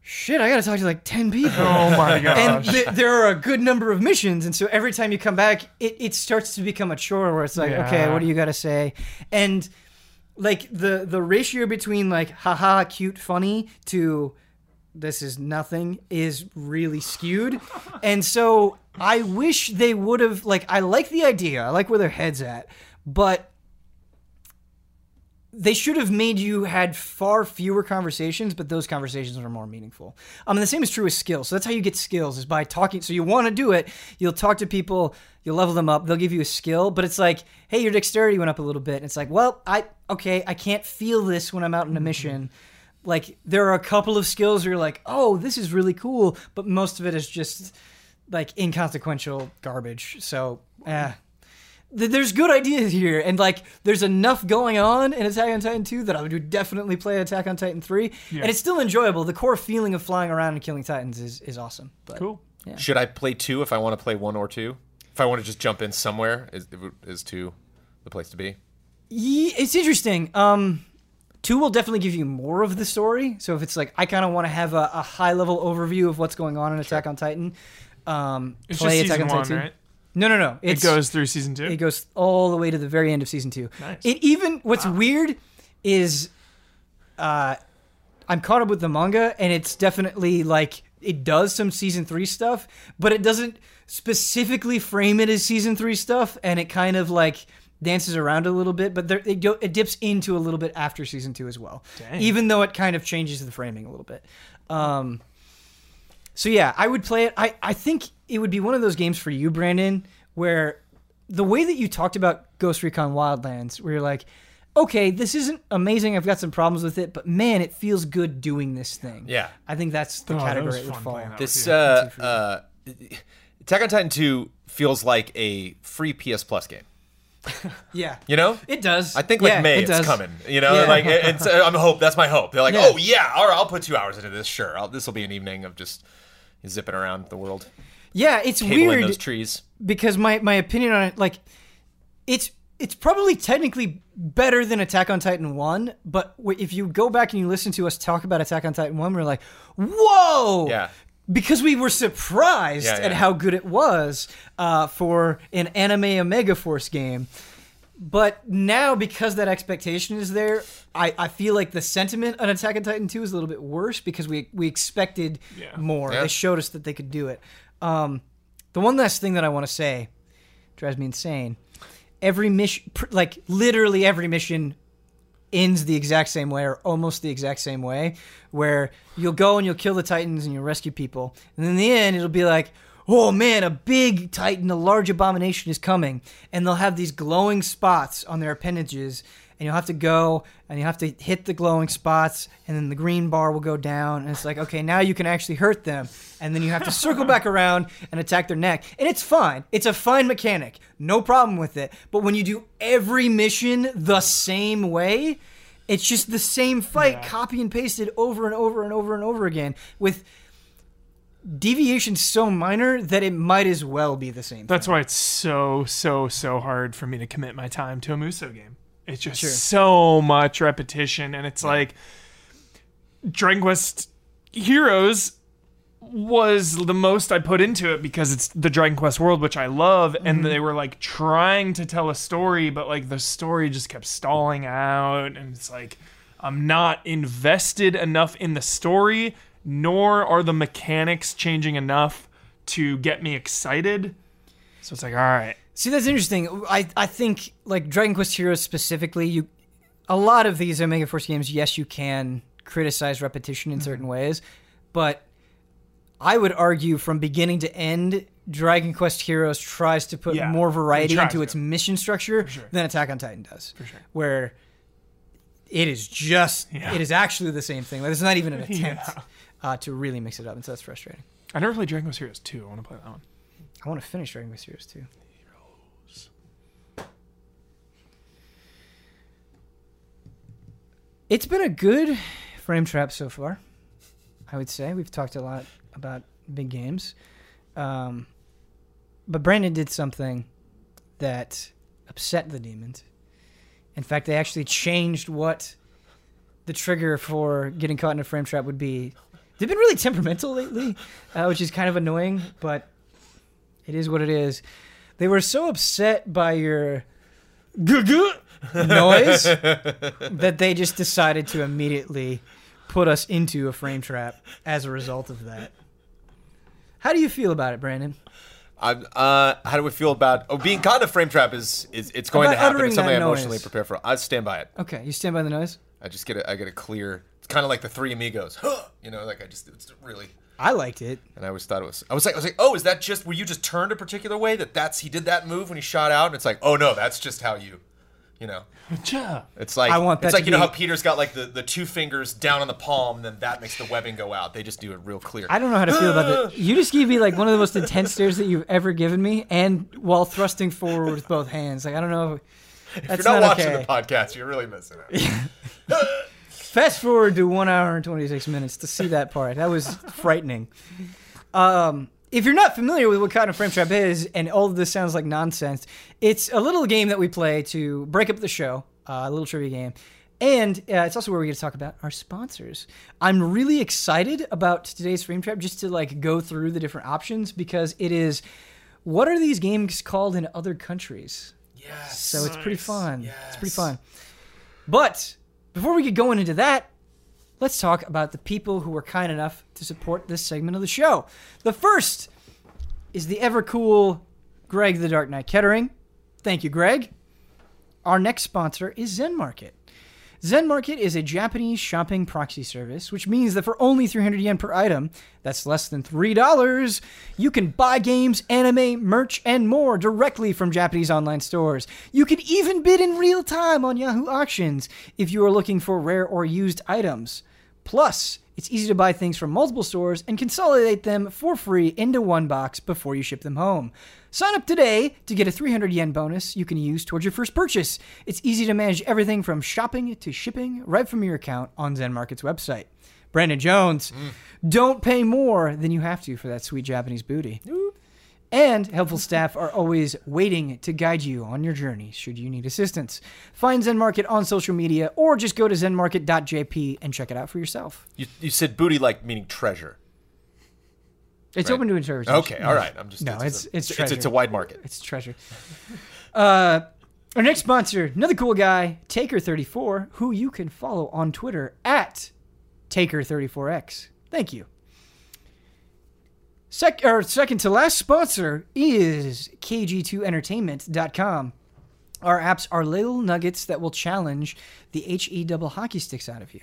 [SPEAKER 1] shit, I got to talk to like 10 people.
[SPEAKER 3] Oh my
[SPEAKER 1] And
[SPEAKER 3] gosh.
[SPEAKER 1] th- there are a good number of missions, and so every time you come back, it, it starts to become a chore where it's like, okay, what do you got to say? And like the the ratio between like haha cute funny to this is nothing is really skewed. [LAUGHS] And so i wish they would have like i like the idea i like where their heads at but they should have made you had far fewer conversations, but those conversations are more meaningful. I mean, the same is true with skills. So that's how you get skills is by talking. So you want to do it, you'll talk to people, you'll level them up, they'll give you a skill, but it's like, hey, your dexterity went up a little bit. And it's like, well, I okay, I can't feel this when I'm out in a mission. Like there are a couple of skills where you're like, oh, this is really cool, but most of it is just like inconsequential garbage. So, eh th- there's good ideas here, and like there's enough going on in Attack on Titan 2 that I would definitely play Attack on Titan 3, and it's still enjoyable. The core feeling of flying around and killing titans is, is awesome. But
[SPEAKER 3] Cool.
[SPEAKER 2] Should I play two if I want to play one or two? If I want to just jump in somewhere, is is two the place to be?
[SPEAKER 1] Ye- it's interesting. Um, two will definitely give you more of the story. So if it's like I kind of want to have a, a high level overview of what's going on in Attack on Titan, um,
[SPEAKER 3] It's
[SPEAKER 1] play
[SPEAKER 3] just
[SPEAKER 1] Attack
[SPEAKER 3] season
[SPEAKER 1] on
[SPEAKER 3] one,
[SPEAKER 1] Titan 2.
[SPEAKER 3] right?
[SPEAKER 1] No, no, no.
[SPEAKER 3] It goes through season two.
[SPEAKER 1] It goes all the way to the very end of season two.
[SPEAKER 3] Nice.
[SPEAKER 1] It even what's weird is uh I'm caught up with the manga and it's definitely like it does some season three stuff, but it doesn't specifically frame it as season three stuff, and it kind of like dances around a little bit, but there, it, go, it dips into a little bit after season two as well,
[SPEAKER 3] Dang.
[SPEAKER 1] even though it kind of changes the framing a little bit. Um, so yeah, I would play it. I, I think it would be one of those games for you, Brandon, where the way that you talked about Ghost Recon Wildlands, where you're like, okay, this isn't amazing. I've got some problems with it, but man, it feels good doing this thing.
[SPEAKER 2] Yeah.
[SPEAKER 1] I think that's the
[SPEAKER 3] Oh,
[SPEAKER 1] category
[SPEAKER 3] was
[SPEAKER 1] it would fall.
[SPEAKER 3] playing
[SPEAKER 2] This
[SPEAKER 3] with you.
[SPEAKER 2] uh, uh, Attack on Titan two feels like a free PS Plus game. [LAUGHS]
[SPEAKER 1] Yeah,
[SPEAKER 2] You know,
[SPEAKER 1] it does.
[SPEAKER 2] I think like
[SPEAKER 1] Yeah,
[SPEAKER 2] May
[SPEAKER 1] it
[SPEAKER 2] it's
[SPEAKER 1] does.
[SPEAKER 2] coming. You know,
[SPEAKER 1] Yeah.
[SPEAKER 2] like it, it's I'm hope that's my hope. They're like,
[SPEAKER 1] Yeah.
[SPEAKER 2] oh yeah, all right, I'll put two hours into this. Sure, this will be an evening of just zipping around the world,
[SPEAKER 1] Yeah, it's weird
[SPEAKER 2] those trees.
[SPEAKER 1] because my my opinion on it, like, it's it's probably technically better than Attack on Titan one, but if you go back and you listen to us talk about Attack on Titan one, we're like, whoa,
[SPEAKER 2] Yeah.
[SPEAKER 1] because we were surprised
[SPEAKER 2] Yeah,
[SPEAKER 1] at how good it was uh, for an anime Omega Force game. But now, because that expectation is there, I, I feel like the sentiment on Attack on Titan 2 is a little bit worse because we we expected
[SPEAKER 3] Yeah.
[SPEAKER 1] more.
[SPEAKER 2] Yeah.
[SPEAKER 1] They showed us that they could do it. Um, the one last thing that I want to say drives me insane. Every mission, pr- like literally every mission, ends the exact same way or almost the exact same way, where you'll go and you'll kill the Titans and you'll rescue people, and in the end it'll be like, oh man, a big titan, a large abomination is coming, and they'll have these glowing spots on their appendages, and you'll have to go and you have to hit the glowing spots, and then the green bar will go down, and it's like, okay, now you can actually hurt them, and then you have to circle back [LAUGHS] around and attack their neck, and it's fine. It's a fine mechanic, no problem with it. But when you do every mission the same way, it's just the same fight,
[SPEAKER 3] Yeah.
[SPEAKER 1] copy and pasted over and over and over and over again with deviations so minor that it might as well be the same.
[SPEAKER 3] That's why it's so so so hard for me to commit my time to a Musou game. It's just
[SPEAKER 1] Sure.
[SPEAKER 3] so much repetition, and it's like Dragon Quest Heroes was the most I put into it because it's the Dragon Quest world, which I love, and mm-hmm. they were like trying to tell a story, but like the story just kept stalling out, and it's like I'm not invested enough in the story, nor are the mechanics changing enough to get me excited. So it's like, all right,
[SPEAKER 1] See, that's interesting. I I think like Dragon Quest Heroes specifically, you a lot of these Omega Force games, yes, you can criticize repetition in mm-hmm. certain ways, but I would argue from beginning to end, Dragon Quest Heroes tries to put
[SPEAKER 3] Yeah,
[SPEAKER 1] more variety into
[SPEAKER 3] to.
[SPEAKER 1] its mission structure
[SPEAKER 3] sure.
[SPEAKER 1] than Attack on Titan does.
[SPEAKER 3] for sure.
[SPEAKER 1] Where it is just
[SPEAKER 3] Yeah.
[SPEAKER 1] it is actually the same thing. Like, it's not even an [LAUGHS] attempt
[SPEAKER 3] Yeah.
[SPEAKER 1] Uh, to really mix it up, and so that's frustrating.
[SPEAKER 3] I never played Dragon Quest Heroes 2. I want to play that one.
[SPEAKER 1] I want to finish Dragon Quest Heroes too. It's been a good frame trap so far. I would say we've talked a lot about big games, um, but Brandon did something that upset the demons. In fact, they actually changed what the trigger for getting caught in a frame trap would be. They've been really temperamental lately, uh, which is kind of annoying, but it is what it is. They were so upset by your noise [LAUGHS] that they just decided to immediately put us into a frame trap as a result of that. How do you feel about it, Brandon?
[SPEAKER 2] I'm, uh, how do we feel about oh being caught in a frame trap is is it's going
[SPEAKER 1] About
[SPEAKER 2] to happen. It's something I emotionally
[SPEAKER 1] noise.
[SPEAKER 2] prepare for. I stand by it.
[SPEAKER 1] Okay, you stand by the noise?
[SPEAKER 2] I just get it. I get a clear. It's kind of like the Three Amigos. [GASPS] you know, like I just it's really.
[SPEAKER 1] I liked it.
[SPEAKER 2] And I always thought it was. I was like, I was like, oh, is that just were you just turned a particular way? That that's he did that move when he shot out. And it's like, oh no, that's just how you, you know. [LAUGHS]
[SPEAKER 3] Ja.
[SPEAKER 2] It's like
[SPEAKER 1] I want that
[SPEAKER 2] It's like you know
[SPEAKER 1] be-
[SPEAKER 2] how Peter's got like the, the two fingers down on the palm, and then that makes the webbing go out. They just do it real clear.
[SPEAKER 1] I don't know how to feel about that. [GASPS] You just gave me like one of the most intense stares that you've ever given me, and while thrusting forward with both hands. Like I don't know.
[SPEAKER 2] if
[SPEAKER 1] That's
[SPEAKER 2] you're not,
[SPEAKER 1] not
[SPEAKER 2] watching
[SPEAKER 1] okay.
[SPEAKER 2] the podcast, you're really missing out. [LAUGHS]
[SPEAKER 1] Fast forward to one hour and 26 minutes to see that part. That was frightening. Um, if you're not familiar with what kind of frame trap is, and all of this sounds like nonsense, it's a little game that we play to break up the show, uh, a little trivia game. And uh, it's also where we get to talk about our sponsors. I'm really excited about today's frame trap just to like go through the different options because it is what are these games called in other countries?
[SPEAKER 2] yes.
[SPEAKER 1] So it's pretty fun. It's pretty fun. But before we get going into that, let's talk about the people who were kind enough to support this segment of the show. The first is the ever cool Greg the Dark Knight Kettering. Thank you, Greg. Our next sponsor is Zen Market. Zen Market is a Japanese shopping proxy service, which means that for only 300 yen per item, that's less than $3, you can buy games, anime, merch, and more directly from Japanese online stores. You can even bid in real time on Yahoo Auctions if you are looking for rare or used items. Plus, it's easy to buy things from multiple stores and consolidate them for free into one box before you ship them home. Sign up today to get a 300 yen bonus you can use towards your first purchase. It's easy to manage everything from shopping to shipping right from your account on Zen Market's website. Brandon Jones, mm. don't pay more than you have to for that sweet Japanese booty. And helpful staff are always waiting to guide you on your journey should you need assistance. Find Zen Market on social media or just go to zenmarket.jp and check it out for yourself.
[SPEAKER 2] You, you said booty like meaning treasure.
[SPEAKER 1] It's
[SPEAKER 2] Right.
[SPEAKER 1] open to interpretation.
[SPEAKER 2] Okay, all right. I'm just
[SPEAKER 1] No, it's-
[SPEAKER 2] a,
[SPEAKER 1] it's
[SPEAKER 2] it's, it's a wide market.
[SPEAKER 1] It's treasure. [LAUGHS] Uh, our next sponsor, another cool guy, Taker34, who you can follow on Twitter at Taker34x. Thank you. Sec- or second to last sponsor is KG2Entertainment.com. Our apps are little nuggets that will challenge the HE double hockey sticks out of you.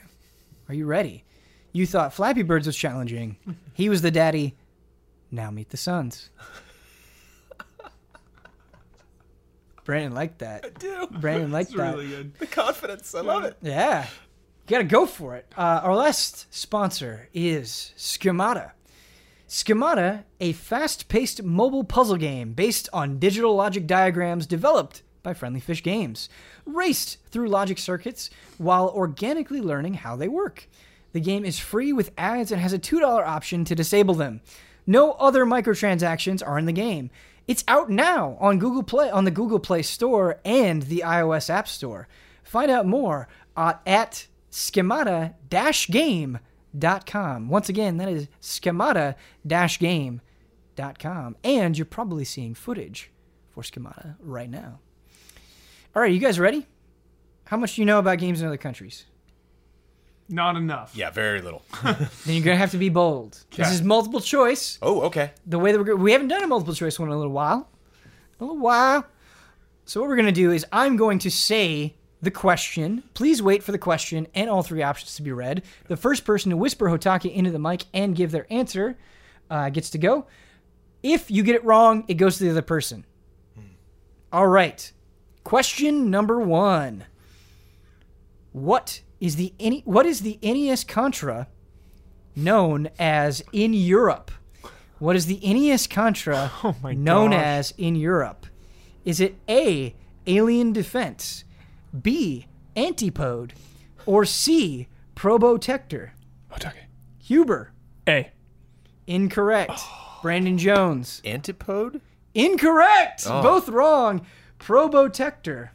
[SPEAKER 1] Are you ready? You thought Flappy Birds was challenging. [LAUGHS] He was the daddy. Now meet the sons. Brandon liked that.
[SPEAKER 2] I do
[SPEAKER 1] Brandon liked
[SPEAKER 3] It's
[SPEAKER 1] that.
[SPEAKER 3] really good.
[SPEAKER 2] the confidence. I love it.
[SPEAKER 1] Yeah. You gotta go for it. Uh, our last sponsor is Schemata. Schemata, a fast paced mobile puzzle game based on digital logic diagrams developed by Friendly Fish Games, raced through logic circuits while organically learning how they work. The game is free with ads and has a $2 option to disable them. No other microtransactions are in the game. It's out now on Google Play on the Google Play Store and the iOS App Store. Find out more at schemata-game.com. Once again, that is schemata-game.com. And you're probably seeing footage for Schemata right now. All right, you guys ready? How much do you know about games in other countries?
[SPEAKER 3] Not enough.
[SPEAKER 2] Yeah, very little. [LAUGHS]
[SPEAKER 1] Then you're gonna have to be bold. This is multiple choice.
[SPEAKER 2] Oh, okay.
[SPEAKER 1] The way that we're go- we haven't done a multiple choice one in a little while, a little while. So what we're gonna do is I'm going to say the question. Please wait for the question and all three options to be read. The first person to whisper Hotake into the mic and give their answer uh, gets to go. If you get it wrong, it goes to the other person. All right. Question number one. What is the N- what is the NES Contra known as in Europe? What is the NES Contra [LAUGHS]
[SPEAKER 3] Oh
[SPEAKER 1] known
[SPEAKER 3] gosh.
[SPEAKER 1] as in Europe? Is it A. Alien Defense, B. Antipode, or C. Probotector?
[SPEAKER 3] Otake.
[SPEAKER 1] Huber.
[SPEAKER 3] A.
[SPEAKER 1] Incorrect. [SIGHS] Brandon Jones.
[SPEAKER 2] Antipode?
[SPEAKER 1] Incorrect.
[SPEAKER 2] Oh.
[SPEAKER 1] Both wrong. Probotector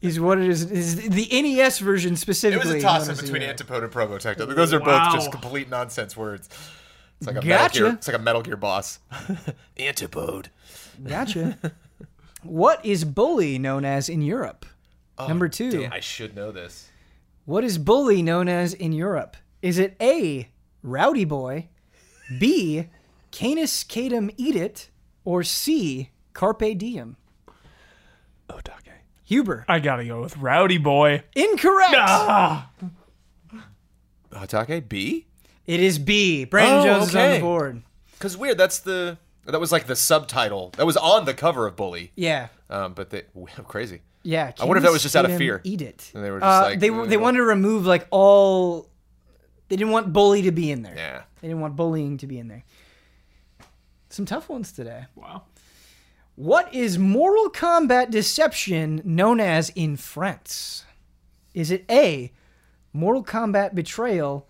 [SPEAKER 1] is what it is. Is the NES version specifically?
[SPEAKER 2] It was a
[SPEAKER 1] toss-up
[SPEAKER 2] between Antipode and Probotector. Those are
[SPEAKER 3] Wow.
[SPEAKER 2] both just complete nonsense words. It's like a
[SPEAKER 1] Gotcha.
[SPEAKER 2] Metal Gear. It's like a Metal Gear boss. [LAUGHS] Antipode.
[SPEAKER 1] Gotcha. what is bully known as in Europe? Number two.
[SPEAKER 2] Damn, I should know this.
[SPEAKER 1] What is bully known as in Europe? Is it A. Rowdy boy, B. Canis Canem Edit, or C. Carpe diem?
[SPEAKER 3] Otake.
[SPEAKER 1] Huber.
[SPEAKER 3] I gotta go with Rowdy Boy.
[SPEAKER 1] Incorrect.
[SPEAKER 3] Ah!
[SPEAKER 2] Hatake B?
[SPEAKER 1] It is B. Brandon
[SPEAKER 2] Oh,
[SPEAKER 1] Jones is on the board.
[SPEAKER 2] Because weird, that's the that was like the subtitle that was on the cover of Bully.
[SPEAKER 1] Yeah.
[SPEAKER 2] Um, but they [LAUGHS] crazy.
[SPEAKER 1] Yeah.
[SPEAKER 2] I wonder if that was just out of fear.
[SPEAKER 1] Eat it.
[SPEAKER 2] And they were just
[SPEAKER 1] Uh,
[SPEAKER 2] like,
[SPEAKER 1] they
[SPEAKER 2] uh,
[SPEAKER 1] they wanted to remove like all. They didn't want bully to be in there.
[SPEAKER 2] Yeah.
[SPEAKER 1] They didn't want bullying to be in there. Some tough ones today.
[SPEAKER 3] Wow.
[SPEAKER 1] What is Mortal Kombat Deception known as in France? Is it A, Mortal Kombat Betrayal,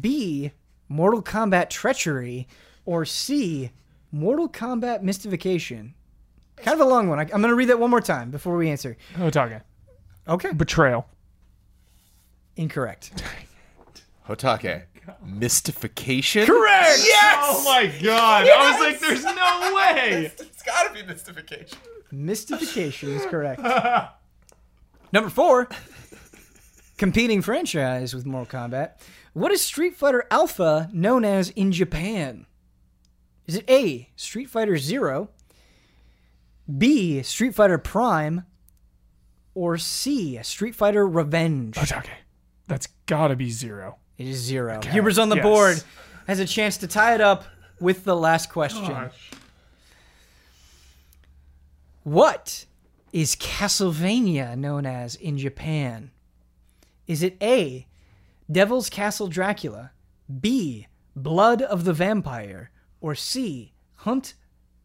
[SPEAKER 1] B, Mortal Kombat Treachery, or C, Mortal Kombat Mystification? Kind of a long one. I, I'm going to read that one more time before we answer.
[SPEAKER 3] Otake.
[SPEAKER 1] Okay.
[SPEAKER 3] Betrayal.
[SPEAKER 1] Incorrect.
[SPEAKER 2] Hotake. Mystification?
[SPEAKER 1] Correct!
[SPEAKER 2] Yes!
[SPEAKER 3] Oh my god. I was like, there's no way. [LAUGHS]
[SPEAKER 2] It's gotta be mystification.
[SPEAKER 1] Mystification is correct. [LAUGHS] Number four, competing franchise with Mortal Kombat. What is Street Fighter Alpha known as in Japan? Is it A, Street Fighter Zero, B, Street Fighter Prime, or C, Street Fighter Revenge?
[SPEAKER 3] Otake. That's gotta be zero.
[SPEAKER 1] It is zero. Huber's on the
[SPEAKER 3] yes.
[SPEAKER 1] board, has a chance to tie it up with the last question. What is Castlevania known as in Japan? Is it A, Devil's Castle Dracula, B, Blood of the Vampire, or C, Hunt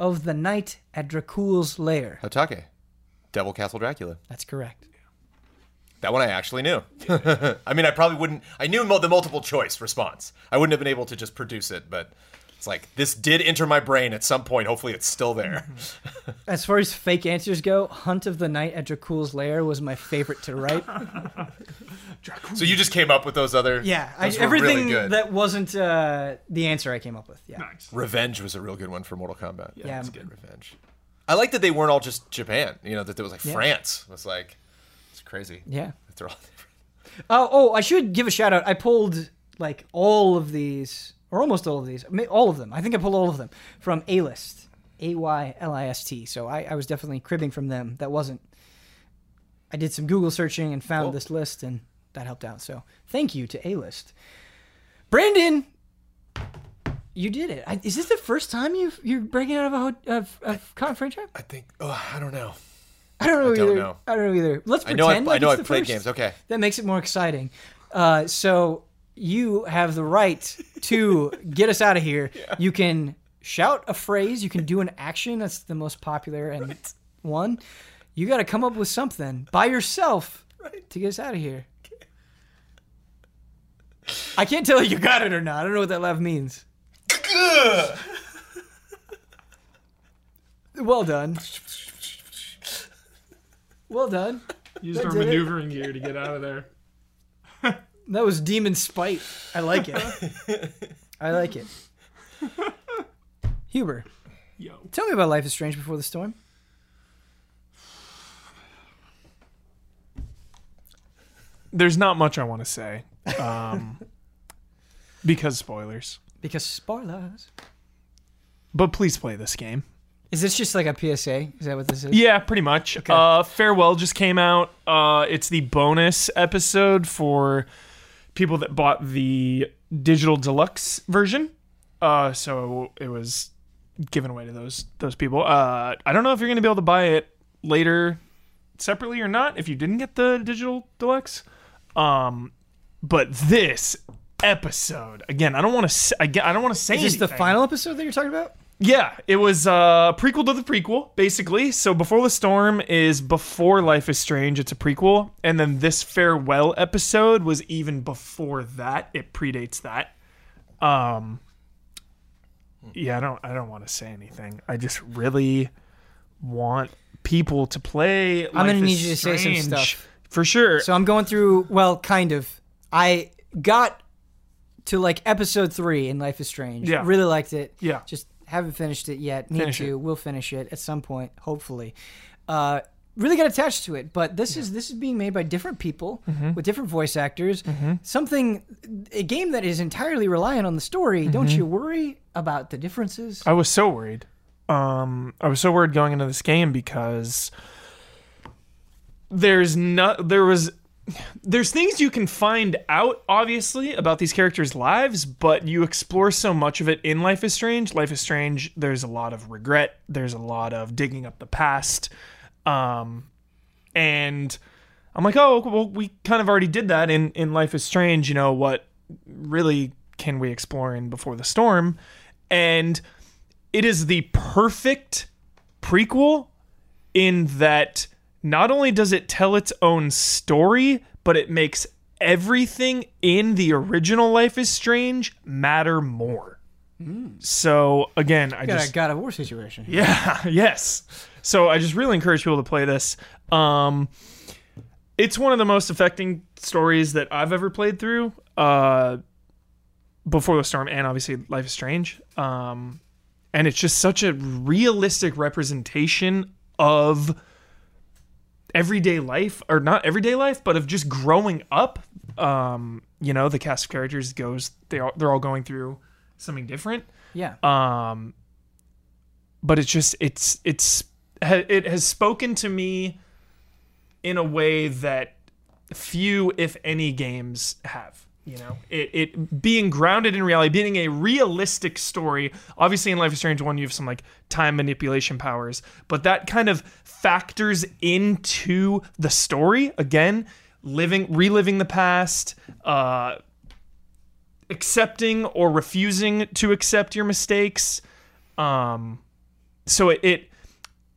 [SPEAKER 1] of the Night at Dracul's Lair?
[SPEAKER 2] Hotake. Devil Castle Dracula.
[SPEAKER 1] That's correct.
[SPEAKER 2] That one I actually knew. [LAUGHS] I mean, I probably wouldn't. I knew the multiple choice response. I wouldn't have been able to just produce it, but it's like this did enter my brain at some point. Hopefully, it's still there. [LAUGHS]
[SPEAKER 1] As far as fake answers go, Hunt of the Night at Dracul's Lair was my favorite to write. [LAUGHS]
[SPEAKER 2] so you just came up with those other.
[SPEAKER 1] Yeah,
[SPEAKER 2] those were
[SPEAKER 1] everything
[SPEAKER 2] really good.
[SPEAKER 1] that wasn't uh, the answer I came up with. Yeah.
[SPEAKER 3] Nice.
[SPEAKER 2] Revenge was a real good one for Mortal Kombat. Yeah,
[SPEAKER 1] Yeah.
[SPEAKER 2] that's good. Revenge. I like that they weren't all just Japan. You know that there was like
[SPEAKER 1] Yeah.
[SPEAKER 2] France. It was like it's crazy.
[SPEAKER 1] Yeah.
[SPEAKER 2] They're all different.
[SPEAKER 1] Oh, oh, I should give a shout out. I pulled like all of these, or almost all of these, all of them. I think I pulled all of them from A List, A Y L I S T. So I, I was definitely cribbing from them. That wasn't. I did some Google searching and found
[SPEAKER 2] Cool.
[SPEAKER 1] this list, and that helped out. So thank you to A List. Brandon, You did it. I, is this the first time you you're breaking out of a ho- of, of Cotton Freight?
[SPEAKER 2] I think. Oh, I don't know.
[SPEAKER 1] I don't know
[SPEAKER 2] don't
[SPEAKER 1] either.
[SPEAKER 2] know.
[SPEAKER 1] I don't know either. Let's
[SPEAKER 2] I
[SPEAKER 1] pretend
[SPEAKER 2] know. I've,
[SPEAKER 1] like
[SPEAKER 2] I know.
[SPEAKER 1] the
[SPEAKER 2] played
[SPEAKER 1] first.
[SPEAKER 2] games. Okay.
[SPEAKER 1] That makes it more exciting. Uh, so you have the right to get us out of here. [LAUGHS] You can shout a phrase. You can do an action. That's the most popular and one. You got to come up with something by yourself to get us out of here. [LAUGHS] I can't tell if you got it or not. I don't know what that laugh means. well done. [LAUGHS] Well done.
[SPEAKER 3] Used
[SPEAKER 1] That
[SPEAKER 3] our
[SPEAKER 1] did it.
[SPEAKER 3] maneuvering gear to get out of there.
[SPEAKER 1] That was demon spite. I like it. [LAUGHS] I like it. Huber,
[SPEAKER 3] Yo.
[SPEAKER 1] tell me about Life is Strange Before the Storm.
[SPEAKER 3] There's not much I want to say. Um, [LAUGHS] because spoilers.
[SPEAKER 1] Because spoilers.
[SPEAKER 3] But please play this game.
[SPEAKER 1] Is this just like a PSA? Is that what this is?
[SPEAKER 3] Yeah, pretty much. Uh, Farewell just came out. Uh, it's the bonus episode for people that bought the digital deluxe version. Uh, so it was given away to those those people. Uh, I don't know if you're gonna be able to buy it later separately or not if you didn't get the digital deluxe. Um, but this episode again, I don't want to. I don't want to say
[SPEAKER 1] Is this the final episode that you're talking about?
[SPEAKER 3] Yeah, it was a prequel to the prequel, basically. So Before the Storm is before Life is Strange. It's a prequel, and then this farewell episode was even before that. It predates that. Um, yeah, I don't. I don't want to say anything. I just really want people to play.
[SPEAKER 1] I'm gonna need you to say some stuff.
[SPEAKER 3] for sure.
[SPEAKER 1] So I'm going through, well, kind of. I got to like episode three in Life is Strange.
[SPEAKER 3] Yeah.
[SPEAKER 1] Really liked it.
[SPEAKER 3] Yeah.
[SPEAKER 1] Just haven't finished it yet. Need
[SPEAKER 3] Finish
[SPEAKER 1] to.
[SPEAKER 3] it.
[SPEAKER 1] We'll finish it at some point, hopefully. Uh, really got attached to it, but this is this is being made by different people
[SPEAKER 3] Mm-hmm.
[SPEAKER 1] with different voice actors. Something, a game that is entirely reliant on the story. Don't
[SPEAKER 3] Mm-hmm.
[SPEAKER 1] you worry about the differences?
[SPEAKER 3] I was so worried. Um, I was so worried going into this game because there's not there was there's things you can find out obviously about these characters' lives, but you explore so much of it in Life is Strange. Life is Strange. There's a lot of regret. There's a lot of digging up the past, um, and I'm like, oh, well, we kind of already did that in in Life is Strange. You know what? Really, can we explore in Before the Storm? And it is the perfect prequel in that not only does it tell its own story, but it makes everything in the original Life is Strange matter more. So again, I just
[SPEAKER 1] a God of War situation.
[SPEAKER 3] yeah, [LAUGHS] yes. So I just really encourage people to play this. Um, it's one of the most affecting stories that I've ever played through. Uh, before the storm, and obviously Life is Strange. Um, and it's just such a realistic representation of everyday life, or not everyday life, but of just growing up. Um, you know, the cast of characters goes they are they're all going through something different
[SPEAKER 1] Yeah.
[SPEAKER 3] um but it's just it's it's it has spoken to me in a way that few if any games have you know? It, it being grounded in reality being a realistic story. Obviously in life is strange 1 you have some like time manipulation powers but that kind of factors into the story. Again living reliving the past uh accepting or refusing to accept your mistakes. Um so it, it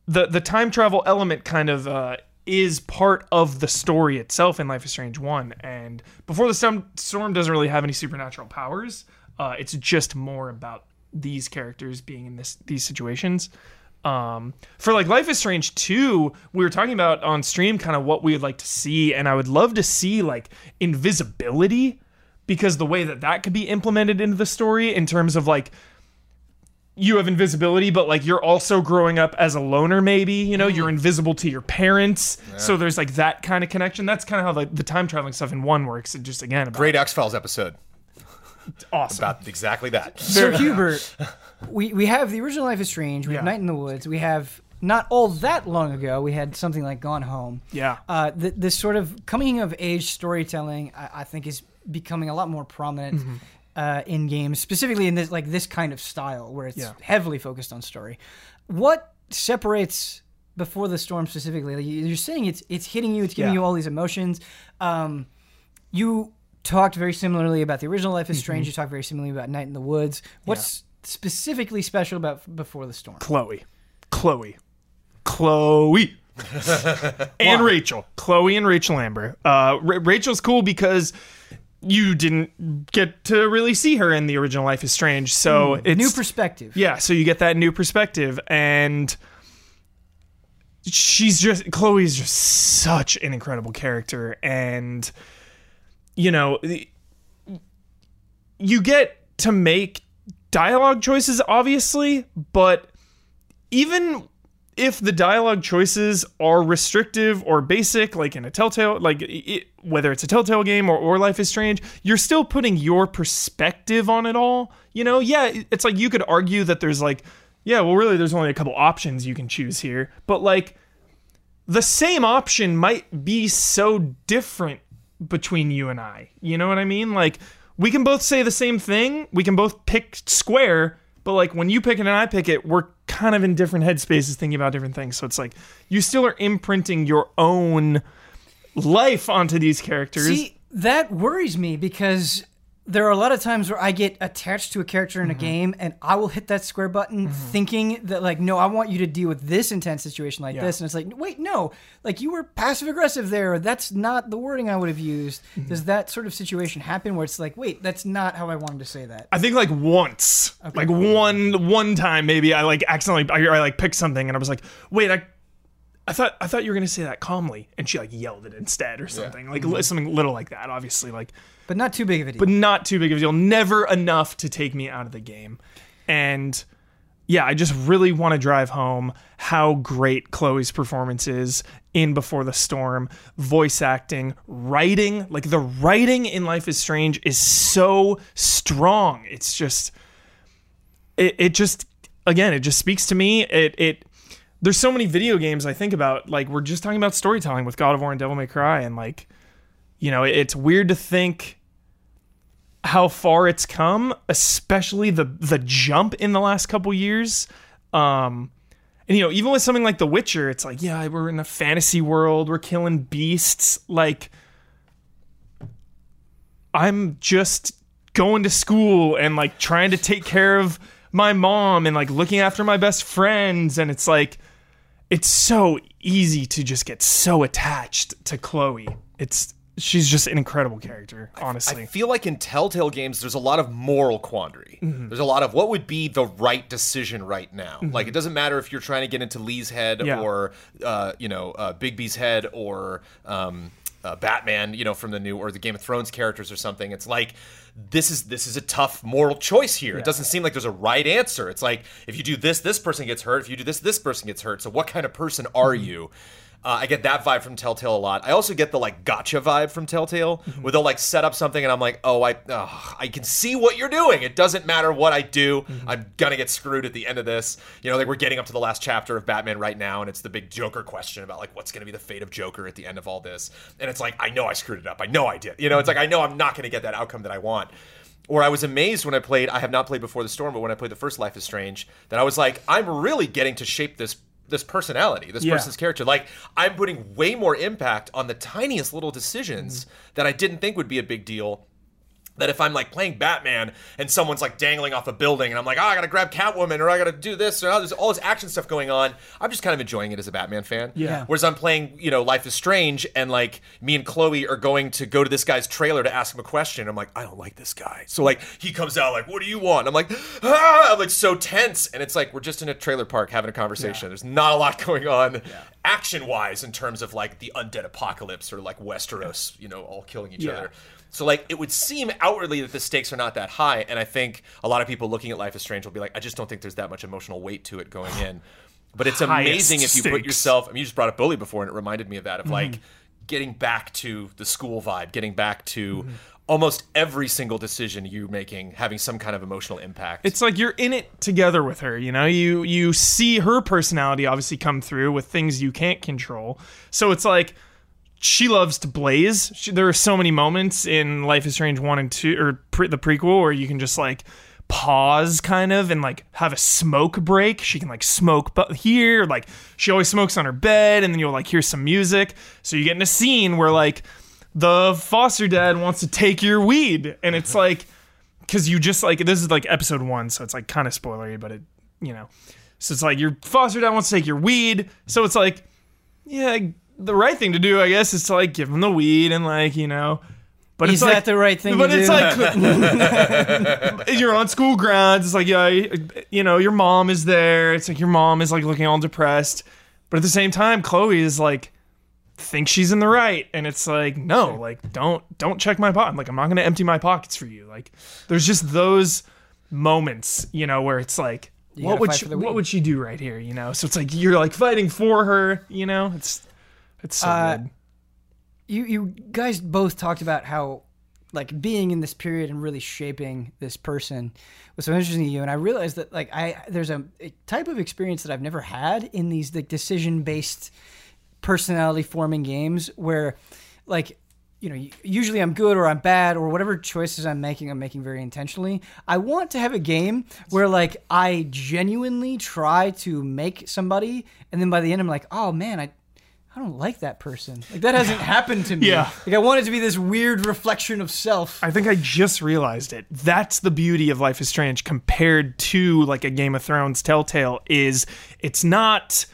[SPEAKER 3] the the time travel element kind of uh is part of the story itself in Life is Strange 1 and before the storm doesn't really have any supernatural powers uh it's just more about these characters being in this these situations. Um for like Life is Strange 2 we were talking about on stream kind of what we would like to see and I would love to see like invisibility because the way that that could be implemented into the story in terms of like you have invisibility but like you're also growing up as a loner maybe you know you're invisible to your parents so there's like that kind of connection that's kind of how like the time traveling stuff in one works it just again about
[SPEAKER 2] Great X Files episode
[SPEAKER 3] awesome
[SPEAKER 2] about exactly that.
[SPEAKER 1] So Hubert, we we have the original Life is Strange. We have Night in the Woods. We have not all that long ago. We had something like Gone Home.
[SPEAKER 3] yeah
[SPEAKER 1] Uh, th- this sort of coming of age storytelling, I, I think, is becoming a lot more prominent.
[SPEAKER 3] Mm-hmm.
[SPEAKER 1] Uh, in games, specifically in this like this kind of style where it's
[SPEAKER 3] Yeah.
[SPEAKER 1] heavily focused on story. What separates Before the Storm specifically? Like, you- you're saying it's it's hitting you, it's giving
[SPEAKER 3] Yeah.
[SPEAKER 1] you all these emotions. Um, you talked very similarly about the original Life is Strange. You talked very similarly about Night in the Woods. What's specifically special about Before the Storm?
[SPEAKER 3] Chloe, Chloe, Chloe, [LAUGHS] and Rachel. Chloe and Rachel Amber. Uh, Ra- Rachel's cool because you didn't get to really see her in the original Life is Strange, so hmm. it's
[SPEAKER 1] New perspective.
[SPEAKER 3] yeah. So you get that new perspective, and she's just Chloe's just such an incredible character, and you know you get to make dialogue choices, obviously, but even if the dialogue choices are restrictive or basic, like in a Telltale, like it, whether it's a Telltale game or, or Life is Strange, you're still putting your perspective on it all. You know, yeah, it's like you could argue that there's like, yeah, well, really, there's only a couple options you can choose here, but like the same option might be so different between you and I. You know what I mean? Like we can both say the same thing, we can both pick square, but like when you pick it and I pick it, we're kind of in different headspaces thinking about different things. So it's like you still are imprinting your own life onto these characters.
[SPEAKER 1] See, that worries me because there are a lot of times where I get attached to a character in a mm-hmm. game and I will hit that square button mm-hmm. thinking that like no, I want you to deal with this intense situation like this and it's like wait, no. Like you were passive aggressive there. That's not the wording I would have used. Mm-hmm. Does that sort of situation happen where it's like, wait, that's not how I wanted to say that?
[SPEAKER 3] I think like once, like one one time maybe I like accidentally I, I like picked something and I was like, wait, I I thought I thought you were gonna say that calmly, and she like yelled it instead or something, like li- something little like that. Obviously, like
[SPEAKER 1] But not too big of a deal.
[SPEAKER 3] but not too big of a deal. Never enough to take me out of the game. And yeah, I just really want to drive home how great Chloe's performance is in Before the Storm, voice acting, writing. Like the writing in Life is Strange is so strong. It's just it, it just again, it just speaks to me. It it there's so many video games I think about. Like we're just talking about storytelling with God of War and Devil May Cry, and like you know, it's weird to think how far it's come, especially the the jump in the last couple years. Um, and you know, even with something like The Witcher, it's like, yeah, we're in a fantasy world, we're killing beasts. Like, I'm just going to school and like trying to take care of my mom and like looking after my best friends, and it's like, it's so easy to just get so attached to Chloe. It's she's just an incredible character, honestly.
[SPEAKER 2] I feel like in Telltale games, there's a lot of moral quandary.
[SPEAKER 3] Mm-hmm.
[SPEAKER 2] There's a lot of what would be the right decision right now. Like it doesn't matter if you're trying to get into Lee's head
[SPEAKER 3] Yeah.
[SPEAKER 2] or uh, you know uh, Bigby's head or um, uh, Batman, you know from the new or the Game of Thrones characters or something. It's like this is this is a tough moral choice here. It doesn't seem like there's a right answer. It's like if you do this, this person gets hurt. If you do this, this person gets hurt. So what kind of person are
[SPEAKER 3] Mm-hmm.
[SPEAKER 2] you? Uh, I get that vibe from Telltale a lot. I also get the like gotcha vibe from Telltale,
[SPEAKER 3] Mm-hmm.
[SPEAKER 2] where they'll like set up something and I'm like, oh, I, I can see what you're doing. It doesn't matter what I do.
[SPEAKER 3] Mm-hmm.
[SPEAKER 2] I'm gonna get screwed at the end of this. You know, like we're getting up to the last chapter of Batman right now, and it's the big Joker question about like what's gonna be the fate of Joker at the end of all this. And it's like, I know I screwed it up. I know I did. You know, it's like I know I'm not gonna get that outcome that I want. Or I was amazed when I played. I have not played before the storm, but when I played the first Life is Strange, that I was like, I'm really getting to shape this this personality, this
[SPEAKER 3] Yeah.
[SPEAKER 2] person's character. Like I'm putting way more impact on the tiniest little decisions mm-hmm. that I didn't think would be a big deal. That if I'm like playing Batman and someone's like dangling off a building and I'm like, oh, I gotta grab Catwoman or I gotta do this or oh, there's all this action stuff going on, I'm just kind of enjoying it as a Batman fan.
[SPEAKER 3] Yeah.
[SPEAKER 2] Whereas I'm playing, you know, Life is Strange and like me and Chloe are going to go to this guy's trailer to ask him a question. I'm like, I don't like this guy. So like he comes out like, what do you want? I'm like, ah! I'm like so tense. And it's like we're just in a trailer park having a conversation. There's not a lot going on action wise in terms of like the undead apocalypse or like Westeros, you know, all killing each
[SPEAKER 3] Yeah.
[SPEAKER 2] other. So like it would seem outwardly that the stakes are not that high, and I think a lot of people looking at Life is Strange will be like, I just don't think there's that much emotional weight to it going in. But it's amazing if you put yourself. I mean, you just brought up Bully before, and it reminded me of that of like
[SPEAKER 3] Mm-hmm.
[SPEAKER 2] getting back to the school vibe, getting back to
[SPEAKER 3] Mm-hmm.
[SPEAKER 2] almost every single decision you're making having some kind of emotional impact.
[SPEAKER 3] it's like you're in it together with her you know you you see her personality obviously come through with things you can't control so it's like she loves to blaze. She, there are so many moments in Life is Strange one and two, or pre, the prequel, where you can just like pause kind of and like have a smoke break. She can like smoke but here, like she always smokes on her bed, and then you'll like hear some music. So you get in a scene where like the foster dad wants to take your weed, and it's like because you just like this is like episode one, so it's like kind of spoilery, but it you know, so it's like your foster dad wants to take your weed, so it's like yeah, the right thing to do, I guess, is to like give him the weed and like you know. But
[SPEAKER 1] Is
[SPEAKER 3] it's like,
[SPEAKER 1] the right thing to do?
[SPEAKER 3] But
[SPEAKER 1] to
[SPEAKER 3] it's
[SPEAKER 1] do?
[SPEAKER 3] like [LAUGHS] you're on school grounds. It's like yeah, you know, your mom is there. It's like your mom is like looking all depressed, but at the same time, Chloe is like thinks she's in the right, and it's like no, like don't don't check my pocket. Like I'm not gonna empty my pockets for you. Like there's just those moments, you know, where it's like. what would she, what would she do right here? You know, so it's like you're like fighting for her. You know, it's it's so
[SPEAKER 1] Uh,
[SPEAKER 3] good.
[SPEAKER 1] you you guys both talked about how like being in this period and really shaping this person was so interesting to you and i realized that like i there's a, a type of experience that i've never had in these like decision based personality forming games where like you know usually i'm good or i'm bad or whatever choices i'm making i'm making very intentionally i want to have a game where like i genuinely try to make somebody and then by the end i'm like oh man i I don't like that person. Like that hasn't happened to me.
[SPEAKER 3] Yeah.
[SPEAKER 1] Like I want it to be this weird reflection of self.
[SPEAKER 3] I think I just realized it. That's the beauty of Life is Strange compared to like a Game of Thrones Telltale is it's not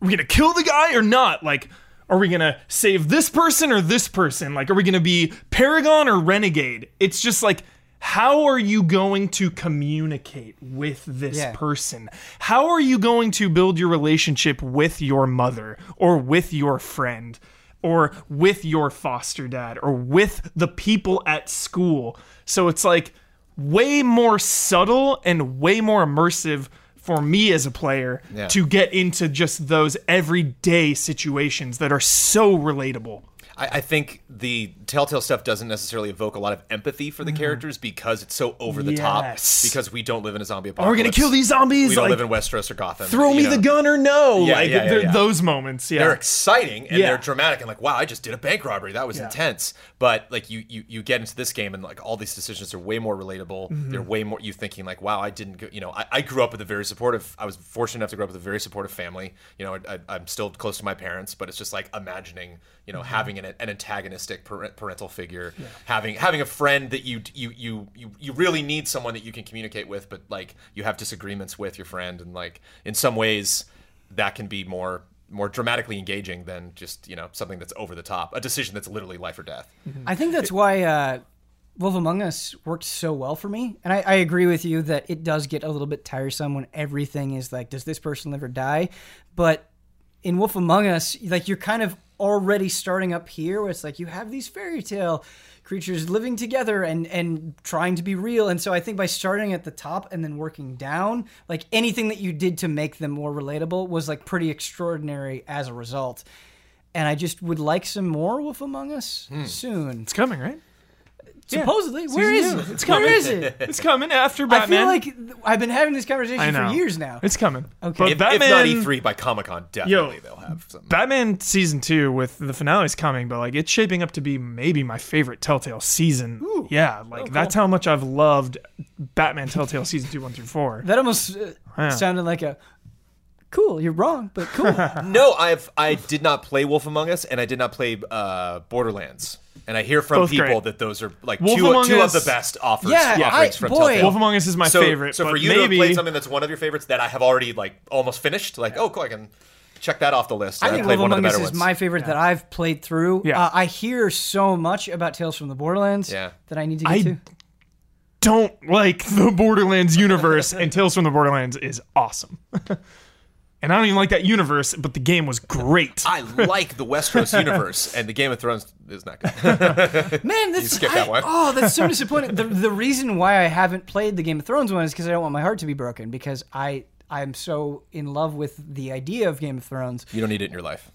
[SPEAKER 3] are we gonna kill the guy or not? Like, are we gonna save this person or this person? Like, are we gonna be Paragon or Renegade? It's just like how are you going to communicate with this
[SPEAKER 1] Yeah.
[SPEAKER 3] person? How are you going to build your relationship with your mother or with your friend? or with your foster dad or with the people at school. So it's like way more subtle and way more immersive for me as a player
[SPEAKER 2] Yeah.
[SPEAKER 3] to get into just those everyday situations that are so relatable.
[SPEAKER 2] I, I think the Telltale stuff doesn't necessarily evoke a lot of empathy for the characters because it's so over the top.
[SPEAKER 3] Mm-hmm.
[SPEAKER 2] Because we don't live in a zombie apocalypse.
[SPEAKER 3] We're gonna kill these zombies?
[SPEAKER 2] We don't
[SPEAKER 3] Like,
[SPEAKER 2] live in Westeros or Gotham.
[SPEAKER 3] throw me
[SPEAKER 2] know.
[SPEAKER 3] the gun or no?
[SPEAKER 2] Yeah,
[SPEAKER 3] like
[SPEAKER 2] yeah, yeah,
[SPEAKER 3] those moments. Yeah.
[SPEAKER 2] They're exciting and they're dramatic and like, wow, I just did a bank robbery. That was intense. But like you, you you get into this game and like all these decisions are way more relatable.
[SPEAKER 3] Mm-hmm.
[SPEAKER 2] They're way more you thinking like, wow, I didn't go. You know, I, I grew up with a very supportive. I was fortunate enough to grow up with a very supportive family. You know, I, I'm still close to my parents, but it's just like imagining, you
[SPEAKER 3] Mm-hmm.
[SPEAKER 2] know, having an, an antagonistic parent, parental figure, having having a friend that you you you you you really need someone that you can communicate with, but like you have disagreements with your friend, and like in some ways that can be more more dramatically engaging than just you know something that's over the top a decision that's literally life or death
[SPEAKER 1] I think that's why uh, Wolf Among Us worked so well for me. And I, I agree with you that it does get a little bit tiresome when everything is like, does this person live or die? But in Wolf Among Us, like you're kind of already starting up here where it's like you have these fairy tale creatures living together and and trying to be real. And so i think by starting at the top and then working down like anything that you did to make them more relatable was like pretty extraordinary as a result. And i just would like some more wolf among us hmm. soon.
[SPEAKER 3] It's coming, right?
[SPEAKER 1] Supposedly where is
[SPEAKER 3] Season
[SPEAKER 1] it
[SPEAKER 3] two. It's coming.
[SPEAKER 1] is it
[SPEAKER 3] It's coming [LAUGHS] after Batman.
[SPEAKER 1] i feel like i've been having this conversation for years now
[SPEAKER 3] It's coming.
[SPEAKER 1] Okay.
[SPEAKER 3] But
[SPEAKER 2] if,
[SPEAKER 3] Batman,
[SPEAKER 2] if not e3 by comic-con definitely they'll have something
[SPEAKER 3] Batman season two with the finale's coming, but like it's shaping up to be maybe my favorite Telltale season. Yeah, like that's how much I've loved Batman Telltale season two, one through four. [LAUGHS]
[SPEAKER 1] that almost uh,
[SPEAKER 3] Yeah.
[SPEAKER 1] sounded like a cool you're wrong but cool [LAUGHS]
[SPEAKER 2] no i've i did not play wolf among us and i did not play uh borderlands and i hear from
[SPEAKER 3] Both
[SPEAKER 2] people
[SPEAKER 3] great.
[SPEAKER 2] that those are like
[SPEAKER 3] Wolf
[SPEAKER 2] two, two
[SPEAKER 3] Us-
[SPEAKER 2] of the best offers
[SPEAKER 1] Yeah, Yeah.
[SPEAKER 2] offerings
[SPEAKER 1] I-
[SPEAKER 2] from
[SPEAKER 1] boy.
[SPEAKER 2] Telltale.
[SPEAKER 3] Wolf Among Us is my
[SPEAKER 2] so,
[SPEAKER 3] favorite.
[SPEAKER 2] so
[SPEAKER 3] but
[SPEAKER 2] for you to have
[SPEAKER 3] maybe
[SPEAKER 2] played something that's one of your favorites that i have already like almost finished like oh cool i can check that off the list
[SPEAKER 1] I
[SPEAKER 2] And
[SPEAKER 1] think
[SPEAKER 2] played
[SPEAKER 1] Wolf
[SPEAKER 2] one of
[SPEAKER 1] Among Us is
[SPEAKER 2] ones
[SPEAKER 1] my favorite that I've played through.
[SPEAKER 3] Yeah.
[SPEAKER 1] Uh, I hear so much about Tales from the Borderlands
[SPEAKER 2] Yeah.
[SPEAKER 1] that I need to get
[SPEAKER 3] I-
[SPEAKER 1] to.
[SPEAKER 3] don't like the Borderlands universe, and Tales from the Borderlands is awesome. [LAUGHS] and I don't even like that universe, but the game was great.
[SPEAKER 2] I like the Westeros [LAUGHS] universe, and the Game of Thrones is not good. [LAUGHS]
[SPEAKER 1] Man, that's
[SPEAKER 2] skip
[SPEAKER 1] I-
[SPEAKER 2] that one.
[SPEAKER 1] Oh, that's so [LAUGHS] disappointing. the The reason why I haven't played the Game of Thrones one is because I don't want my heart to be broken because I I'm so in love with the idea of Game of Thrones.
[SPEAKER 2] You don't need it in your life.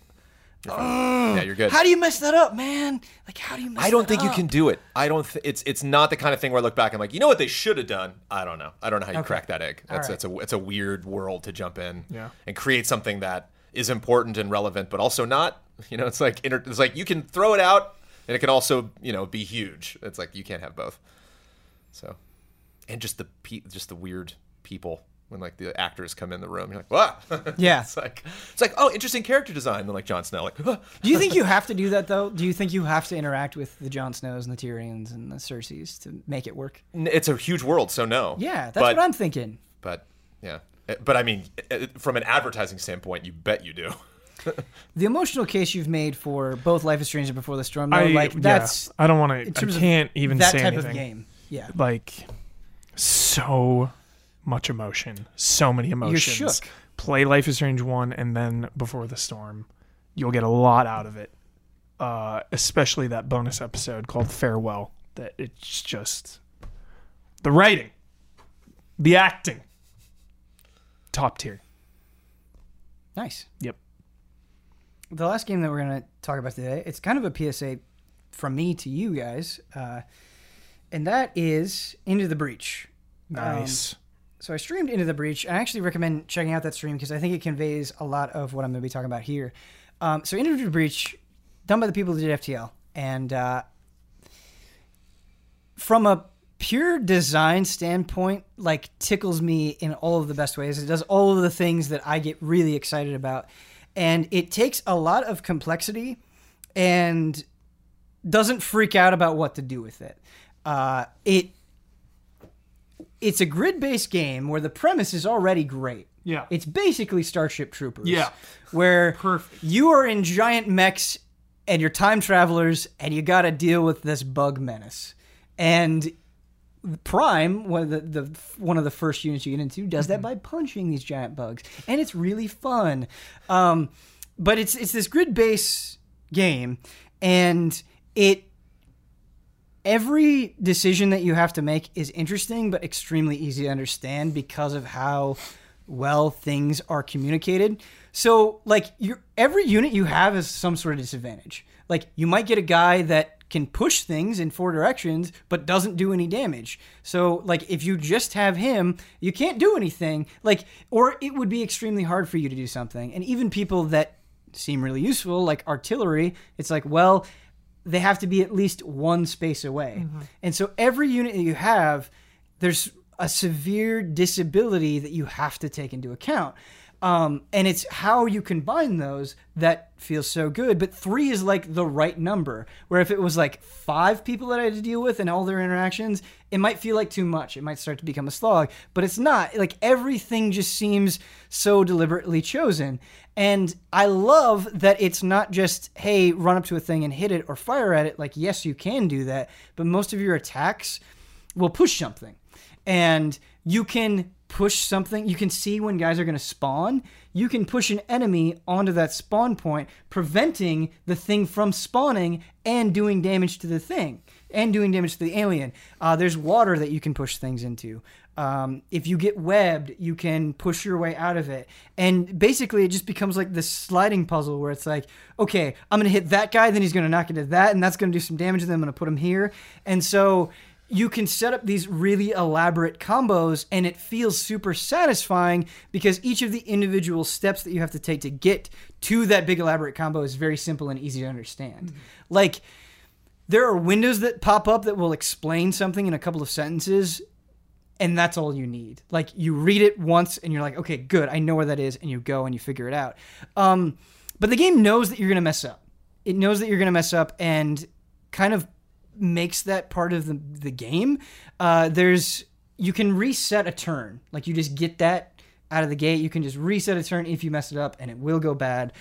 [SPEAKER 2] You're [GASPS] yeah, you're good.
[SPEAKER 1] How do you mess that up, man? Like, how do you mess
[SPEAKER 2] I don't think you can do it. I don't. Th- it's it's not the kind of thing where I look back and I'm like, you know what they should have done. I don't know. I don't know how you crack that egg. That's
[SPEAKER 1] right.
[SPEAKER 2] that's a it's a weird world to jump in.
[SPEAKER 3] Yeah.
[SPEAKER 2] And create something that is important and relevant, but also not. You know, it's like inter- it's like you can throw it out, and it can also you know be huge. It's like you can't have both. So, and just the pe- just the weird people when like the actors come in the room, you're like, wow. [LAUGHS]
[SPEAKER 1] Yeah.
[SPEAKER 2] it's like it's like oh, interesting character design. And like Jon Snow, like [LAUGHS]
[SPEAKER 1] Do you think you have to do that though? Do you think you have to interact with the Jon Snows and the Tyrions and the Cerseis to make it work?
[SPEAKER 2] it's a huge world, so no.
[SPEAKER 1] Yeah, that's
[SPEAKER 2] but,
[SPEAKER 1] what I'm thinking.
[SPEAKER 2] But yeah, Uh, but I mean, uh, from an advertising standpoint, you bet you do. [LAUGHS]
[SPEAKER 1] The emotional case you've made for both Life is Strange and Before the Storm, though,
[SPEAKER 3] I
[SPEAKER 1] like
[SPEAKER 3] yeah,
[SPEAKER 1] that's
[SPEAKER 3] I don't want to. I can't even
[SPEAKER 1] that
[SPEAKER 3] say
[SPEAKER 1] type
[SPEAKER 3] anything.
[SPEAKER 1] of game. Yeah,
[SPEAKER 3] Like so much emotion, so many emotions.
[SPEAKER 1] You're shook.
[SPEAKER 3] Play Life is Strange one and then Before the Storm. You'll get a lot out of it. Uh, especially that bonus episode called Farewell. That it's just the writing, the acting, top tier.
[SPEAKER 1] nice.
[SPEAKER 3] Yep.
[SPEAKER 1] The last game that we're gonna talk about today, it's kind of a PSA from me to you guys, uh, and that is Into the Breach.
[SPEAKER 3] Nice.
[SPEAKER 1] So I streamed Into the Breach. I actually recommend checking out that stream because I think it conveys a lot of what I'm going to be talking about here. Um, so Into the Breach, done by the people who did FTL, and uh, from a pure design standpoint, like tickles me in all of the best ways. It does all of the things that I get really excited about, and it takes a lot of complexity and doesn't freak out about what to do with it. Uh, it it's a grid-based game where the premise is already great.
[SPEAKER 3] Yeah.
[SPEAKER 1] It's basically Starship Troopers.
[SPEAKER 3] Yeah.
[SPEAKER 1] Where
[SPEAKER 3] Perfect.
[SPEAKER 1] you are in giant mechs and you're time travelers and you got to deal with this bug menace. And Prime, one of the, the one of the first units you get into, does that by punching these giant bugs, and it's really fun. Um, but it's it's this grid based game, and it every decision that you have to make is interesting but extremely easy to understand because of how well things are communicated. So like your every unit you have is some sort of disadvantage. Like you might get a guy that can push things in four directions but doesn't do any damage. So like if you just have him, you can't do anything. Like or it would be extremely hard for you to do something. And even people that seem really useful like artillery, it's like well, they have to be at least one space away. Mm-hmm. And so every unit that you have, there's a severe disability that you have to take into account. Um, and it's how you combine those that feels so good. But three is like the right number. Where if it was like five people that I had to deal with and all their interactions, it might feel like too much. It might start to become a slog. But it's not. Like everything just seems so deliberately chosen. And I love that it's not just, hey, run up to a thing and hit it or fire at it. Like, yes, you can do that. But most of your attacks will push something and you can push something. You can see when guys are going to spawn. You can push an enemy onto that spawn point, preventing the thing from spawning and doing damage to the thing and doing damage to the alien. Uh, there's water that you can push things into. Um, if you get webbed, you can push your way out of it. And basically, it just becomes like this sliding puzzle where it's like, okay, I'm going to hit that guy, then he's going to knock into that, and that's going to do some damage, and then I'm going to put him here. And so you can set up these really elaborate combos and it feels super satisfying because each of the individual steps that you have to take to get to that big elaborate combo is very simple and easy to understand. Like there are windows that pop up that will explain something in a couple of sentences and that's all you need. Like you read it once and you're like, okay, good, I know where that is, and you go and you figure it out. Um, but the game knows that you're gonna mess up. It knows that you're gonna mess up and kind of makes that part of the the game. Uh, there's you can reset a turn, like you just get that out of the gate. You can just reset a turn if you mess it up, and it will go bad.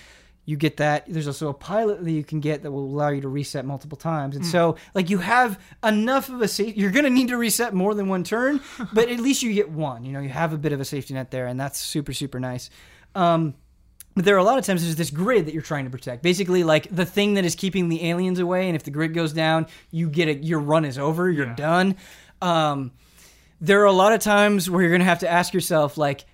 [SPEAKER 1] You get that. There's also a pilot that you can get that will allow you to reset multiple times. And so, like, you have enough of a safe. You're going to need to reset more than one turn, [LAUGHS] but at least you get one. You know, you have a bit of a safety net there, and that's super, super nice. Um, but there are a lot of times there's this grid that you're trying to protect. Basically, like the thing that is keeping the aliens away, and if the grid goes down, you get a your run is over, you're
[SPEAKER 3] Yeah.
[SPEAKER 1] done. Um, there are a lot of times where you're gonna have to ask yourself, like,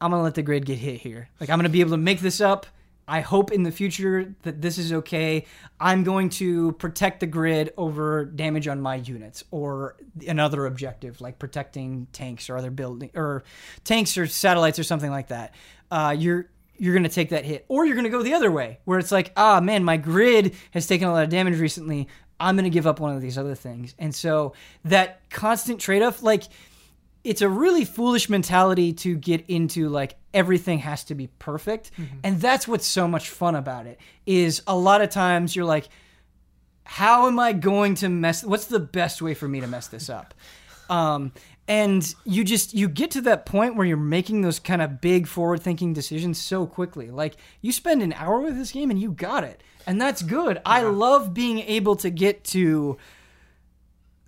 [SPEAKER 1] I'm gonna let the grid get hit here. Like I'm gonna be able to make this up. I hope in the future that this is okay. I'm going to protect the grid over damage on my units or another objective like protecting tanks or other building or tanks or satellites or something like that. Uh, you're you're going to take that hit. Or you're going to go the other way, where it's like, ah, man, my grid has taken a lot of damage recently. I'm going to give up one of these other things. And so that constant trade off, like, it's a really foolish mentality to get into like everything has to be perfect and that's what's so much fun about it is a lot of times you're like how am i going to mess what's the best way for me to mess this up um, and you just you get to that point where you're making those kind of big forward thinking decisions so quickly. Like you spend an hour with this game and you got it. And that's good. I love being able to get to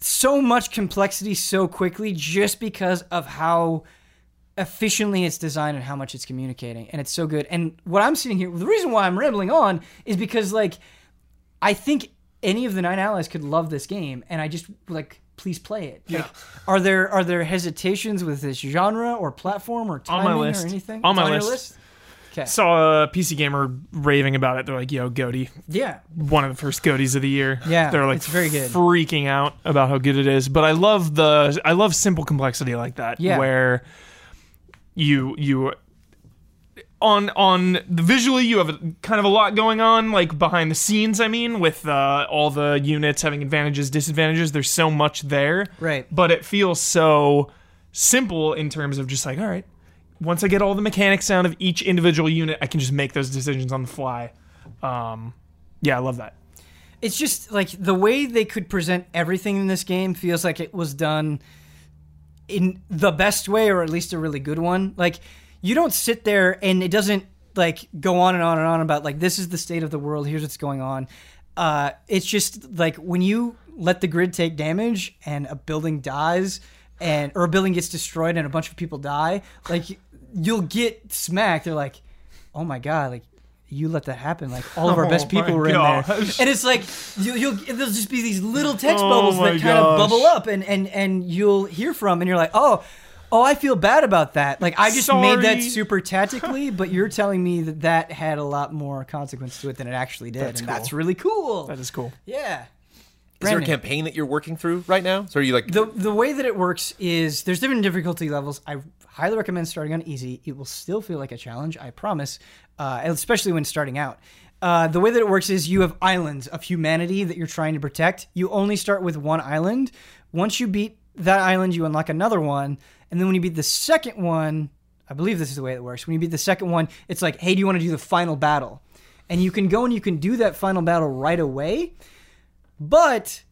[SPEAKER 1] so much complexity so quickly just because of how efficiently it's designed and how much it's communicating. And it's so good. And what i'm sitting here the reason why i'm rambling on is because like i think any of the nine allies could love this game. And i just like please play it Like, are there are there hesitations with this genre or platform or
[SPEAKER 3] On
[SPEAKER 1] timing
[SPEAKER 3] my list.
[SPEAKER 1] or anything
[SPEAKER 3] On my
[SPEAKER 1] It's your
[SPEAKER 3] list.
[SPEAKER 1] okay
[SPEAKER 3] Saw a PC gamer raving about it. They're like, "Yo, GOTY,
[SPEAKER 1] yeah
[SPEAKER 3] one of the first GOTYs of the year."
[SPEAKER 1] Yeah,
[SPEAKER 3] they're like
[SPEAKER 1] it's very good.
[SPEAKER 3] freaking out about how good it is. But I love the I love simple complexity like that,
[SPEAKER 1] Yeah.
[SPEAKER 3] where you you on on the visually you have a, kind of a lot going on like behind the scenes i mean with uh, all the units having advantages disadvantages. There's so much there.
[SPEAKER 1] Right.
[SPEAKER 3] but it feels so simple in terms of just like all right once i get all the mechanics down of each individual unit i can just make those decisions on the fly. Um yeah i love that.
[SPEAKER 1] It's just like the way they could present everything in this game feels like it was done in the best way or at least a really good one. Like you don't sit there and it doesn't like go on and on and on about like this is the state of the world here's what's going on. Uh it's just like when you let the grid take damage and a building dies and or a building gets destroyed and a bunch of people die like you'll get smacked. They're like oh my god like you let that happen. Like all of our best [LAUGHS]
[SPEAKER 3] Oh my
[SPEAKER 1] people were in there. and it's like you, you'll there'll just be these little text
[SPEAKER 3] Oh
[SPEAKER 1] bubbles that kind of bubble up and and and you'll hear from and you're like oh oh i feel bad about that like i just made that super [LAUGHS] tactically but you're telling me that that had a lot more consequence to it than it actually did
[SPEAKER 3] That's
[SPEAKER 1] and
[SPEAKER 3] cool.
[SPEAKER 1] that's really cool
[SPEAKER 3] that is cool
[SPEAKER 1] yeah
[SPEAKER 2] Is there a campaign that you're working through right now? So are you like
[SPEAKER 1] the the way that it works is there's different difficulty levels. I highly recommend starting on easy. It will still feel like a challenge, I promise, uh, especially when starting out. Uh, the way that it works is you have islands of humanity that you're trying to protect. You only start with one island. Once you beat that island, you unlock another one, and then when you beat the second one, I believe this is the way it works. When you beat the second one, it's like, hey, do you want to do the final battle? And you can go and you can do that final battle right away. But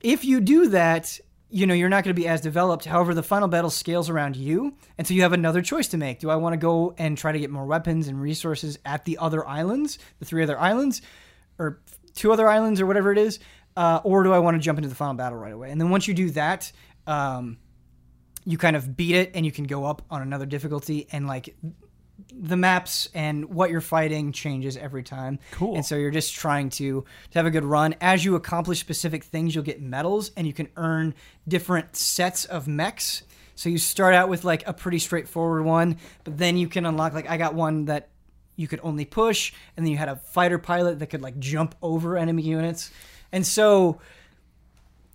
[SPEAKER 1] if you do that, you know, you're not going to be as developed. However, the final battle scales around you. And so you have another choice to make. Do I want to go and try to get more weapons and resources at the other islands, the three other islands, or two other islands, or whatever it is? Uh, or do I want to jump into the final battle right away? And then once you do that, um, you kind of beat it and you can go up on another difficulty and like the maps and what you're fighting changes every time.
[SPEAKER 3] Cool.
[SPEAKER 1] And so you're just trying to to have a good run. As you accomplish specific things, you'll get medals and you can earn different sets of mechs. So you start out with like a pretty straightforward one, but then you can unlock like I got one that you could only push, and then you had a fighter pilot that could like jump over enemy units. And so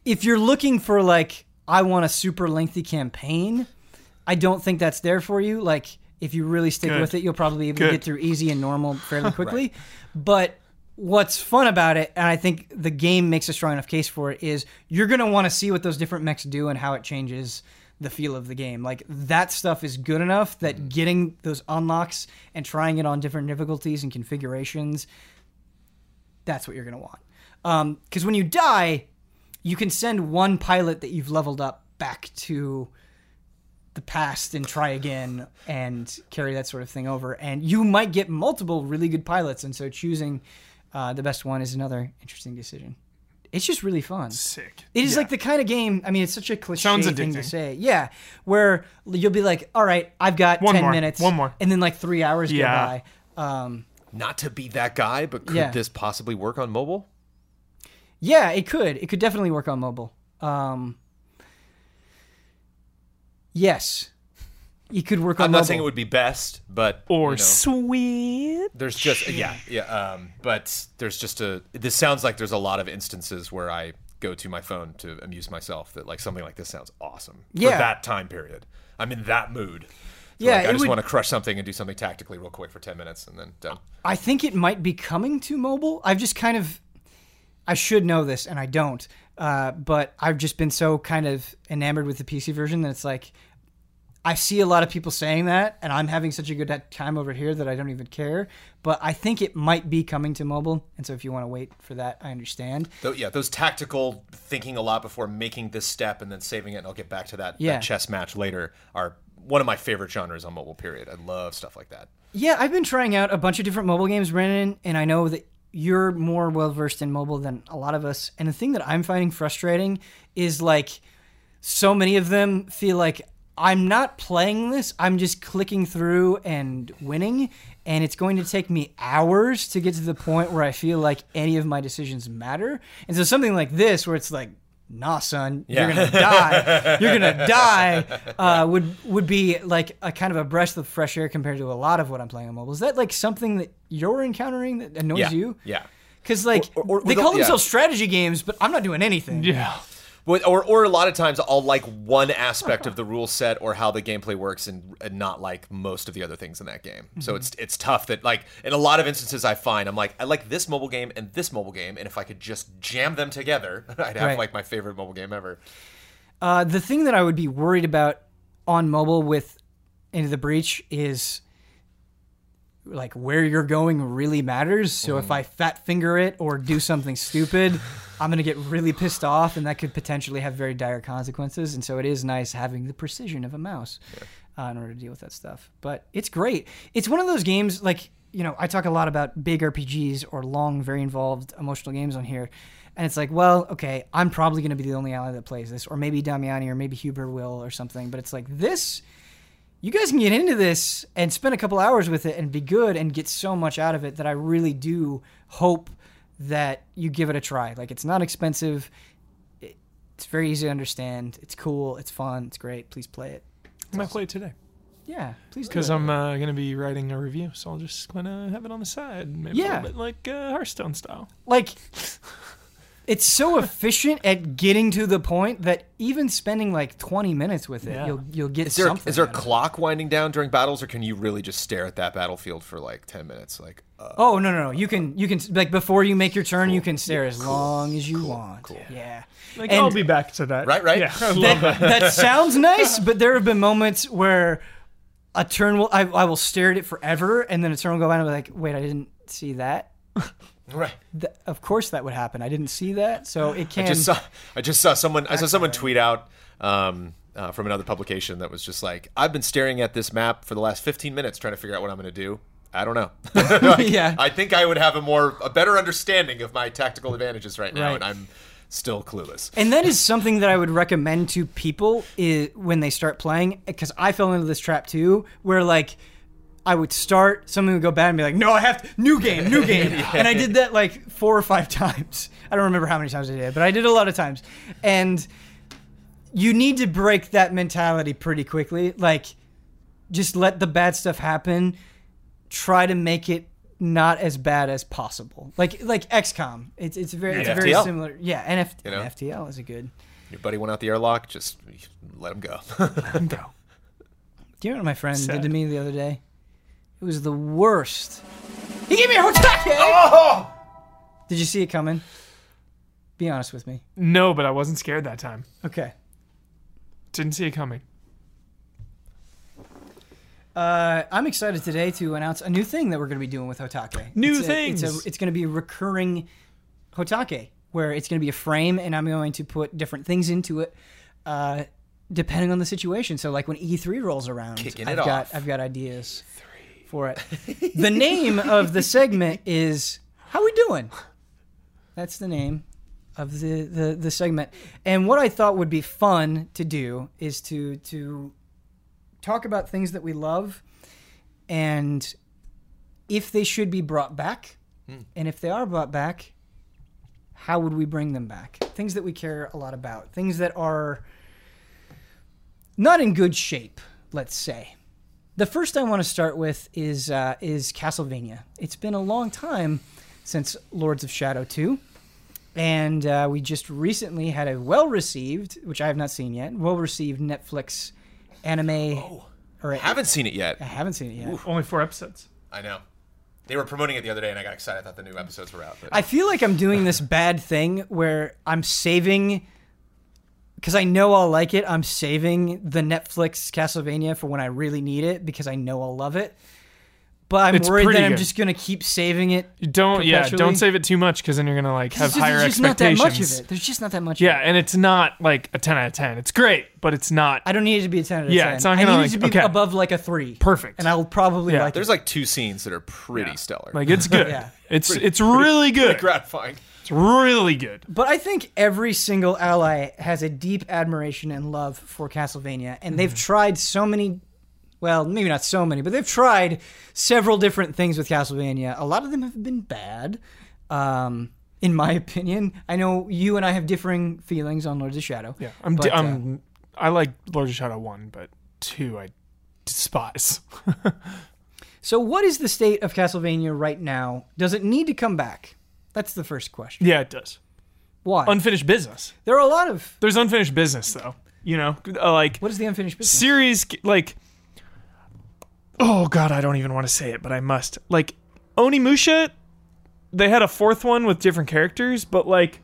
[SPEAKER 1] if you're looking for like I want a super lengthy campaign, I don't think that's there for you. Like if you really stick
[SPEAKER 3] Good.
[SPEAKER 1] with it, you'll probably be able
[SPEAKER 3] Good.
[SPEAKER 1] to get through easy and normal [LAUGHS] fairly quickly. But what's fun about it, and I think the game makes a strong enough case for it, is you're gonna want to see what those different mechs do and how it changes the feel of the game. Like that stuff is good enough that mm. getting those unlocks and trying it on different difficulties and configurations, that's what you're gonna want. Um, because when you die, you can send one pilot that you've leveled up back to the past and try again and carry that sort of thing over. And you might get multiple really good pilots, and so choosing uh, the best one is another interesting decision. It's just really fun.
[SPEAKER 3] Sick.
[SPEAKER 1] It is
[SPEAKER 3] Yeah.
[SPEAKER 1] like the kind of game. I mean, it's such a cliche
[SPEAKER 3] Sounds
[SPEAKER 1] thing to say. Yeah, where you'll be like, "All right, I've got
[SPEAKER 3] One
[SPEAKER 1] ten
[SPEAKER 3] more,
[SPEAKER 1] minutes,
[SPEAKER 3] one more.
[SPEAKER 1] and then like three hours
[SPEAKER 3] Yeah.
[SPEAKER 1] go by." Um,
[SPEAKER 2] not to be that guy, but could
[SPEAKER 1] Yeah.
[SPEAKER 2] this possibly work on mobile?
[SPEAKER 1] Yeah, it could. It could definitely work on mobile. Um, yes, it could work on
[SPEAKER 2] I'm
[SPEAKER 1] mobile.
[SPEAKER 2] not saying it would be best, but
[SPEAKER 3] Or
[SPEAKER 2] you know,
[SPEAKER 3] sweet.
[SPEAKER 2] there's just yeah, yeah. Um, but there's just a. This sounds like there's a lot of instances where I go to my phone to amuse myself. That like something like this sounds awesome
[SPEAKER 1] Yeah.
[SPEAKER 2] for that time period. I'm in that mood.
[SPEAKER 1] Yeah,
[SPEAKER 2] like, I just
[SPEAKER 1] would-
[SPEAKER 2] want to crush something and do something tactically real quick for ten minutes and then done.
[SPEAKER 1] I think it might be coming to mobile. I've just kind of, I should know this and I don't, uh, but I've just been so kind of enamored with the PC version that it's like, I see a lot of people saying that, and I'm having such a good time over here that I don't even care. But I think it might be coming to mobile, and so if you want to wait for that, I understand.
[SPEAKER 2] Though, yeah, those tactical thinking a lot before making this step and then saving it, and I'll get back to that,
[SPEAKER 1] Yeah.
[SPEAKER 2] that chess match later, are one of my favorite genres on mobile. Period. I love stuff like that.
[SPEAKER 1] Yeah, I've been trying out a bunch of different mobile games, Brandon, and I know that you're more well versed in mobile than a lot of us. And the thing that I'm finding frustrating is like so many of them feel like I'm not playing this, I'm just clicking through and winning. And it's going to take me hours to get to the point where I feel like any of my decisions matter. And so something like this, where it's like, nah, son, you're gonna die. You're gonna [LAUGHS] die. Uh, would would be like a kind of a breath of fresh air compared to a lot of what I'm playing on mobile. Is that like something that you're encountering that annoys
[SPEAKER 2] Yeah,
[SPEAKER 1] you?
[SPEAKER 2] yeah.
[SPEAKER 1] Because like
[SPEAKER 2] Or- or- or
[SPEAKER 1] they
[SPEAKER 2] the-
[SPEAKER 1] call
[SPEAKER 2] yeah.
[SPEAKER 1] themselves strategy games, but I'm not doing anything.
[SPEAKER 3] Yeah.
[SPEAKER 2] Or, or a lot of times I'll like one aspect of the rule set or how the gameplay works and, and not like most of the other things in that game. So it's it's tough that like in a lot of instances I find I'm like I like this mobile game and this mobile game and if I could just jam them together [LAUGHS] I'd have
[SPEAKER 1] Right.
[SPEAKER 2] like my favorite mobile game ever.
[SPEAKER 1] Uh, the thing that I would be worried about on mobile with Into the Breach is like where you're going really matters. So if I fat finger it or do something stupid, I'm gonna get really pissed off, and that could potentially have very dire consequences. And so it is nice having the precision of a mouse uh, in order to deal with that stuff. But it's great. It's one of those games like you know I talk a lot about big RPGs or long, very involved emotional games on here. And it's like, well, okay, I'm probably going to be the only ally that plays this, or maybe Damiani, or maybe Huber will, or something. But it's like this you guys can get into this and spend a couple hours with it and be good and get so much out of it that I really do hope that you give it a try. Like it's not expensive. It- It's very easy to understand. It's cool. It's fun. It's great. Please play it.
[SPEAKER 3] I might play it today
[SPEAKER 1] Yeah, please
[SPEAKER 3] because. I'm uh, gonna be writing a review, so I'll just kind of have it on the side, maybe a little bit like uh, Hearthstone style.
[SPEAKER 1] like it's so [LAUGHS] efficient at getting to the point that even spending like 20 minutes with it,
[SPEAKER 3] Yeah.
[SPEAKER 1] you'll you'll get
[SPEAKER 2] Is there
[SPEAKER 1] something.
[SPEAKER 2] is there a
[SPEAKER 1] out of it.
[SPEAKER 2] clock winding down during battles or can you really just stare at that battlefield for like 10 minutes like uh,
[SPEAKER 1] Oh no no no! You can you can like before you make your turn, you can stare as long as you want. Cool. Yeah.
[SPEAKER 3] Like
[SPEAKER 1] And-
[SPEAKER 3] I'll be back to that.
[SPEAKER 2] Right, right?
[SPEAKER 3] Yeah, [LAUGHS]
[SPEAKER 1] that,
[SPEAKER 3] that.
[SPEAKER 1] that sounds [LAUGHS] nice, but there have been moments where a turn will I, I will stare at it forever, and then a turn will go by and I'll be like, wait, I didn't see that.
[SPEAKER 2] Right
[SPEAKER 1] Th- of course that would happen. I didn't see that, so it can.
[SPEAKER 2] I just saw I just saw someone I saw someone tweet out um, uh, from another publication that was just like I've been staring at this map for the last 15 minutes trying to figure out what I'm going to do. I don't know. [LAUGHS] Like, [LAUGHS]
[SPEAKER 1] Yeah.
[SPEAKER 2] I think I would have a more a better understanding of my tactical advantages right now
[SPEAKER 1] Right.
[SPEAKER 2] and I'm still clueless.
[SPEAKER 1] and that is something that I would recommend to people is when they start playing, because I fell into this trap too, where like. I would start, something would go bad, and be like, "No, I have to, new game, new [LAUGHS] game," and I did that like four or five [LAUGHS] times. I don't remember how many times I did, but I did a lot of times. And you need to break that mentality pretty quickly. Like, just let the bad stuff happen. Try to make it not as bad as possible. Like like XCOM, it's it's very it's very similar. Yeah, and, F-
[SPEAKER 2] You know?
[SPEAKER 1] FTL is a good.
[SPEAKER 2] Your buddy went out the airlock, just let him go.
[SPEAKER 3] let him Go. [LAUGHS]
[SPEAKER 1] Do you know what my friend did to me the other day? It was the worst. He gave me a Hotake!
[SPEAKER 2] oh!
[SPEAKER 1] Did you see it coming? Be honest with me.
[SPEAKER 3] No, but I wasn't scared that time.
[SPEAKER 1] Okay.
[SPEAKER 3] Didn't see it coming.
[SPEAKER 1] Uh, I'm excited today to announce a new thing that we're going to be doing with Hotake.
[SPEAKER 3] New
[SPEAKER 1] It's a-
[SPEAKER 3] things.
[SPEAKER 1] It's, a, it's going to be a recurring Hotake, where it's going to be a frame, and I'm going to put different things into it, uh, depending on the situation. So, like when E3 rolls around,
[SPEAKER 2] Kicking
[SPEAKER 1] I've
[SPEAKER 2] it
[SPEAKER 1] got
[SPEAKER 2] off.
[SPEAKER 1] I've got ideas for it. [LAUGHS] the name of the segment is "How we doing?" That's the name of the, the the segment. And what I thought would be fun to do is to to talk about things that we love and if they should be brought back hmm. and if they are brought back how would we bring them back things that we care a lot about things that are not in good shape let's say the first i want to start with is uh, is castlevania it's been a long time since lords of shadow 2 and uh, we just recently had a well received which i have not seen yet well received netflix anime Oh, Or I
[SPEAKER 2] Haven't seen it yet.
[SPEAKER 1] I haven't seen it yet.
[SPEAKER 3] Only four episodes.
[SPEAKER 2] I know. They were promoting it the other day, and I got excited. I thought the new episodes were out. But
[SPEAKER 1] I feel like I'm doing this bad thing where I'm saving because I know I'll like it. I'm saving the Netflix Castlevania for when I really need it because I know I'll love it. But I'm
[SPEAKER 3] It's
[SPEAKER 1] worried that I'm
[SPEAKER 3] good.
[SPEAKER 1] just gonna keep saving it.
[SPEAKER 3] Don't, yeah, don't save it too much because then you're gonna like have higher
[SPEAKER 1] There's
[SPEAKER 3] higher
[SPEAKER 1] just not that much of it. There's just not that much.
[SPEAKER 3] Yeah,
[SPEAKER 1] of it.
[SPEAKER 3] and it's not like a ten out of ten. It's great, but it's not
[SPEAKER 1] I don't need it to be a ten out of
[SPEAKER 3] Yeah,
[SPEAKER 1] ten.
[SPEAKER 3] it's not
[SPEAKER 1] I
[SPEAKER 3] gonna,
[SPEAKER 1] need
[SPEAKER 3] like-
[SPEAKER 1] it to be
[SPEAKER 3] okay.
[SPEAKER 1] above like a three.
[SPEAKER 3] perfect.
[SPEAKER 1] and I'll probably
[SPEAKER 3] Yeah,
[SPEAKER 1] like
[SPEAKER 2] there's
[SPEAKER 1] it.
[SPEAKER 2] like two scenes that are pretty stellar.
[SPEAKER 3] like it's [LAUGHS] good.
[SPEAKER 1] Yeah.
[SPEAKER 3] It's it's really good.
[SPEAKER 2] gratifying.
[SPEAKER 3] It's really good.
[SPEAKER 1] But I think every single ally has a deep admiration and love for Castlevania, and they've tried so many. Well, maybe not so many, but they've tried several different things with Castlevania. A lot of them have been bad, um, in my [LAUGHS] opinion. I know you and I have differing feelings on Lords of Shadow.
[SPEAKER 3] Yeah, I'm
[SPEAKER 1] But, uh,
[SPEAKER 3] I'm I like Lord of Shadow one, but two I despise. [LAUGHS]
[SPEAKER 1] So, what is the state of Castlevania right now? Does it need to come back? That's the first question.
[SPEAKER 3] yeah, it does.
[SPEAKER 1] Why?
[SPEAKER 3] Unfinished business.
[SPEAKER 1] there are a lot of.
[SPEAKER 3] There's unfinished business though. You know, uh, like
[SPEAKER 1] What is the unfinished business?
[SPEAKER 3] series like oh god i don't even want to say it but i must like onimusha they had a fourth one with different characters but like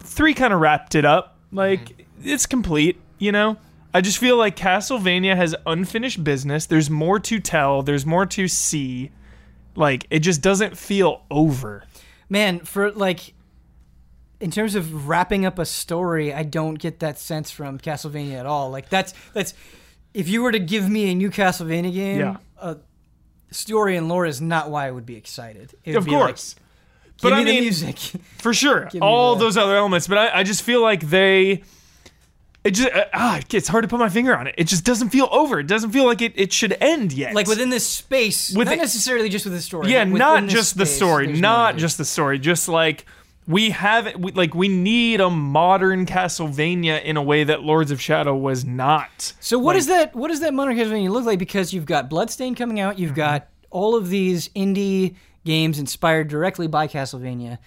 [SPEAKER 3] three kind of wrapped it up like it's complete you know i just feel like castlevania has unfinished business there's more to tell there's more to see like it just doesn't feel over.
[SPEAKER 1] Man for like in terms of wrapping up a story i don't get that sense from castlevania at all. Like that's that's if you were to give me a new castlevania game
[SPEAKER 3] Yeah.
[SPEAKER 1] a story and lore is not why i would be excited. It would
[SPEAKER 3] of
[SPEAKER 1] be like,
[SPEAKER 3] course.
[SPEAKER 1] Give
[SPEAKER 3] but I
[SPEAKER 1] the
[SPEAKER 3] mean-
[SPEAKER 1] music. [LAUGHS]
[SPEAKER 3] for sure all those other elements but I, I just feel like they it just uh, ah it's hard to put my finger on it it just doesn't feel over it doesn't feel like it, it should end yet
[SPEAKER 1] like within this space
[SPEAKER 3] With
[SPEAKER 1] not
[SPEAKER 3] it-
[SPEAKER 1] necessarily just with the story
[SPEAKER 3] yeah not
[SPEAKER 1] this
[SPEAKER 3] just the story not
[SPEAKER 1] more to it.
[SPEAKER 3] just the story just like we have we, like we need a modern castlevania in a way that lords of shadow was not
[SPEAKER 1] So what does that what does that modern Castlevania look like? Because you've got Bloodstain coming out,
[SPEAKER 3] Mm-hmm.
[SPEAKER 1] you've got all of these indie games inspired directly by Castlevania.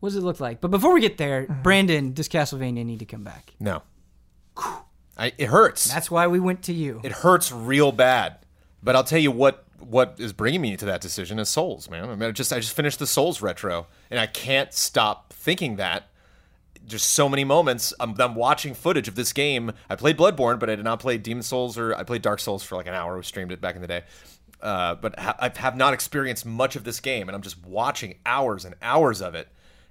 [SPEAKER 1] What does it look like? But before we get there,
[SPEAKER 3] Mm-hmm.
[SPEAKER 1] Brandon, does Castlevania need to come back?
[SPEAKER 2] No. I, it hurts.
[SPEAKER 1] That's why we went to you.
[SPEAKER 2] it hurts real bad. But I'll tell you what what is bringing me to that decision is Souls, man. I mean, I just I just finished the Souls retro, and I can't stop thinking that. There's so many moments. I'm, I'm watching footage of this game. I played Bloodborne, but I did not play Demon's Souls or I played Dark Souls for like an hour. We streamed it back in the day. Uh, but ha- I have not experienced much of this game, and I'm just watching hours and hours of it.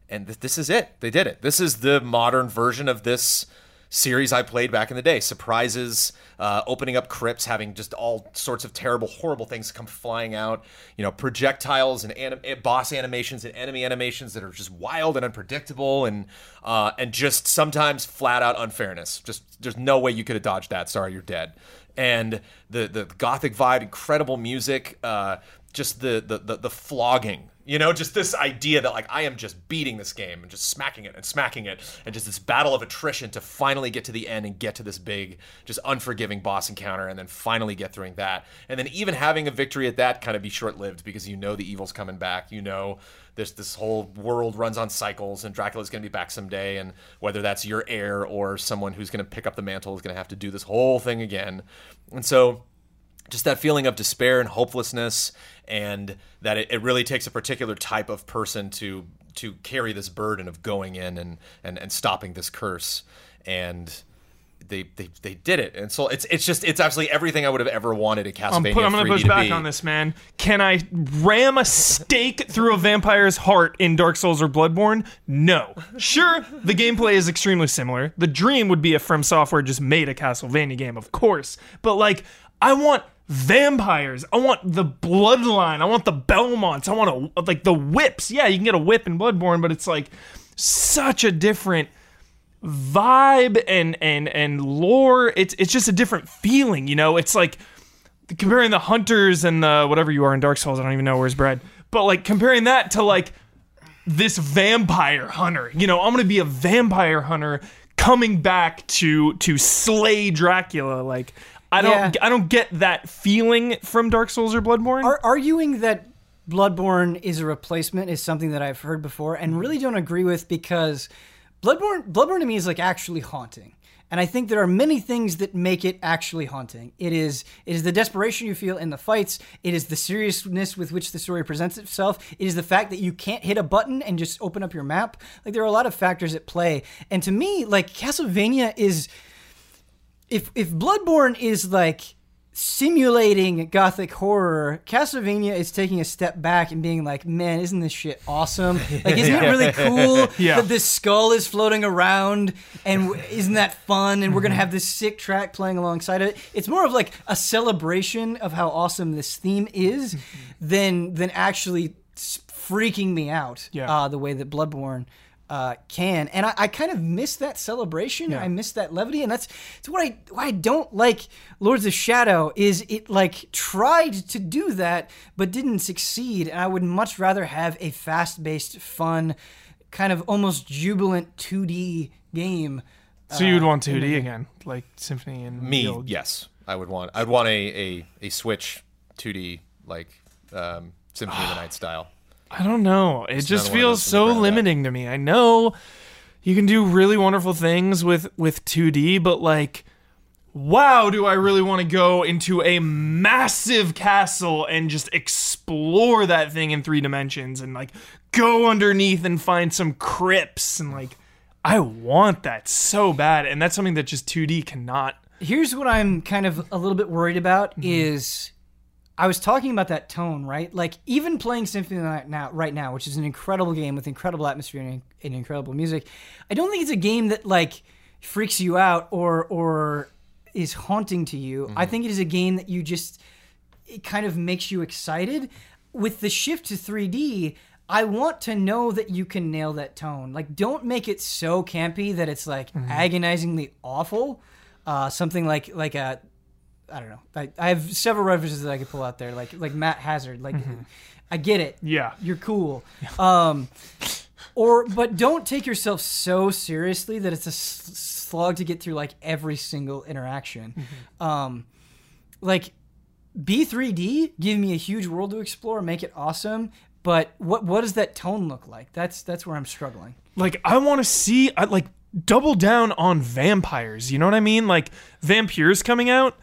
[SPEAKER 2] And th- this is it. They did it. This is the modern version of this series I played back in the day. Surprises, uh, opening up crypts, having just all sorts of terrible, horrible things come flying out. You know, projectiles and anim- eh, boss animations and enemy animations that are just wild and unpredictable, and uh, and just sometimes flat out unfairness. Just there's no way you could have dodged that. Sorry, you're dead. And the the gothic vibe, incredible music, uh, just the, the the the flogging you know, just this idea that like I am just beating this game and just smacking it and smacking it, and just this battle of attrition to finally get to the end and get to this big, just unforgiving boss encounter, and then finally get through that. And then even having a victory at that kind of be short lived because you know the evil's coming back. You know this this whole world runs on cycles, and Dracula's going to be back someday, and whether that's your heir or someone who's going to pick up the mantle is going to have to do this whole thing again. And so just that feeling of despair and hopelessness and that it, it really takes a particular type of person to to carry this burden of going in and and, and stopping this curse and they, they they did it and so it's it's just it's absolutely everything I would have ever wanted a
[SPEAKER 3] I'm,
[SPEAKER 2] Castlevania
[SPEAKER 3] I'm gonna
[SPEAKER 2] 3D
[SPEAKER 3] push back
[SPEAKER 2] be.
[SPEAKER 3] on this, man. Can I ram a stake through a vampire's heart in Dark Souls or Bloodborne? No. Sure, the gameplay is extremely similar. The dream would be if From Software just made a Castlevania game, of course. But like, I want vampires. I want the bloodline. I want the Belmonts. I want a, like the whips. Yeah, you can get a whip in Bloodborne, but it's like such a different vibe and and and lore. It's it's just a different feeling, you know. It's like comparing the hunters and the whatever you are in Dark Souls. I don't even know where's bread, but like comparing that to like this vampire hunter. You know, I'm gonna be a vampire hunter coming back to to slay Dracula. Like I don't
[SPEAKER 1] Yeah.
[SPEAKER 3] I don't get that feeling from Dark Souls or Bloodborne.
[SPEAKER 1] Ar- arguing that Bloodborne is a replacement is something that I've heard before and really don't agree with because Bloodborne Bloodborne to me is like actually haunting. And I think there are many things that make it actually haunting. It is it is the desperation you feel in the fights. It is the seriousness with which the story presents itself. It is the fact that you can't hit a button and just open up your map. Like there are a lot of factors at play. And to me, like Castlevania is if if Bloodborne is like simulating gothic horror, Castlevania is taking a step back and being like, "Man, isn't this shit awesome? Like, isn't it really [LAUGHS] cool [LAUGHS]
[SPEAKER 3] Yeah.
[SPEAKER 1] that this skull is floating around and isn't that fun? And we're gonna have this sick track playing alongside of it. It's more of like a celebration of how awesome this theme is than than actually freaking me out.
[SPEAKER 3] Yeah.
[SPEAKER 1] uh, the way that Bloodborne uh, can, and I, I kind of miss that celebration.
[SPEAKER 3] Yeah.
[SPEAKER 1] I miss that levity, and that's it's what I why I don't like Lords of Shadow is it like tried to do that but didn't succeed, and I would much rather have a fast paced, fun, kind of almost jubilant 2D game.
[SPEAKER 3] So you would want 2D again, like Symphony and
[SPEAKER 2] Me,
[SPEAKER 3] the
[SPEAKER 2] yes, I would want. I'd want a a, a Switch 2D like um, Symphony of the [GASPS] Night style.
[SPEAKER 3] I don't know. It just
[SPEAKER 2] another one of
[SPEAKER 3] feels so
[SPEAKER 2] the ground up.
[SPEAKER 3] limiting to me. I know you can do really wonderful things with with 2D, but like wow, do I really want to go into a massive castle and just explore that thing in three dimensions and like go underneath and find some crypts and like I want that so bad and that's something that just 2D cannot.
[SPEAKER 1] Here's what I'm kind of a little bit worried about mm-hmm. is I was talking about that tone, right? Like even playing Symphony of the Night now, right now, which is an incredible game with incredible atmosphere and, and incredible music. I don't think it's a game that like freaks you out or or is haunting to you. I think it is a game that you just it kind of makes you excited. With the shift to 3D, I want to know that you can nail that tone. Like, don't make it so campy that it's like agonizingly awful. Uh, something like like a I don't know. I, I have several references that I could pull out there, like like Matt Hazard. Like, I get it.
[SPEAKER 3] Yeah.
[SPEAKER 1] You're cool. Um, or but don't take yourself so seriously that it's a slog to get through like every single interaction. Um, like B3D, give me a huge world to explore, make it awesome. But what what does that tone look like? That's that's where I'm struggling.
[SPEAKER 3] like I want to see I like double down on vampires. You know what I mean? Like vampires coming out.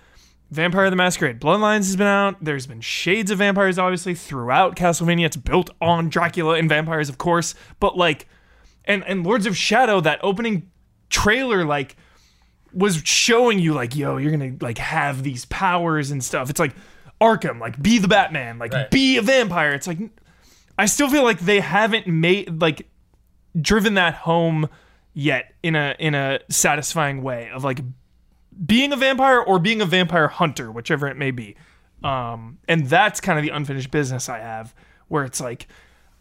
[SPEAKER 3] Vampire the Masquerade Bloodlines has been out. There's been shades of vampires obviously throughout Castlevania. It's built on Dracula and vampires, of course. But like and and Lords of Shadow, that opening trailer like was showing you like, yo, you're gonna like have these powers and stuff. It's like Arkham, like be the Batman, like
[SPEAKER 2] Right.
[SPEAKER 3] be a vampire. It's like I still feel like they haven't made like driven that home yet in a in a satisfying way of like being a vampire or being a vampire hunter, whichever it may be. Um, and that's kind of the unfinished business I have, where it's like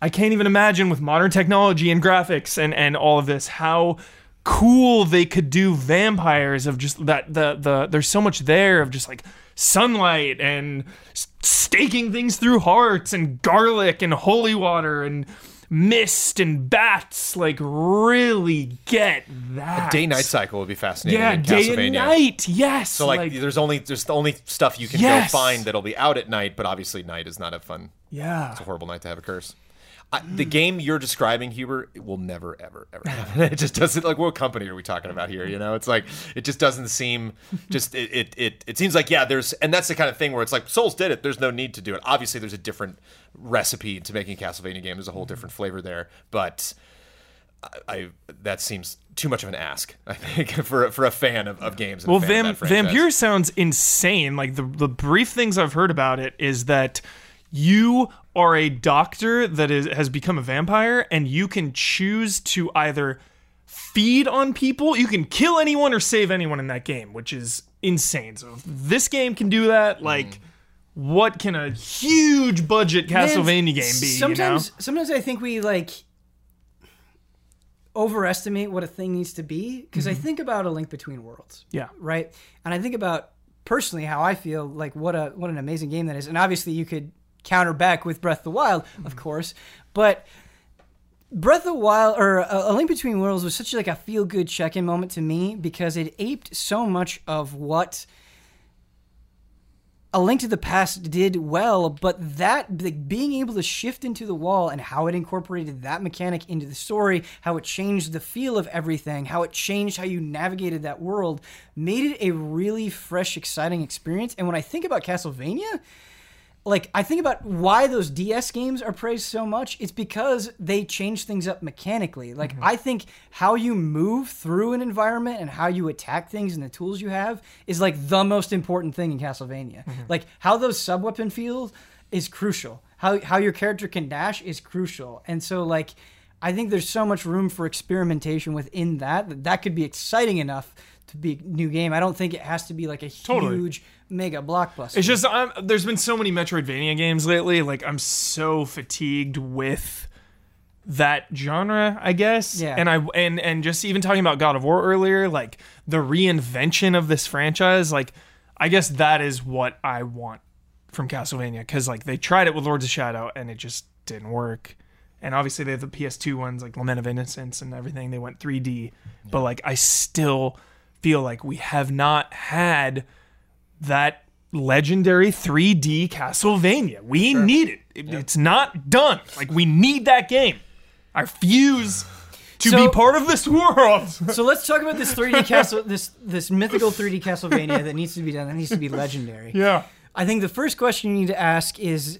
[SPEAKER 3] I can't even imagine with modern technology and graphics and and all of this how cool they could do vampires of just that the the there's so much there of just like sunlight and staking things through hearts and garlic and holy water and mist and bats like really get that
[SPEAKER 2] Day night cycle would be fascinating.
[SPEAKER 3] yeah
[SPEAKER 2] in
[SPEAKER 3] day and night yes
[SPEAKER 2] So like, there's only there's the only stuff you can
[SPEAKER 3] Yes.
[SPEAKER 2] go find that'll be out at night, but obviously night is not a fun,
[SPEAKER 3] yeah
[SPEAKER 2] it's a horrible night to have a curse. I, the game you're describing, Huber, it will never, ever, ever happen. [LAUGHS] It just doesn't. Like, what company are we talking about here? You know, it's like it just doesn't seem. Just it, it, it, it seems like yeah. There's, and that's the kind of thing where it's like Souls did it. There's no need to do it. Obviously, there's a different recipe to making a Castlevania game. There's a whole mm-hmm. different flavor there, but I, I that seems too much of an ask. [LAUGHS] I think for for a fan of, of games. And
[SPEAKER 3] Well,
[SPEAKER 2] a fan
[SPEAKER 3] Vam-
[SPEAKER 2] of.
[SPEAKER 3] Vampyr sounds insane. Like the the brief things I've heard about it is that you are a doctor that is has become a vampire, and you can choose to either feed on people, you can kill anyone or save anyone in that game, which is insane. So if this game can do that, like. Mm. What can a huge budget Castlevania game be?
[SPEAKER 1] Sometimes,
[SPEAKER 3] you know?
[SPEAKER 1] sometimes I think we like overestimate what a thing needs to be because I mm-hmm. think about a link between worlds.
[SPEAKER 3] Yeah.
[SPEAKER 1] right? And I think about personally how I feel like what a what an amazing game that is. And obviously you could counter back with Breath of the Wild, of mm-hmm. course, but Breath of the Wild or A Link Between Worlds was such like a feel good check in moment to me because it aped so much of what A Link to the Past did well, but that like, being able to shift into the wall and how it incorporated that mechanic into the story, how it changed the feel of everything, how it changed how you navigated that world, made it a really fresh, exciting experience. And when I think about Castlevania, like I think about why those DS games are praised so much. It's because they change things up mechanically. Like mm-hmm. I think how you move through an environment and how you attack things and the tools you have is like the most important thing in Castlevania. Mm-hmm. Like how those sub weapon feel is crucial. How how your character can dash is crucial. And so like I think there's so much room for experimentation within that that that could be exciting enough to be a new game. I don't think it has to be like a
[SPEAKER 3] Totally.
[SPEAKER 1] huge mega blockbuster.
[SPEAKER 3] It's just I'm, there's been so many Metroidvania games lately. Like I'm so fatigued with that genre, I guess.
[SPEAKER 1] Yeah.
[SPEAKER 3] And I and and just even talking about God of War earlier, like the reinvention of this franchise, like I guess that is what I want from Castlevania because like they tried it with Lords of Shadow and it just didn't work. And obviously they have the PS2 ones like Lament of Innocence and everything. They went 3D, but like I still feel like we have not had that legendary 3D Castlevania. We need it. It- It's not done. Like we need that game. I refuse to
[SPEAKER 1] So-
[SPEAKER 3] be part of this world. [LAUGHS]
[SPEAKER 1] So let's talk about this 3D castle, this this mythical 3D Castlevania that needs to be done. That needs to be legendary.
[SPEAKER 3] yeah.
[SPEAKER 1] I think the first question you need to ask is,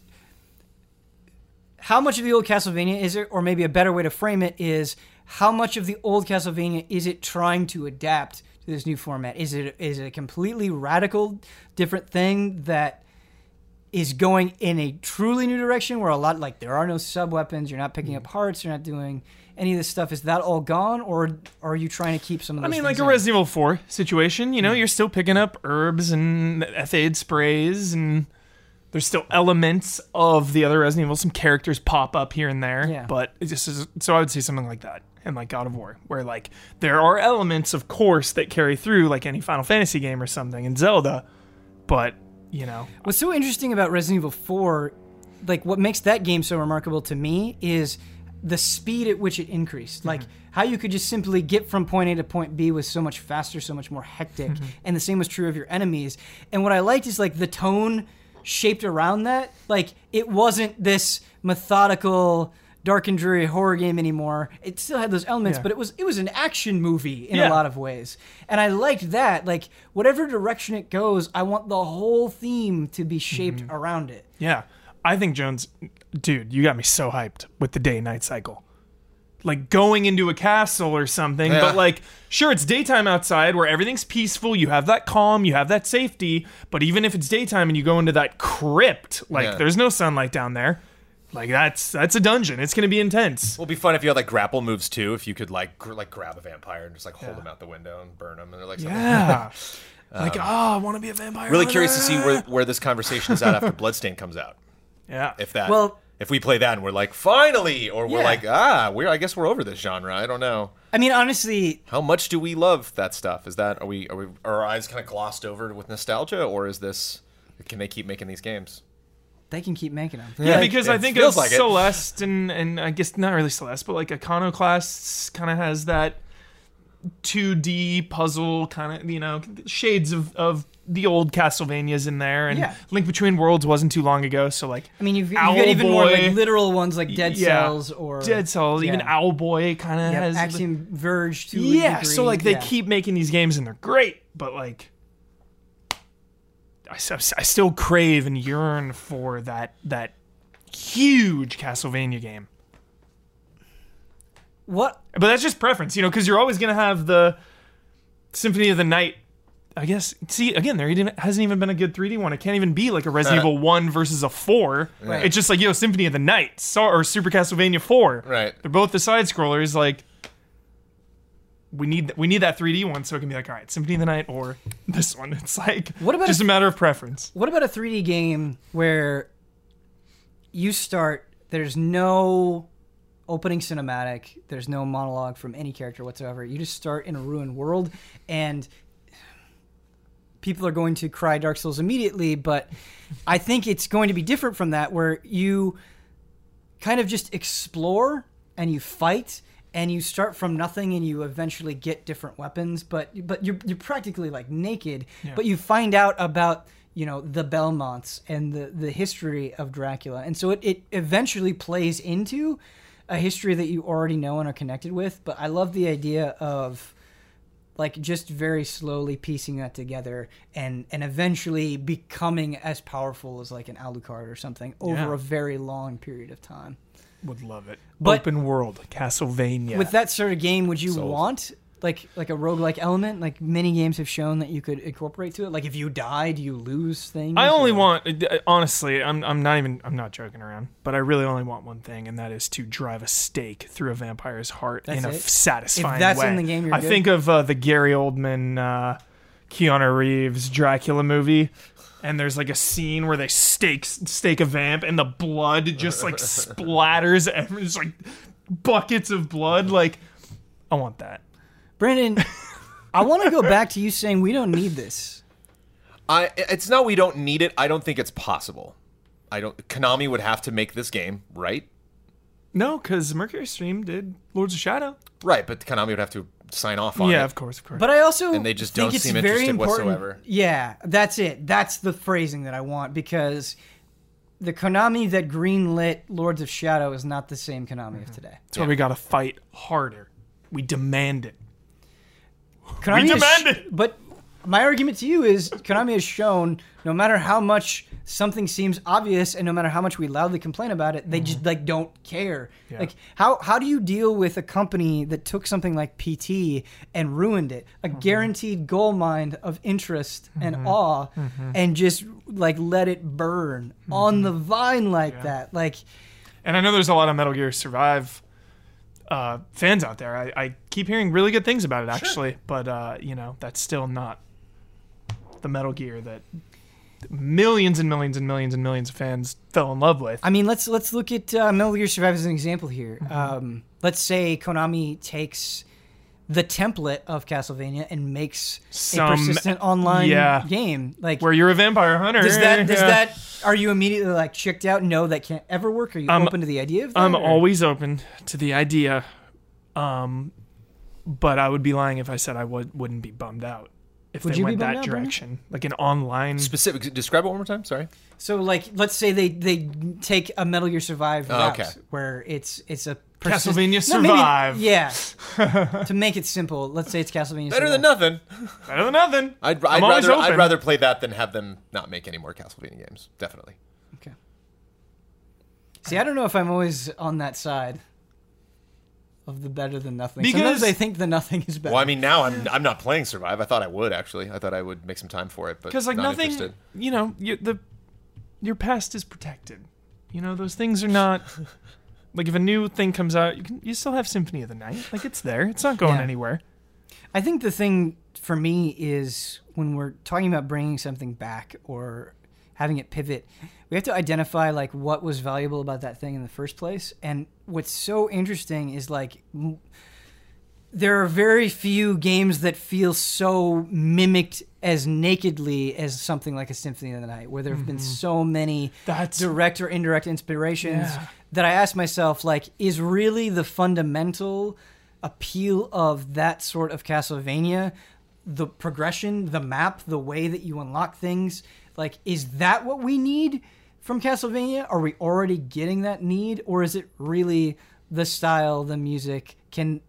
[SPEAKER 1] how much of the old Castlevania is it, or maybe a better way to frame it is, how much of the old Castlevania is it trying to adapt to this new format? Is it is it a completely radical different thing that is going in a truly new direction where a lot like there are no sub weapons, you're not picking mm. up hearts, you're not doing any of this stuff. Is that all gone, or, are you trying to keep some of
[SPEAKER 3] I mean, like a
[SPEAKER 1] in?
[SPEAKER 3] Resident Evil 4 situation, you know, mm. you're still picking up herbs and Ethaid sprays, and there's still elements of the other Resident Evil. Some characters pop up here and there,
[SPEAKER 1] Yeah.
[SPEAKER 3] but it just is, so I would say something like that. And like God of War, where like there are elements, of course, that carry through, like any Final Fantasy game or something, in Zelda, but you know,
[SPEAKER 1] What's so interesting about Resident Evil 4, like what makes that game so remarkable to me is the speed at which it increased. Mm-hmm. Like how you could just simply get from point A to point B was so much faster, so much more hectic. Mm-hmm. and the same was true of your enemies. And what I liked is like the tone shaped around that. Like it wasn't this methodical dark and dreary horror game anymore. It still had those elements,
[SPEAKER 3] Yeah.
[SPEAKER 1] but it was it was an action movie in
[SPEAKER 3] Yeah.
[SPEAKER 1] a lot of ways. And I liked that. Like whatever direction it goes, I want the whole theme to be shaped
[SPEAKER 3] Mm-hmm.
[SPEAKER 1] around it.
[SPEAKER 3] Yeah. I think Jones, dude, you got me so hyped with the day night cycle. Like going into a castle or something,
[SPEAKER 2] Yeah.
[SPEAKER 3] but like, sure, it's daytime outside where everything's peaceful. You have that calm, you have that safety. But even if it's daytime and you go into that crypt, like,
[SPEAKER 2] Yeah.
[SPEAKER 3] there's no sunlight down there. Like that's that's a dungeon. It's gonna be intense.
[SPEAKER 2] It'll be fun if you had like grapple moves too. If you could like gr- like grab a vampire and just like hold him out the window and burn him, and they're like, something.
[SPEAKER 3] Yeah. like, oh, [LAUGHS] I want to be a vampire.
[SPEAKER 2] really curious to see where where this conversation is at after [LAUGHS] Bloodstain comes out.
[SPEAKER 3] Yeah.
[SPEAKER 2] If that,
[SPEAKER 1] Well-
[SPEAKER 2] if we play that and we're like, finally, or we're
[SPEAKER 1] Yeah.
[SPEAKER 2] like, ah, we're I guess we're over this genre. I don't know.
[SPEAKER 1] I mean, honestly,
[SPEAKER 2] How much do we love that stuff? Is that are we are we are our eyes kind of glossed over with nostalgia, or is this can they keep making these games?
[SPEAKER 1] They can keep making them.
[SPEAKER 3] Yeah,
[SPEAKER 2] Like,
[SPEAKER 3] because
[SPEAKER 2] it
[SPEAKER 3] I think
[SPEAKER 2] feels
[SPEAKER 3] of
[SPEAKER 2] like it.
[SPEAKER 3] Celeste and and I guess not really Celeste, but like Iconoclast kind of has that 2D puzzle kind of you know shades of of the old Castlevanias in there, and
[SPEAKER 1] Yeah.
[SPEAKER 3] Link Between Worlds wasn't too long ago, so like
[SPEAKER 1] I mean, you've, you've got even more like literal ones like Dead
[SPEAKER 3] Yeah.
[SPEAKER 1] Cells or
[SPEAKER 3] Dead Cells, even
[SPEAKER 1] yeah.
[SPEAKER 3] Owlboy kind of
[SPEAKER 1] Yep,
[SPEAKER 3] has
[SPEAKER 1] Axiom Verge to
[SPEAKER 3] yeah. So like they
[SPEAKER 1] yeah.
[SPEAKER 3] keep making these games and they're great, but like. I, s- I still crave and yearn for that that huge Castlevania game.
[SPEAKER 1] what
[SPEAKER 3] But that's just preference, you know, because you're always gonna have the Symphony of the Night. I guess. See, again, there even, hasn't even been a good 3D one. It can't even be like a Resident
[SPEAKER 2] Uh.
[SPEAKER 3] Evil One versus a Four.
[SPEAKER 1] Right.
[SPEAKER 3] It's just like yo, Symphony of the Night, or Super Castlevania Four.
[SPEAKER 2] Right.
[SPEAKER 3] They're both the side scrollers. Like, we need we need that 3D one so it can be like, all right, Symphony of the Night or this one. [LAUGHS] It's like
[SPEAKER 1] What about
[SPEAKER 3] just
[SPEAKER 1] if-
[SPEAKER 3] a matter of preference.
[SPEAKER 1] What about a 3D game where you start, there's no opening cinematic, there's no monologue from any character whatsoever. You just start in a ruined world and people are going to cry Dark Souls immediately, but I think it's going to be different from that where you kind of just explore and you fight and you start from nothing and you eventually get different weapons, but but you're you're practically like naked, but you find out about you know the Belmonts and the the history of Dracula, and so it, it eventually plays into a history that you already know and are connected with. But I love the idea of like just very slowly piecing that together and and eventually becoming as powerful as like an Alucard or something over
[SPEAKER 3] Yeah.
[SPEAKER 1] a very long period of time.
[SPEAKER 3] Would love it.
[SPEAKER 1] But-
[SPEAKER 3] Open world, Castlevania.
[SPEAKER 1] With that sort of game, would you
[SPEAKER 2] Sold.
[SPEAKER 1] want like like a roguelike element? Like many games have shown that you could incorporate to it. Like if you die, do you lose things?
[SPEAKER 3] I only
[SPEAKER 1] or-
[SPEAKER 3] want uh, honestly, I'm I'm not even I'm not joking around, but I really only want one thing, and that is to drive a stake through a vampire's heart
[SPEAKER 1] That's
[SPEAKER 3] in a
[SPEAKER 1] it?
[SPEAKER 3] f- satisfying
[SPEAKER 1] If that's
[SPEAKER 3] way.
[SPEAKER 1] in the game, you're
[SPEAKER 3] I
[SPEAKER 1] good?
[SPEAKER 3] think of uh, the Gary Oldman, uh, Keanu Reeves Dracula movie. And there's like a scene where they stake stake a vamp, and the blood just like [LAUGHS] splatters. every- It's like buckets of blood. Like, I want that.
[SPEAKER 1] Brandon, I want to go back to you saying we don't need this.
[SPEAKER 2] I it's not we don't need it. I don't think it's possible. I don't. Konami would have to make this game, right?
[SPEAKER 3] No, because MercurySteam did Lords of Shadow.
[SPEAKER 2] Right, but Konami would have to sign off on
[SPEAKER 3] Yeah,
[SPEAKER 2] it.
[SPEAKER 3] of course, of course.
[SPEAKER 1] But I also
[SPEAKER 2] And they just
[SPEAKER 1] think
[SPEAKER 2] don't seem
[SPEAKER 1] very
[SPEAKER 2] interested
[SPEAKER 1] important.
[SPEAKER 2] whatsoever.
[SPEAKER 1] Yeah, that's it. That's the phrasing that I want because the Konami that greenlit Lords of Shadow is not the same Konami of mm-hmm. today.
[SPEAKER 3] That's why we got to fight harder. We demand it.
[SPEAKER 1] Konami
[SPEAKER 3] We demand
[SPEAKER 1] sh-
[SPEAKER 3] it.
[SPEAKER 1] But my argument to you is Konami has shown no matter how much something seems obvious and no matter how much we loudly complain about it, they just like don't care.
[SPEAKER 3] Mm-hmm. Yeah.
[SPEAKER 1] Like how how do you deal with a company that took something like PT and ruined it? A
[SPEAKER 3] Mm-hmm.
[SPEAKER 1] guaranteed gold mine of interest and awe
[SPEAKER 3] Mm-hmm.
[SPEAKER 1] and just like let it burn on the vine like that. Like
[SPEAKER 3] And I know there's a lot of Metal Gear Survive uh, fans out there. I, I keep hearing really good things about it, actually. But, uh, you know, that's still not the Metal Gear that millions and millions and millions and millions of fans fell in love with.
[SPEAKER 1] I mean, let's let's look at uh, Metal Gear Survive as an example here.
[SPEAKER 3] Mm-hmm.
[SPEAKER 1] Um, let's say Konami takes the template of Castlevania and makes
[SPEAKER 3] Some-
[SPEAKER 1] a persistent online
[SPEAKER 3] yeah.
[SPEAKER 1] game. Like,
[SPEAKER 3] Where you're a vampire hunter.
[SPEAKER 1] does that does
[SPEAKER 3] Yeah.
[SPEAKER 1] that are you immediately like checked out? No, that can't ever work. Are you
[SPEAKER 3] I'm-
[SPEAKER 1] open to the idea of that?
[SPEAKER 3] I'm
[SPEAKER 1] or-
[SPEAKER 3] always open to the idea. Um, but I would be lying if I said I would, wouldn't be bummed out if
[SPEAKER 1] Would
[SPEAKER 3] they
[SPEAKER 1] you be
[SPEAKER 3] went that
[SPEAKER 1] out, Brendan?
[SPEAKER 3] direction. Like an online.
[SPEAKER 2] Specific. Describe it one more time. Sorry.
[SPEAKER 1] So, like, let's say they they take a Metal Gear Survive
[SPEAKER 2] Oh,
[SPEAKER 1] route
[SPEAKER 2] okay.
[SPEAKER 1] where it's it's a
[SPEAKER 3] Castlevania
[SPEAKER 1] No, maybe-
[SPEAKER 3] Survive.
[SPEAKER 1] yeah. [LAUGHS] to make it simple, let's say it's Castlevania.
[SPEAKER 2] Better
[SPEAKER 1] Survive.
[SPEAKER 2] than nothing.
[SPEAKER 3] Better than nothing. [LAUGHS]
[SPEAKER 2] I'd,
[SPEAKER 3] I'm
[SPEAKER 2] I'd rather
[SPEAKER 3] open.
[SPEAKER 2] I'd rather play that than have them not make any more Castlevania games. Definitely.
[SPEAKER 1] Okay. See, I don't know if I'm always on that side of the better than nothing. Sometimes
[SPEAKER 3] Because-
[SPEAKER 1] I think the nothing is better.
[SPEAKER 2] Well, I mean, now I'm I'm not playing Survive. I thought I would actually. I thought I would make some time for it, but
[SPEAKER 3] because like
[SPEAKER 2] not
[SPEAKER 3] nothing
[SPEAKER 2] Interested.
[SPEAKER 3] you know you, the your past is protected you know those things are not [LAUGHS] like if a new thing comes out you can you still have symphony of the night like it's there it's not going
[SPEAKER 1] Yeah.
[SPEAKER 3] anywhere
[SPEAKER 1] I think the thing for me is when we're talking about bringing something back or having it pivot, we have to identify like what was valuable about that thing in the first place. And what's so interesting is like m- there are very few games that feel so mimicked as nakedly as something like a Symphony of the Night, where there have been mm-hmm. so many
[SPEAKER 3] That's-
[SPEAKER 1] direct or indirect inspirations
[SPEAKER 3] Yeah.
[SPEAKER 1] that I ask myself, like, is really the fundamental appeal of that sort of Castlevania the progression, the map, the way that you unlock things? Like, is that what we need from Castlevania? Are we already getting that need, or is it really the style, the music? Can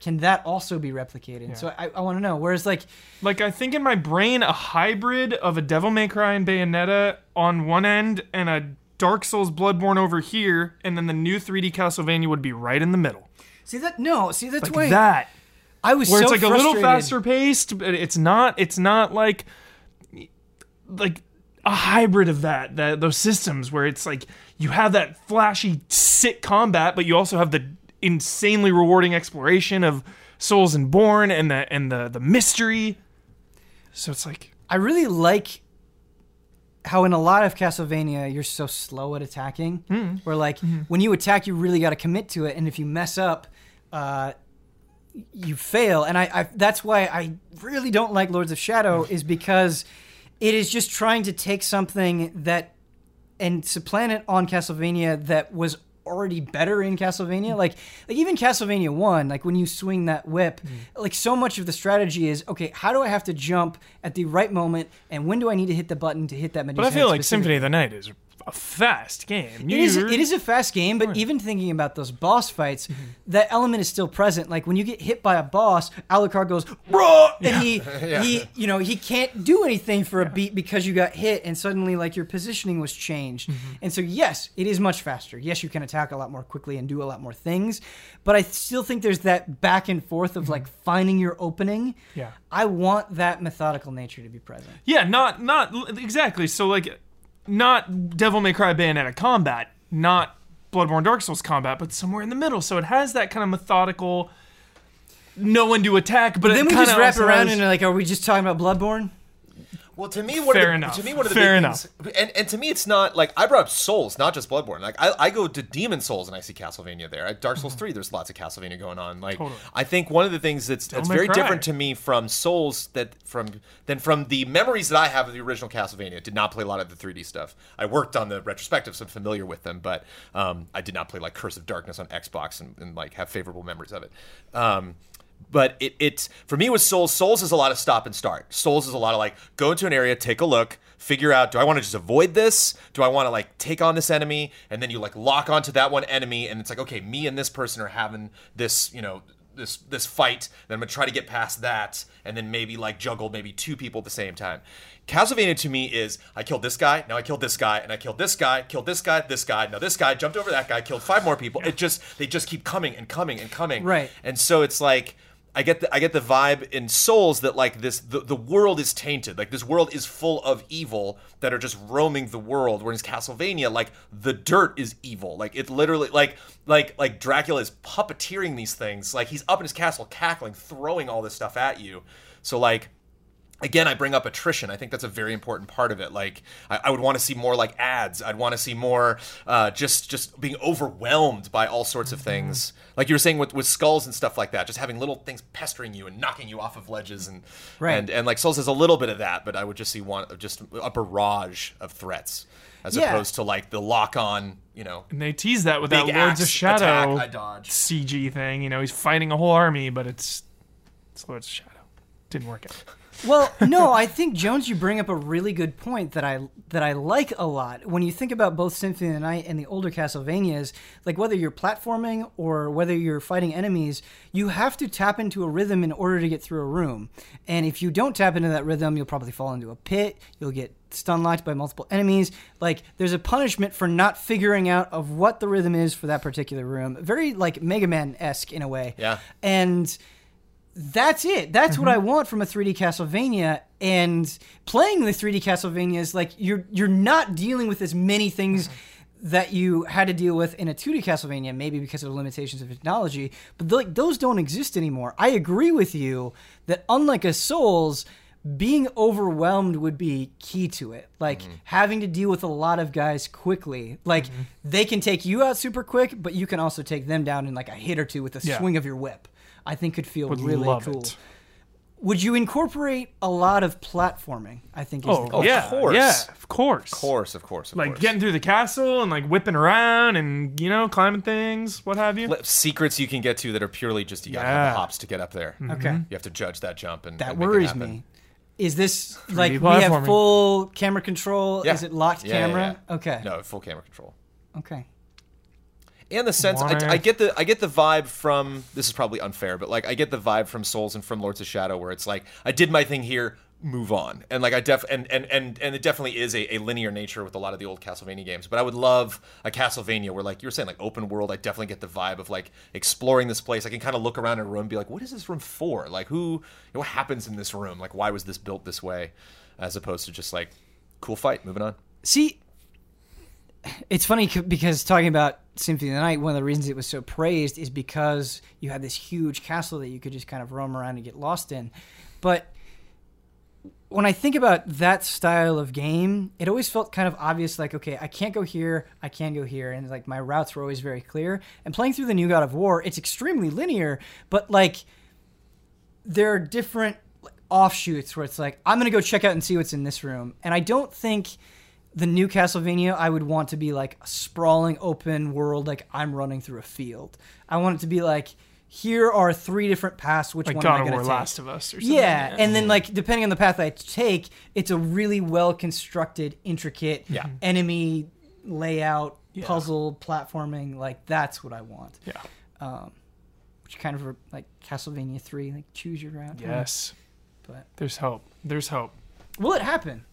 [SPEAKER 1] can that also be replicated? So I, I want to know. Whereas, like,
[SPEAKER 3] like i think in my brain a hybrid of a devil may cry and bayonetta on one end and a dark souls bloodborne over here and then the new 3d castlevania would be right in the middle
[SPEAKER 1] see that? No, see that's
[SPEAKER 3] like
[SPEAKER 1] why
[SPEAKER 3] that
[SPEAKER 1] I was
[SPEAKER 3] where
[SPEAKER 1] so
[SPEAKER 3] it's like a little faster paced, but it's not. It's not like like a hybrid of that. That those systems where it's like you have that flashy, sick combat, but you also have the insanely rewarding exploration of Souls and Born and the and the the mystery. So it's like
[SPEAKER 1] I really like how in a lot of Castlevania you're so slow at attacking. Where like when you attack, you really got to commit to it, and if you mess up, uh, you fail. And I, I that's why I really don't like Lords of Shadow is because it is just trying to take something that and supplant it on Castlevania that was already better in Castlevania. Like like even Castlevania 1, like when you swing that whip, mm. like so much of the strategy is okay, how do I have to jump at the right moment and when do I need to hit the button to hit that Medusa
[SPEAKER 3] But I feel like Symphony of the Night is a fast game.
[SPEAKER 1] It is, it is a fast game, but even thinking about those boss fights,
[SPEAKER 3] Mm-hmm.
[SPEAKER 1] that element is still present. Like when you get hit by a boss, Alucard goes, Bruh! and he, [LAUGHS] he, you know, he can't do anything for a beat because you got hit, and suddenly like your positioning was changed.
[SPEAKER 3] Mm-hmm.
[SPEAKER 1] And so yes, it is much faster. Yes, you can attack a lot more quickly and do a lot more things, but I still think there's that back and forth of like finding your opening.
[SPEAKER 3] Mm-hmm. Yeah.
[SPEAKER 1] I want that methodical nature to be present.
[SPEAKER 3] Yeah, not not exactly. So like, not Devil May Cry Bayonetta combat, not Bloodborne Dark Souls combat, but somewhere in the middle. So it has that kind of methodical, no one to attack, but
[SPEAKER 1] Then
[SPEAKER 3] it
[SPEAKER 1] we just wrap around
[SPEAKER 3] has-
[SPEAKER 1] and like, are we just talking about Bloodborne?
[SPEAKER 2] Well, to me, one
[SPEAKER 3] Fair
[SPEAKER 2] of the,
[SPEAKER 3] enough.
[SPEAKER 2] to me one of the
[SPEAKER 3] Fair
[SPEAKER 2] big
[SPEAKER 3] enough.
[SPEAKER 2] things, and, and to me, it's not like I brought up Souls, not just Bloodborne. Like I, I go to Demon's Souls and I see Castlevania there. At Dark Souls three, there's lots of Castlevania going on. Like
[SPEAKER 3] Mm-hmm. Totally.
[SPEAKER 2] I think one of the things that's that's very
[SPEAKER 3] Cry.
[SPEAKER 2] different to me from Souls that from than from the memories that I have of the original Castlevania. Did not play a lot of the 3D stuff. I worked on the retrospectives, so I'm familiar with them, but um, I did not play like Curse of Darkness on Xbox and, and like have favorable memories of it. Um, but it, it's for me with souls souls is a lot of stop and start. Souls is a lot of like go into an area take a look figure out do i want to just avoid this? Do i want to like take on this enemy? And then you like lock onto that one enemy and it's like okay me and this person are having this you know this this fight then i'm gonna try to get past that and then maybe like juggle maybe two people at the same time. Castlevania to me is i killed this guy now i killed this guy and i killed this guy killed this guy this guy now this guy jumped over that guy killed five more people. It just they just keep coming and coming and coming.
[SPEAKER 1] Right.
[SPEAKER 2] and so it's like I get the I get the vibe in Souls that like this the, the world is tainted. Like this world is full of evil that are just roaming the world. Whereas Castlevania, like the dirt is evil. Like it literally like like like Dracula is puppeteering these things. Like he's up in his castle cackling, throwing all this stuff at you. So like again i bring up attrition i think that's a very important part of it like i, I would want to see more like ads i'd want to see more uh, just just being overwhelmed by all sorts of things like you were saying with, with skulls and stuff like that just having little things pestering you and knocking you off of ledges and
[SPEAKER 1] Right.
[SPEAKER 2] and and like souls has a little bit of that but i would just see one just a barrage of threats as
[SPEAKER 1] Yeah.
[SPEAKER 2] opposed to like the lock on you know
[SPEAKER 3] And they tease that with that Lords of Shadow
[SPEAKER 2] attack, I dodge.
[SPEAKER 3] CG thing. You know, he's fighting a whole army, but it's it's Lords of Shadow. Didn't work out.
[SPEAKER 1] Well, no, I think Jones, you bring up a really good point that I that I like a lot. When you think about both Symphony of the Night and the older Castlevanias, like whether you're platforming or whether you're fighting enemies, you have to tap into a rhythm in order to get through a room. And if you don't tap into that rhythm, you'll probably fall into a pit. You'll get stun locked by multiple enemies. Like there's a punishment for not figuring out of what the rhythm is for that particular room. Very like Mega Man esque in a way.
[SPEAKER 2] Yeah.
[SPEAKER 1] And that's it. That's what I
[SPEAKER 3] Mm-hmm.
[SPEAKER 1] want from a 3D Castlevania. And playing the 3D Castlevania is like you're you're not dealing with as many things
[SPEAKER 3] Mm-hmm.
[SPEAKER 1] that you had to deal with in a 2D Castlevania, maybe because of the limitations of technology. But like those don't exist anymore. I agree with you that unlike a Souls. Being overwhelmed would be key to it. Like
[SPEAKER 3] Mm-hmm.
[SPEAKER 1] having to deal with a lot of guys quickly. Like they can take you out super quick, but you can also take them down in like a hit or two with a
[SPEAKER 3] Yeah.
[SPEAKER 1] swing of your whip. I think could feel
[SPEAKER 3] Would
[SPEAKER 1] really
[SPEAKER 3] love
[SPEAKER 1] cool.
[SPEAKER 3] it.
[SPEAKER 1] Would you incorporate a lot of platforming? I think. Is
[SPEAKER 3] Oh,
[SPEAKER 1] the
[SPEAKER 2] Of
[SPEAKER 3] yeah,
[SPEAKER 2] course.
[SPEAKER 3] yeah, of course.
[SPEAKER 2] of course of course of
[SPEAKER 3] Like
[SPEAKER 2] course.
[SPEAKER 3] getting through the castle and like whipping around and you know climbing things, what have you.
[SPEAKER 2] Secrets you can get to that are purely just you gotta have
[SPEAKER 3] Yeah. Mm-hmm.
[SPEAKER 2] the hops to get up there
[SPEAKER 1] Okay.
[SPEAKER 2] you have to judge that jump and
[SPEAKER 1] That
[SPEAKER 2] and make it
[SPEAKER 1] worries
[SPEAKER 2] happen.
[SPEAKER 1] me. Is this like we have full camera control?
[SPEAKER 2] Yeah.
[SPEAKER 1] Is it locked
[SPEAKER 2] Yeah, yeah,
[SPEAKER 1] camera?
[SPEAKER 2] yeah.
[SPEAKER 1] Okay.
[SPEAKER 2] No, full camera control.
[SPEAKER 1] Okay.
[SPEAKER 2] And the sense, I, I get the I get the vibe from this is probably unfair, but like I get the vibe from Souls and from Lords of Shadow where it's like I did my thing here, move on, and like I def and and and, and it definitely is a, a linear nature with a lot of the old Castlevania games. But I would love a Castlevania where like you were saying like open world. I definitely get the vibe of like exploring this place. I can kind of look around in a room, and be like, what is this room for? Like who, what happens in this room? Like why was this built this way? As opposed to just like cool fight, moving on.
[SPEAKER 1] See, it's funny because talking about Symphony of the Night, one of the reasons it was so praised is because you had this huge castle that you could just kind of roam around and get lost in. But when I think about that style of game, it always felt kind of obvious like, okay, I can't go here, I can go here. And like my routes were always very clear. And playing through the new God of War, it's extremely linear, but like there are different offshoots where it's like I'm gonna go check out and see what's in this room, and I don't think the new Castlevania, I would want to be like a sprawling open world, like I'm running through a field. I want it to be like, here are three different paths. Which
[SPEAKER 3] Like
[SPEAKER 1] one
[SPEAKER 3] God
[SPEAKER 1] am I going to take?
[SPEAKER 3] Last of Us, or something.
[SPEAKER 1] Yeah, and then like depending on the path I take, it's a really well constructed, intricate
[SPEAKER 3] Yeah.
[SPEAKER 1] enemy layout, puzzle, platforming. Like that's what I want.
[SPEAKER 3] yeah.
[SPEAKER 1] Um, Which kind of like Castlevania Three, like choose your route.
[SPEAKER 3] Yes.
[SPEAKER 1] But
[SPEAKER 3] There's hope. There's hope.
[SPEAKER 1] will it happen?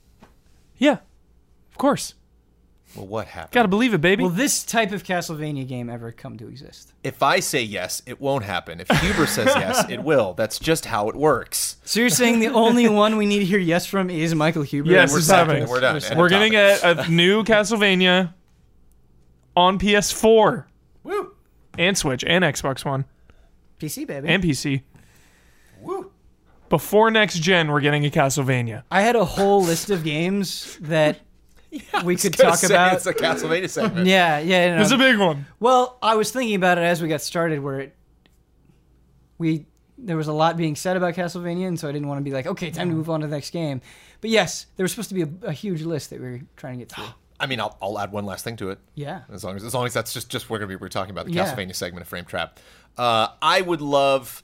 [SPEAKER 3] Yeah. Of course.
[SPEAKER 2] Well, what happened?
[SPEAKER 3] Gotta believe it, baby.
[SPEAKER 1] Will this type of Castlevania game ever come to exist?
[SPEAKER 2] If I say yes, it won't happen. If Huber says [LAUGHS] yes, it will. That's just how it works.
[SPEAKER 1] So you're saying the only one we need to hear yes from is Michael Huber?
[SPEAKER 3] Yes,
[SPEAKER 1] we're
[SPEAKER 3] it's happening.
[SPEAKER 2] We're done.
[SPEAKER 1] with-
[SPEAKER 2] End
[SPEAKER 3] We're
[SPEAKER 2] of
[SPEAKER 3] gonna get a new Castlevania on PS4
[SPEAKER 2] Woo!
[SPEAKER 3] and Switch and Xbox One
[SPEAKER 1] PC baby.
[SPEAKER 3] and PC.
[SPEAKER 2] Woo!
[SPEAKER 3] Before next gen, we're getting a Castlevania.
[SPEAKER 1] I had a whole list of games that [LAUGHS] we could talk
[SPEAKER 2] say
[SPEAKER 1] about.
[SPEAKER 2] It's a Castlevania segment. [LAUGHS]
[SPEAKER 1] yeah, yeah. no,
[SPEAKER 3] It's a big one.
[SPEAKER 1] Well, I was thinking about it as we got started, where it we there was a lot being said about Castlevania, and so I didn't want to be like, okay, time to move on to the next game. But yes, there was supposed to be a, a huge list that we were trying to get through. [SIGHS]
[SPEAKER 2] I mean, I'll, I'll add one last thing to it.
[SPEAKER 1] Yeah.
[SPEAKER 2] As long as as long as that's just just we're gonna be we're talking about the
[SPEAKER 1] Yeah.
[SPEAKER 2] Castlevania segment of Frame Trap. Uh, I would love.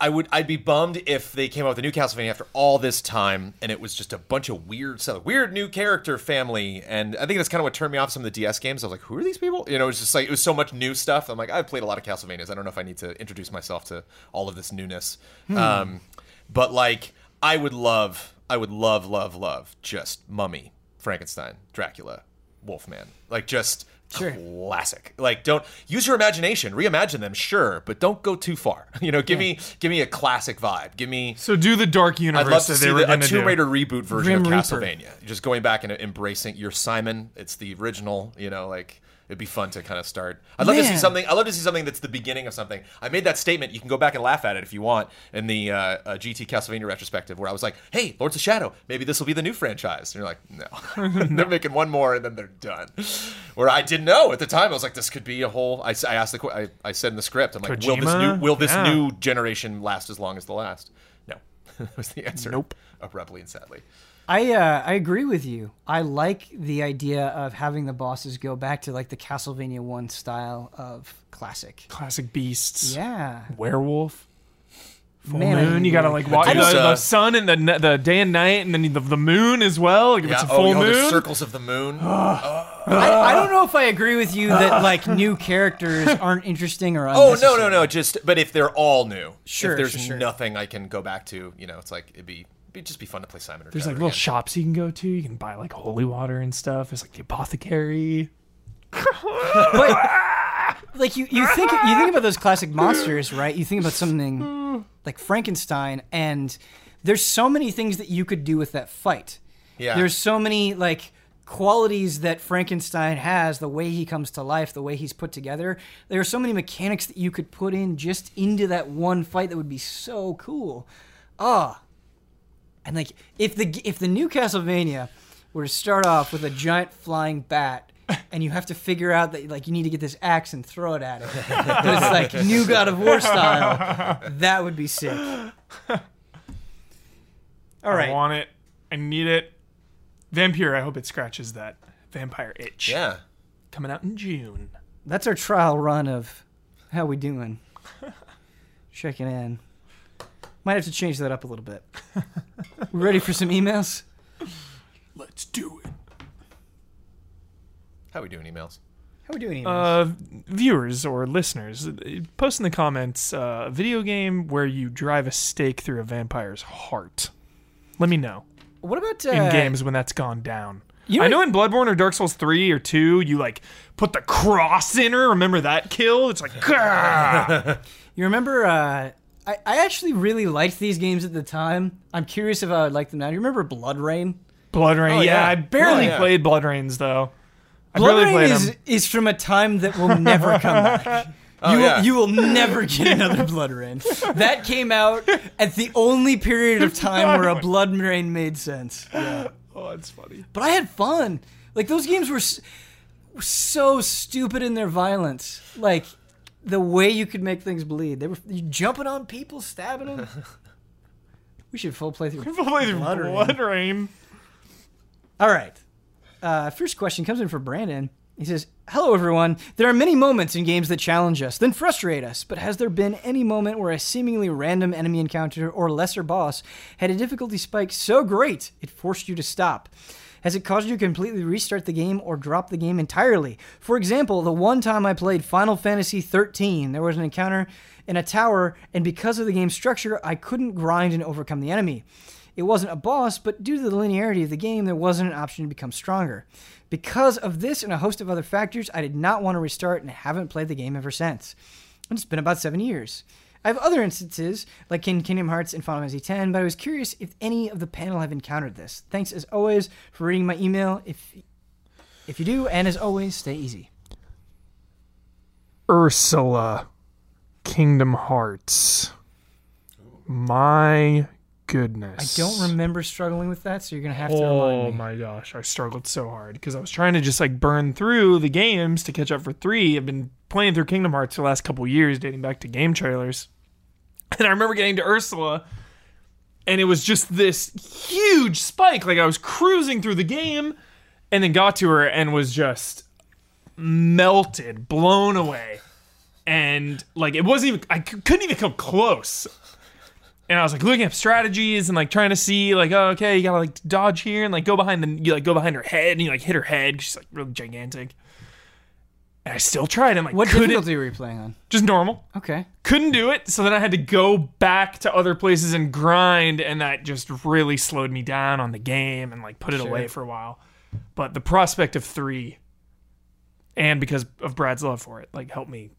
[SPEAKER 2] I would. I'd be bummed if they came out with a new Castlevania after all this time, and it was just a bunch of weird stuff, weird new character family, and I think that's kind of what turned me off some of the DS games. I was like, who are these people? You know, it was just like it was so much new stuff. I'm like, I've played a lot of Castlevanias. I don't know if I need to introduce myself to all of this newness. Um, but like, I would love, I would love, love, love just Mummy, Frankenstein, Dracula, Wolfman, like just
[SPEAKER 1] Sure.
[SPEAKER 2] classic. Like, don't use your imagination, reimagine them, sure, but don't go too far. [LAUGHS] You know, give me give me a classic vibe. Give me.
[SPEAKER 3] So do the Dark universe.
[SPEAKER 2] I'd love to see the, a Tomb. Raider reboot version
[SPEAKER 1] Grim
[SPEAKER 2] of
[SPEAKER 1] Reaper.
[SPEAKER 2] Castlevania. Just going back and embracing your Simon. It's the original. You know, like it'd be fun to kind of start. I'd love to see something. I'd love to see something that's the beginning of something. I made that statement. You can go back and laugh at it if you want in the uh, uh, GT Castlevania retrospective, where I was like, "Hey, Lords of Shadow, maybe this will be the new franchise." And you're like, "No, [LAUGHS] they're making one more and then they're done." Where I didn't know at the time, I was like, "This could be a whole." I asked the. I, I said in the script, I'm like, "Will this new will this
[SPEAKER 3] Yeah.
[SPEAKER 2] new generation last as long as the last?" No, [LAUGHS] was the answer.
[SPEAKER 3] Nope.
[SPEAKER 2] Abruptly and sadly.
[SPEAKER 1] I uh, I agree with you. I like the idea of having the bosses go back to like the Castlevania one style of classic.
[SPEAKER 3] Classic beasts.
[SPEAKER 1] Yeah,
[SPEAKER 3] Werewolf. Full
[SPEAKER 1] Man, I
[SPEAKER 3] moon. You gotta like watch the,
[SPEAKER 2] Medusa.
[SPEAKER 3] the sun and the the day and night, and then the, the moon as well. Like if it's a
[SPEAKER 2] oh,
[SPEAKER 3] full
[SPEAKER 2] you know,
[SPEAKER 3] moon.
[SPEAKER 2] there's circles of the moon. [SIGHS]
[SPEAKER 1] I, I don't know if I agree with you that like new characters aren't interesting or
[SPEAKER 2] Oh no no no! Just but if they're all new,
[SPEAKER 1] Sure,
[SPEAKER 2] If there's
[SPEAKER 1] sure, sure.
[SPEAKER 2] nothing I can go back to, you know, it's like it'd be it'd just be fun to play Simon. Or
[SPEAKER 3] There's
[SPEAKER 2] Shadow
[SPEAKER 3] like little
[SPEAKER 2] again.
[SPEAKER 3] shops you can go to. You can buy like holy water and stuff. There's like the apothecary.
[SPEAKER 1] But like you, you think you think about those classic monsters, right? You think about something like Frankenstein, and there's so many things that you could do with that fight.
[SPEAKER 2] Yeah.
[SPEAKER 1] There's so many like qualities that Frankenstein has, the way he comes to life, the way he's put together. There are so many mechanics that you could put in just into that one fight that would be so cool. Ah. And like if the if the new Castlevania were to start off with a giant flying bat and you have to figure out that like you need to get this axe and throw it at it. but it's like [LAUGHS] new God of War style. That would be sick. [LAUGHS] All right.
[SPEAKER 3] I want it. I need it. Vampyr. I hope it scratches that vampire itch.
[SPEAKER 2] Yeah.
[SPEAKER 3] Coming out in June.
[SPEAKER 1] That's our trial run of how we doing. Checking in. Might have to change that up a little bit. we [LAUGHS] ready for some emails?
[SPEAKER 3] Let's do it.
[SPEAKER 2] How are we doing emails?
[SPEAKER 1] How are we doing emails?
[SPEAKER 3] Uh, viewers or listeners, uh, post in the comments uh, a video game where you drive a stake through a vampire's heart. Let me know
[SPEAKER 1] what about uh,
[SPEAKER 3] in games when that's gone down.
[SPEAKER 1] you know
[SPEAKER 3] I know in Bloodborne or Dark Souls 3 or 2, you like put the cross in her. Remember that kill? It's like, [LAUGHS] "Gah!"
[SPEAKER 1] You remember? Uh, I I actually really liked these games at the time. I'm curious if I would like them now. Do you remember BloodRayne?
[SPEAKER 3] Blood Rain.
[SPEAKER 2] Oh,
[SPEAKER 3] yeah.
[SPEAKER 2] yeah.
[SPEAKER 3] I barely
[SPEAKER 2] Oh, yeah.
[SPEAKER 3] played BloodRaynes though. I
[SPEAKER 1] Blood
[SPEAKER 3] barely
[SPEAKER 1] Rain is,
[SPEAKER 3] them.
[SPEAKER 1] is from a time that will never come back. [LAUGHS]
[SPEAKER 2] Oh,
[SPEAKER 1] you,
[SPEAKER 2] yeah.
[SPEAKER 1] will, you will never get another BloodRayne. That came out at the only period of [LAUGHS] time where a BloodRayne made sense. Yeah. [LAUGHS]
[SPEAKER 3] Oh, that's funny.
[SPEAKER 1] But I had fun. Like those games were so stupid in their violence. Like the way you could make things bleed. They were jumping on people, stabbing them. [LAUGHS] We should full play through.
[SPEAKER 3] Full playthrough
[SPEAKER 1] BloodRayne.
[SPEAKER 3] Blood Rain.
[SPEAKER 1] All right. Uh, first question comes in for Brandon. He says, Hello, everyone. There are many moments in games that challenge us, then frustrate us, but has there been any moment where a seemingly random enemy encounter or lesser boss had a difficulty spike so great it forced you to stop? Has it caused you to completely restart the game or drop the game entirely? For example, the one time I played Final Fantasy XIII, there was an encounter in a tower, and because of the game's structure, I couldn't grind and overcome the enemy. It wasn't a boss, but due to the linearity of the game, there wasn't an option to become stronger. Because of this and a host of other factors, I did not want to restart and haven't played the game ever since. And it's been about seven years. I have other instances, like in Kingdom Hearts and Final Fantasy X, but I was curious if any of the panel have encountered this. Thanks as always for reading my email. If if you do, and as always, stay easy.
[SPEAKER 3] Ursula, Kingdom Hearts. My goodness.
[SPEAKER 1] I don't remember struggling with that, so you're gonna have to
[SPEAKER 3] Oh
[SPEAKER 1] remind me.
[SPEAKER 3] my gosh, I struggled so hard because I was trying to just like burn through the games to catch up for three. I've been playing through Kingdom Hearts the last couple years, dating back to game trailers. [LAUGHS] And I remember getting to Ursula, and it was just this huge spike. Like I was cruising through the game, and then got to her and was just melted, blown away. And like it wasn't even I c- couldn't even come close. And I was like looking up strategies and like trying to see like oh okay you gotta like dodge here and like go behind the you like go behind her head and you like hit her head she's like really gigantic. And I still tried. And like
[SPEAKER 1] What
[SPEAKER 3] couldn't
[SPEAKER 1] difficulty were you playing on?
[SPEAKER 3] just normal.
[SPEAKER 1] Okay.
[SPEAKER 3] couldn't do it so then i had to go back to other places and grind and that just really slowed me down on the game and like put it away for a while. But the prospect of three and because of brad's love for it like helped me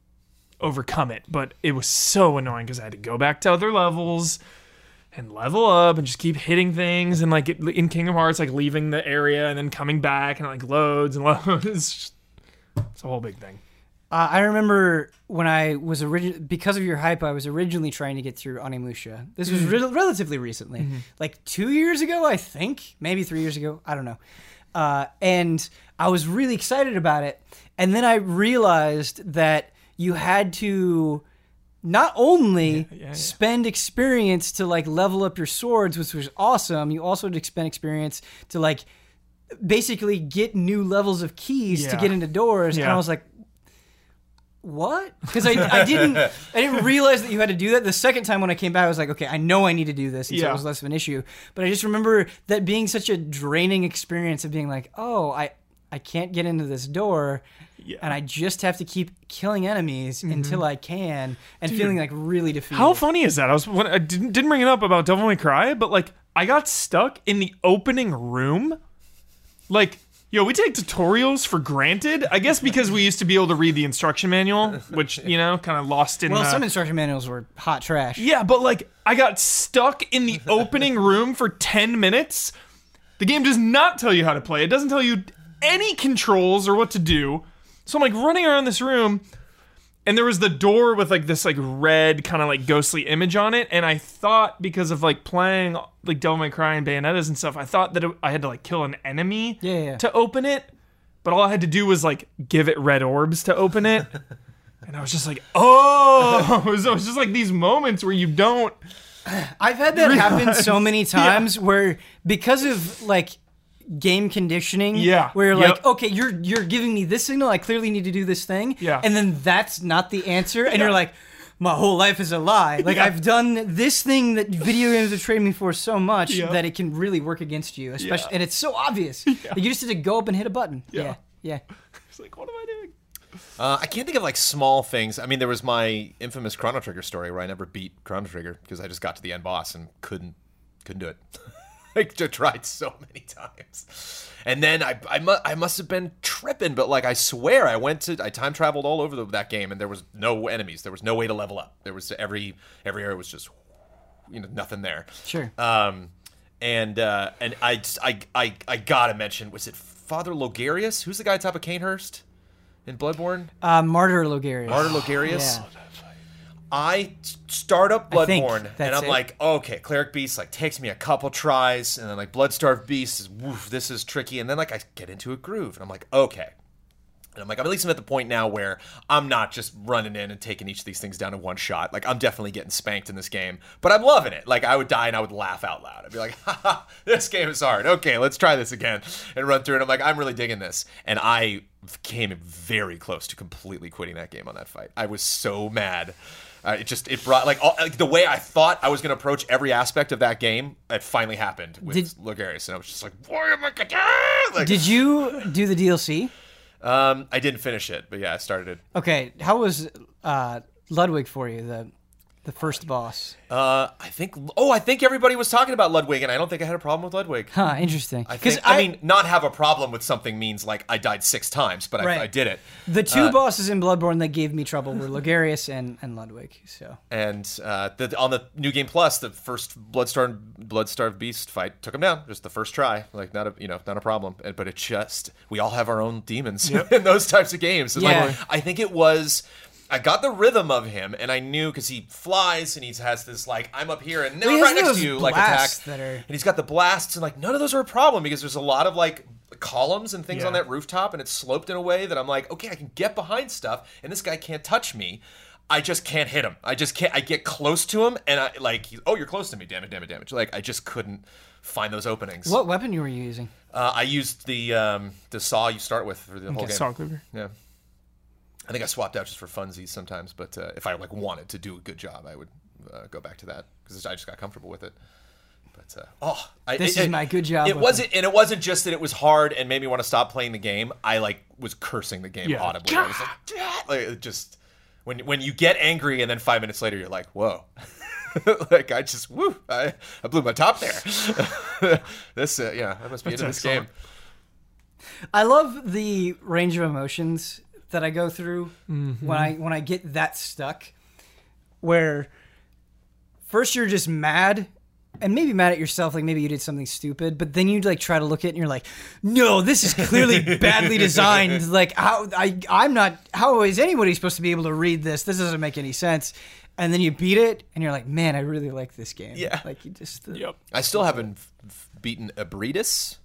[SPEAKER 3] overcome it. But it was so annoying because i had to go back to other levels and level up and just keep hitting things. And like it, in kingdom hearts like leaving the area and then coming back and like loads and [LAUGHS] loads. it's, just, it's a whole big thing
[SPEAKER 1] Uh, I remember when I was originally because of your hype, I was originally trying to get through Onimusha. This was re- relatively recently, like two years ago, I think, maybe three years ago. I don't know. Uh, and I was really excited about it, and then I realized that you had to not only
[SPEAKER 3] yeah.
[SPEAKER 1] spend experience to like level up your swords, which was awesome. You also had to spend experience to like basically get new levels of keys to get into doors. And I was like, what? Because I, I didn't I didn't realize that you had to do that. The second time when I came back, I was like, okay, I know I need to do this, and so it was less of an issue. But I just remember that being such a draining experience of being like, oh, I I can't get into this door,
[SPEAKER 3] Yeah.
[SPEAKER 1] and I just have to keep killing enemies mm-hmm. until I can, and feeling like really defeated.
[SPEAKER 3] How funny is that? I was when I didn't, didn't bring it up about Devil May Cry, but like I got stuck in the opening room. Like, yo, we take tutorials for granted. I guess because we used to be able to read the instruction manual, which you know, kind of lost in.
[SPEAKER 1] well, some instruction manuals were hot trash.
[SPEAKER 3] yeah, but like I got stuck in the opening room for ten minutes. The game does not tell you how to play. It doesn't tell you any controls or what to do. So I'm like running around this room, and there was the door with like this like red kind of like ghostly image on it, and I thought because of like playing like Devil May Cry and Bayonetta's and stuff, I thought that it, I had to like kill an enemy
[SPEAKER 1] Yeah, yeah.
[SPEAKER 3] to open it, but all I had to do was like give it red orbs to open it. [LAUGHS] And I was just like, oh, [LAUGHS] it was, it was just like these moments where you don't.
[SPEAKER 1] I've had that happen so many [LAUGHS] times where because of like game conditioning,
[SPEAKER 3] Yeah.
[SPEAKER 1] where you're
[SPEAKER 3] Yep.
[SPEAKER 1] like, okay, you're you're giving me this signal, I clearly need to do this thing,
[SPEAKER 3] Yeah.
[SPEAKER 1] and then that's not the answer, and you're like. My whole life is a lie. Like
[SPEAKER 3] Yeah.
[SPEAKER 1] I've done this thing that video games have trained me for so much
[SPEAKER 3] Yeah.
[SPEAKER 1] that it can really work against you, especially,
[SPEAKER 3] Yeah.
[SPEAKER 1] and it's so obvious. Like, you just have to go up and hit a button.
[SPEAKER 3] Yeah.
[SPEAKER 1] Yeah, yeah.
[SPEAKER 3] It's like, what am I doing?
[SPEAKER 2] Uh, I can't think of like small things. I mean, there was my infamous Chrono Trigger story where I never beat Chrono Trigger because I just got to the end boss and couldn't couldn't do it. [LAUGHS] I just tried so many times, and then I I, mu- I must have been tripping, but like I swear I went to I time traveled all over the, that game and there was no enemies. There was no way to level up. There was every every area was just you know nothing there.
[SPEAKER 1] Sure.
[SPEAKER 2] Um, and uh, and I, just- I I I gotta mention was it Father Logarius? Who's the guy on top of Cainhurst in Bloodborne?
[SPEAKER 1] Uh, Martyr Logarius.
[SPEAKER 2] Martyr Logarius.
[SPEAKER 1] Yeah.
[SPEAKER 2] I start up Bloodborne and I'm
[SPEAKER 1] it.
[SPEAKER 2] like, okay, Cleric Beast like takes me a couple tries, and then like Bloodstarved Beast is woof, this is tricky, and then like I get into a groove, and I'm like, okay. And I'm like, I'm at least I'm at the point now where I'm not just running in and taking each of these things down in one shot. Like I'm definitely getting spanked in this game, but I'm loving it. Like I would die and I would laugh out loud. I'd be like, [LAUGHS] ha this game is hard. Okay, let's try this again and run through it. I'm like, I'm really digging this. And I came very close to completely quitting that game on that fight. I was so mad. Uh, it just it brought like, all, like the way I thought I was going to approach every aspect of that game. It finally happened with
[SPEAKER 1] Did-
[SPEAKER 2] and I was just like, "Why am I gonna-" like,
[SPEAKER 1] Did you do the DLC?
[SPEAKER 2] um, I didn't finish it, but yeah, I started it.
[SPEAKER 1] Okay, how was uh, Ludwig for you? The the first boss.
[SPEAKER 2] Uh, I think. Oh, I think everybody was talking about Ludwig, and I don't think I had a problem with Ludwig.
[SPEAKER 1] Huh, interesting.
[SPEAKER 2] I
[SPEAKER 1] Because
[SPEAKER 2] think. I, mean, not have a problem with something means like I died six times, but
[SPEAKER 1] Right.
[SPEAKER 2] I, I did it.
[SPEAKER 1] the two
[SPEAKER 2] uh,
[SPEAKER 1] bosses in Bloodborne that gave me trouble were Logarius and, and Ludwig. So
[SPEAKER 2] And uh, the, on the new game plus, the first Bloodstar Bloodstarved Beast fight took him down. Just the first try, like not a you know not a problem. But it just we all have our own demons [LAUGHS] in those types of games.
[SPEAKER 1] Yeah.
[SPEAKER 2] Like, I think it was. I got the rhythm of him, and I knew because he flies and he has this like I'm up here and now
[SPEAKER 1] Well,
[SPEAKER 2] I'm right next to you like attack.
[SPEAKER 1] are-
[SPEAKER 2] And he's got the blasts, and like none of those are a problem because there's a lot of like columns and things
[SPEAKER 3] Yeah.
[SPEAKER 2] on that rooftop, and it's sloped in a way that I'm like, okay, I can get behind stuff, and this guy can't touch me. I just can't hit him. I just can't. I get close to him, and I like, oh, you're close to me. Damn it, damn it, damn it. Like I just couldn't find those openings.
[SPEAKER 1] what weapon you were you using?
[SPEAKER 2] Uh, I used the um, the saw you start with for the whole game.
[SPEAKER 3] Saw cleaver.
[SPEAKER 2] Yeah. I think I swapped out just for funsies sometimes, but uh, if I like wanted to do a good job, I would uh, go back to that because I just got comfortable with it. But uh, oh, I,
[SPEAKER 1] This
[SPEAKER 2] it-
[SPEAKER 1] is
[SPEAKER 2] it-
[SPEAKER 1] my good job
[SPEAKER 2] It wasn't, and it wasn't just that it was hard and made me want to stop playing the game. I like was cursing the game
[SPEAKER 3] Yeah.
[SPEAKER 2] audibly. I was like, just when when you get angry and then five minutes later you're like, whoa. [LAUGHS] like I just woo, I, I blew my top there. [LAUGHS] this uh, yeah, I must be into this
[SPEAKER 3] excellent.
[SPEAKER 2] game.
[SPEAKER 1] I love the range of emotions that I go through
[SPEAKER 2] Mm-hmm.
[SPEAKER 1] when I when I get that stuck. Where first you're just mad and maybe mad at yourself, like maybe you did something stupid, but then you like try to look at it and you're like, no, this is clearly [LAUGHS] badly designed. Like how I I'm not how is anybody supposed to be able to read this? This doesn't make any sense. And then you beat it and you're like, man, I really like this game.
[SPEAKER 2] Yeah.
[SPEAKER 1] Like you just uh,
[SPEAKER 3] Yep.
[SPEAKER 2] I still haven't f- f- beaten Ebrietas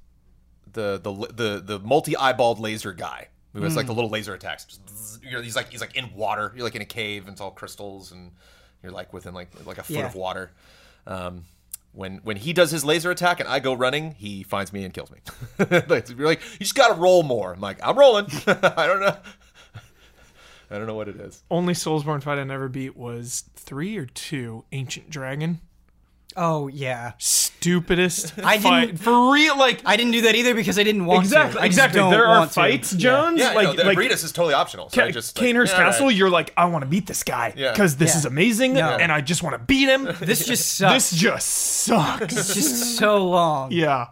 [SPEAKER 2] the the the the multi eyeballed laser guy who has like
[SPEAKER 1] Hmm.
[SPEAKER 2] the little laser attacks. Just bzzz, you're, he's like he's like in water. You're like in a cave and it's all crystals and you're like within like like a foot
[SPEAKER 1] Yeah.
[SPEAKER 2] of water. Um, when when he does his laser attack and I go running, he finds me and kills me. [LAUGHS] like, you're like you just got to roll more. I'm like I'm rolling. [LAUGHS] I don't know. [LAUGHS] I don't know what it is.
[SPEAKER 3] Only Soulsborne fight I never beat was three or two. Ancient Dragon.
[SPEAKER 1] Oh yeah.
[SPEAKER 3] Stupidest [LAUGHS]
[SPEAKER 1] I
[SPEAKER 3] fight
[SPEAKER 1] didn't-
[SPEAKER 3] for real. Like
[SPEAKER 1] I didn't do that either because I didn't want
[SPEAKER 3] exactly,
[SPEAKER 1] to. I just
[SPEAKER 3] exactly. There are
[SPEAKER 1] want to.
[SPEAKER 3] fights,
[SPEAKER 1] Yeah.
[SPEAKER 3] Jones.
[SPEAKER 2] Yeah,
[SPEAKER 3] like
[SPEAKER 2] no,
[SPEAKER 3] like
[SPEAKER 2] Ebrietas is totally optional. So I
[SPEAKER 3] Ca-
[SPEAKER 2] just like,
[SPEAKER 3] Cainhurst
[SPEAKER 2] yeah, all right.
[SPEAKER 3] Castle. You're like, I want to beat this guy
[SPEAKER 2] Yeah.
[SPEAKER 3] because this
[SPEAKER 1] Yeah.
[SPEAKER 3] is amazing,
[SPEAKER 1] No.
[SPEAKER 3] and I just want to beat him. [LAUGHS]
[SPEAKER 1] This just sucks.
[SPEAKER 3] this just sucks.
[SPEAKER 1] It's just so long.
[SPEAKER 3] yeah.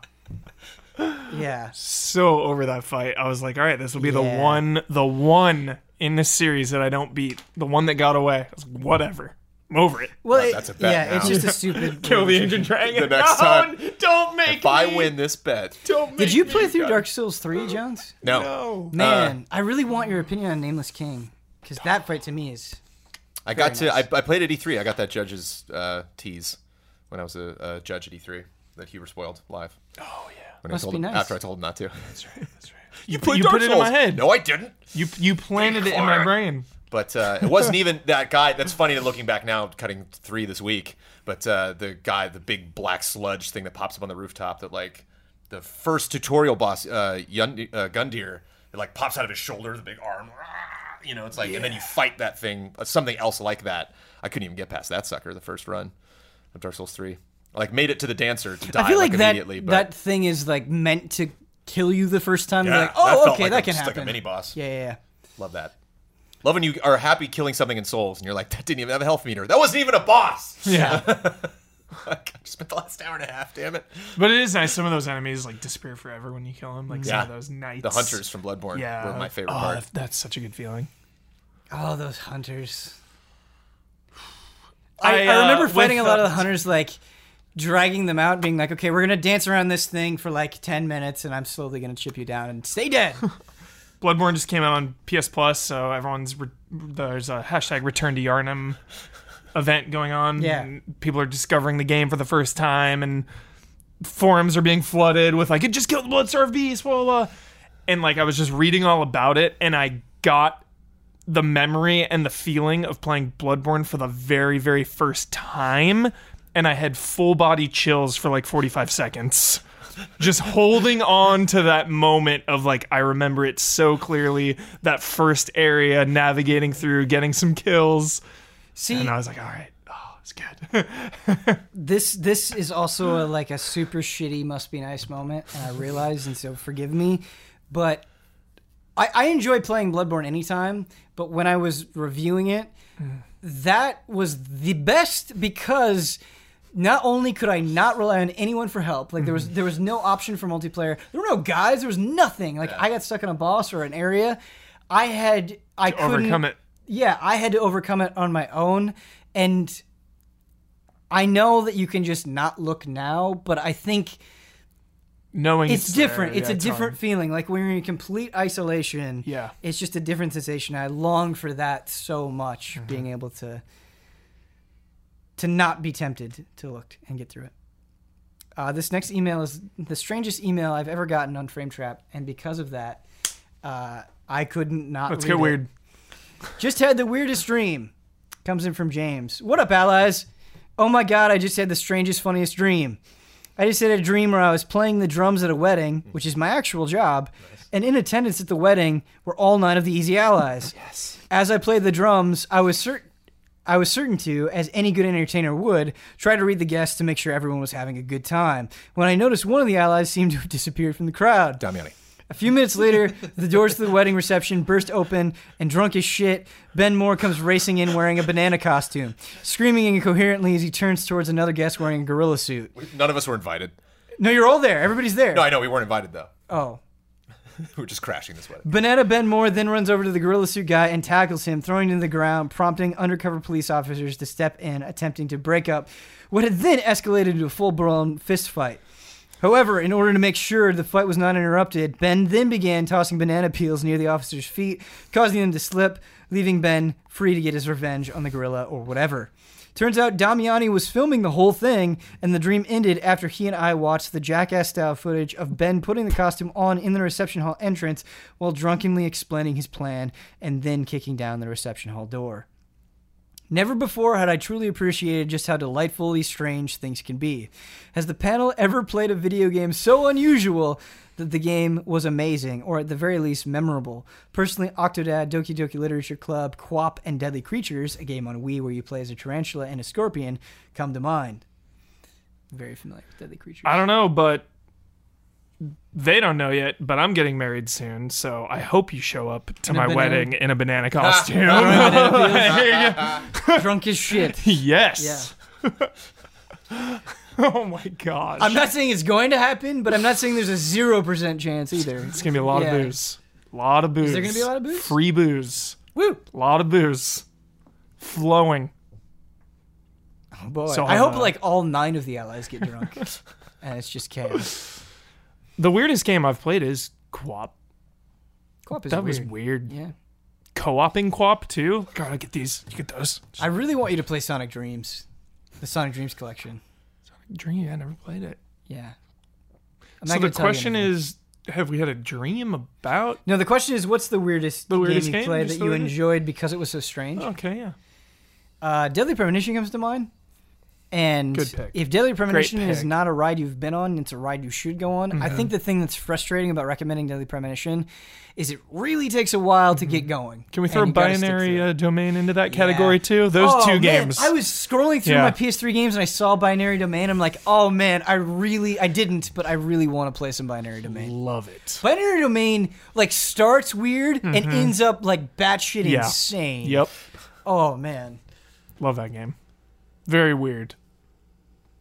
[SPEAKER 1] Yeah.
[SPEAKER 3] so over that fight. I was like, all right, this will be the one, the one in this series that I don't beat, the one that got away. I was like, whatever, I'm over it.
[SPEAKER 1] Well,
[SPEAKER 2] Well,
[SPEAKER 1] it-
[SPEAKER 2] that's a bet
[SPEAKER 1] yeah, it's just a [LAUGHS] stupid.
[SPEAKER 3] Kill the
[SPEAKER 1] range.
[SPEAKER 3] ancient dragon.
[SPEAKER 2] The next
[SPEAKER 3] No,
[SPEAKER 2] time-
[SPEAKER 3] don't make
[SPEAKER 2] If I win this bet,
[SPEAKER 3] Don't make
[SPEAKER 1] Did you
[SPEAKER 3] me.
[SPEAKER 1] play through Dark Souls 3, Jones?
[SPEAKER 2] no.
[SPEAKER 3] No.
[SPEAKER 1] Man, I really want your opinion on Nameless King because that fight to me is.
[SPEAKER 2] I got to.
[SPEAKER 1] nice.
[SPEAKER 2] I, I played at E3. I got that judge's uh, tease when I was a, a judge at E3 that Huber spoiled live.
[SPEAKER 3] Oh yeah.
[SPEAKER 2] When
[SPEAKER 1] Must
[SPEAKER 2] I told
[SPEAKER 1] be
[SPEAKER 2] him,
[SPEAKER 1] nice.
[SPEAKER 2] After I told him not to.
[SPEAKER 3] That's right. That's right. [LAUGHS] You,
[SPEAKER 2] played
[SPEAKER 3] you
[SPEAKER 2] Dark
[SPEAKER 3] put it in my
[SPEAKER 2] Souls.
[SPEAKER 3] head.
[SPEAKER 2] No, I didn't.
[SPEAKER 3] You you planted it in my brain.
[SPEAKER 2] But uh, it wasn't even that guy. That's funny looking back now, cutting three this week. But uh, the guy, the big black sludge thing that pops up on the rooftop, that like the first tutorial boss, uh, Yun- uh, Gundyr, it like pops out of his shoulder, the big arm. You know, it's like, and then you fight that thing, uh, something else like that. I couldn't even get past that sucker the first run of Dark Souls three. I, like made it to the dancer to die
[SPEAKER 1] I feel like, that
[SPEAKER 2] immediately. but
[SPEAKER 1] that thing is like meant to kill you the first time. You're
[SPEAKER 2] yeah,
[SPEAKER 1] like,
[SPEAKER 2] that
[SPEAKER 1] oh,
[SPEAKER 2] felt
[SPEAKER 1] okay,
[SPEAKER 2] like
[SPEAKER 1] that
[SPEAKER 2] a-
[SPEAKER 1] can happen.
[SPEAKER 2] Like a mini boss.
[SPEAKER 1] Yeah, yeah, yeah.
[SPEAKER 2] Love that. Love when you are happy killing something in Souls, and you're like, that didn't even have a health meter. That wasn't even a boss.
[SPEAKER 3] Yeah. [LAUGHS]
[SPEAKER 2] I spent the last hour and a half. Damn it.
[SPEAKER 3] but it is nice. Some of those enemies like disappear forever when you kill them. Like some
[SPEAKER 2] Yeah.
[SPEAKER 3] of those knights.
[SPEAKER 2] The hunters from Bloodborne
[SPEAKER 3] Yeah.
[SPEAKER 2] were my favorite
[SPEAKER 3] oh,
[SPEAKER 2] part.
[SPEAKER 3] that- that's such a good feeling.
[SPEAKER 1] Oh, those hunters. I,
[SPEAKER 3] I,
[SPEAKER 1] I,
[SPEAKER 3] uh,
[SPEAKER 1] remember fighting a lot of the hunters, like dragging them out, being like, okay, we're gonna dance around this thing for like ten minutes, and I'm slowly gonna chip you down and stay dead. [LAUGHS]
[SPEAKER 3] Bloodborne just came out on PS Plus, so everyone's re- there's a hashtag Return to Yharnam event going on.
[SPEAKER 1] Yeah.
[SPEAKER 3] and people are discovering the game for the first time, and forums are being flooded with like, "It just killed the Bloodstarved Beast," blah blah. blah. and like I was just reading all about it, and I got the memory and the feeling of playing Bloodborne for the very, very first time, and I had full body chills for like 45 seconds. Just holding on to that moment of like, I remember it so clearly that first area, navigating through, getting some kills.
[SPEAKER 1] See,
[SPEAKER 3] And I was like, all right, oh, it's good. [LAUGHS]
[SPEAKER 1] this this is also a, like a super shitty must be nice moment, and I realize, and so forgive me, but I, I enjoy playing Bloodborne anytime. But when I was reviewing it, mm. that was the best because not only could I not rely on anyone for help, like there was there was no option for multiplayer. There were no guys. There was nothing. Like I got stuck in a boss or an area. I had I couldn't
[SPEAKER 3] Overcome it.
[SPEAKER 1] yeah, I had to overcome it on my own. And I know that you can just not look now, but I think
[SPEAKER 3] Knowing
[SPEAKER 1] it's different. it's
[SPEAKER 3] yeah,
[SPEAKER 1] a different
[SPEAKER 3] hard.
[SPEAKER 1] feeling. Like when you're in complete isolation.
[SPEAKER 3] Yeah.
[SPEAKER 1] It's just a different sensation. I long for that so much,
[SPEAKER 3] Mm-hmm.
[SPEAKER 1] being able to to not be tempted to look and get through it. Uh, this next email is the strangest email I've ever gotten on Frame Trap, and because of that, uh, I couldn't not.
[SPEAKER 3] Let's get
[SPEAKER 1] it.
[SPEAKER 3] weird.
[SPEAKER 1] Just had the weirdest dream. Comes in from James. What up, allies? Oh my god, I just had the strangest, funniest dream. I just had a dream where I was playing the drums at a wedding, which is my actual job, and in attendance at the wedding were all nine of the Easy Allies. Yes. As I played the drums, I was certain. I was certain to, as any good entertainer would, try to read the guests to make sure everyone was having a good time. When I noticed one of the allies seemed to have disappeared from the crowd.
[SPEAKER 2] Damiani.
[SPEAKER 1] A few minutes later, the doors to the wedding reception burst open, and drunk as shit, Ben Moore comes racing in wearing a banana costume, screaming incoherently as he turns towards another guest wearing a gorilla suit.
[SPEAKER 2] None of us were invited.
[SPEAKER 1] No, you're all there. Everybody's there.
[SPEAKER 2] No, I know we weren't invited though.
[SPEAKER 1] oh. [LAUGHS]
[SPEAKER 2] We were just crashing this wedding.
[SPEAKER 1] Ben Moore then runs over to the gorilla suit guy and tackles him, throwing him to the ground, prompting undercover police officers to step in, attempting to break up what had then escalated into a full blown fist fight. However, in order to make sure the fight was not interrupted, Ben then began tossing banana peels near the officers' feet, causing them to slip, leaving Ben free to get his revenge on the gorilla or whatever. Turns out Damiani was filming the whole thing, and the dream ended after he and I watched the jackass style footage of Ben putting the costume on in the reception hall entrance while drunkenly explaining his plan and then kicking down the reception hall door. Never before had I truly appreciated just how delightfully strange things can be. Has the panel ever played a video game so unusual that the game was amazing, or at the very least memorable? Personally, Octodad, Doki Doki Literature Club, QWOP, and Deadly Creatures, a game on Wii where you play as a tarantula and a scorpion, come to mind. Very familiar with Deadly Creatures.
[SPEAKER 3] I don't know, but they don't know yet. But I'm getting married soon, so I hope you show up to
[SPEAKER 1] a
[SPEAKER 3] my
[SPEAKER 1] banana-
[SPEAKER 3] wedding in a banana [LAUGHS] costume.
[SPEAKER 1] Drunk as shit. [LAUGHS]
[SPEAKER 3] yes. [LAUGHS] oh my gosh.
[SPEAKER 1] I'm not saying it's going to happen, but I'm not saying there's a 0% chance either.
[SPEAKER 3] it's gonna be a lot
[SPEAKER 1] Yeah.
[SPEAKER 3] of booze. A lot of booze.
[SPEAKER 1] there gonna be a lot of booze?
[SPEAKER 3] Free booze.
[SPEAKER 1] Woo!
[SPEAKER 3] A lot of booze. Flowing.
[SPEAKER 1] Oh boy.
[SPEAKER 3] So,
[SPEAKER 1] I hope like all nine of the allies get drunk. and it's just chaos.
[SPEAKER 3] The weirdest game I've played is Co-op.
[SPEAKER 1] Co-op is
[SPEAKER 3] That
[SPEAKER 1] weird.
[SPEAKER 3] was weird.
[SPEAKER 1] Yeah.
[SPEAKER 3] Co-oping Co-op too. God, I get these. You get those.
[SPEAKER 1] I really want you to play Sonic Dreams. The Sonic Dreams collection.
[SPEAKER 3] Sonic Dream. I never played it.
[SPEAKER 1] Yeah. I'm
[SPEAKER 3] So the question is, have we had a dream about?
[SPEAKER 1] No, the question is what's the weirdest,
[SPEAKER 3] The weirdest
[SPEAKER 1] game
[SPEAKER 3] game?
[SPEAKER 1] you played that you
[SPEAKER 3] weirdest?
[SPEAKER 1] enjoyed because it was so strange?
[SPEAKER 3] Okay, yeah.
[SPEAKER 1] Uh, Deadly Premonition comes to mind. And
[SPEAKER 3] Good pick.
[SPEAKER 1] if Deadly Premonition is.
[SPEAKER 3] Mm-hmm.
[SPEAKER 1] not a ride you've been on, it's a ride you should go on. I think the thing that's frustrating about recommending Deadly Premonition is it really takes a while to get going.
[SPEAKER 3] Can we throw
[SPEAKER 1] you
[SPEAKER 3] binary uh, domain into that category
[SPEAKER 1] Yeah.
[SPEAKER 3] too? Those
[SPEAKER 1] Oh,
[SPEAKER 3] two
[SPEAKER 1] man,
[SPEAKER 3] games.
[SPEAKER 1] I was scrolling through
[SPEAKER 3] Yeah.
[SPEAKER 1] my PS3 games and I saw Binary Domain. I'm like, oh man, I really, I didn't, but I really want to play some Binary Domain.
[SPEAKER 3] love it.
[SPEAKER 1] Binary Domain like starts weird and ends up like batshit
[SPEAKER 3] Mm-hmm. Yeah.
[SPEAKER 1] insane.
[SPEAKER 3] Yep.
[SPEAKER 1] Oh man.
[SPEAKER 3] Love that game. Very weird.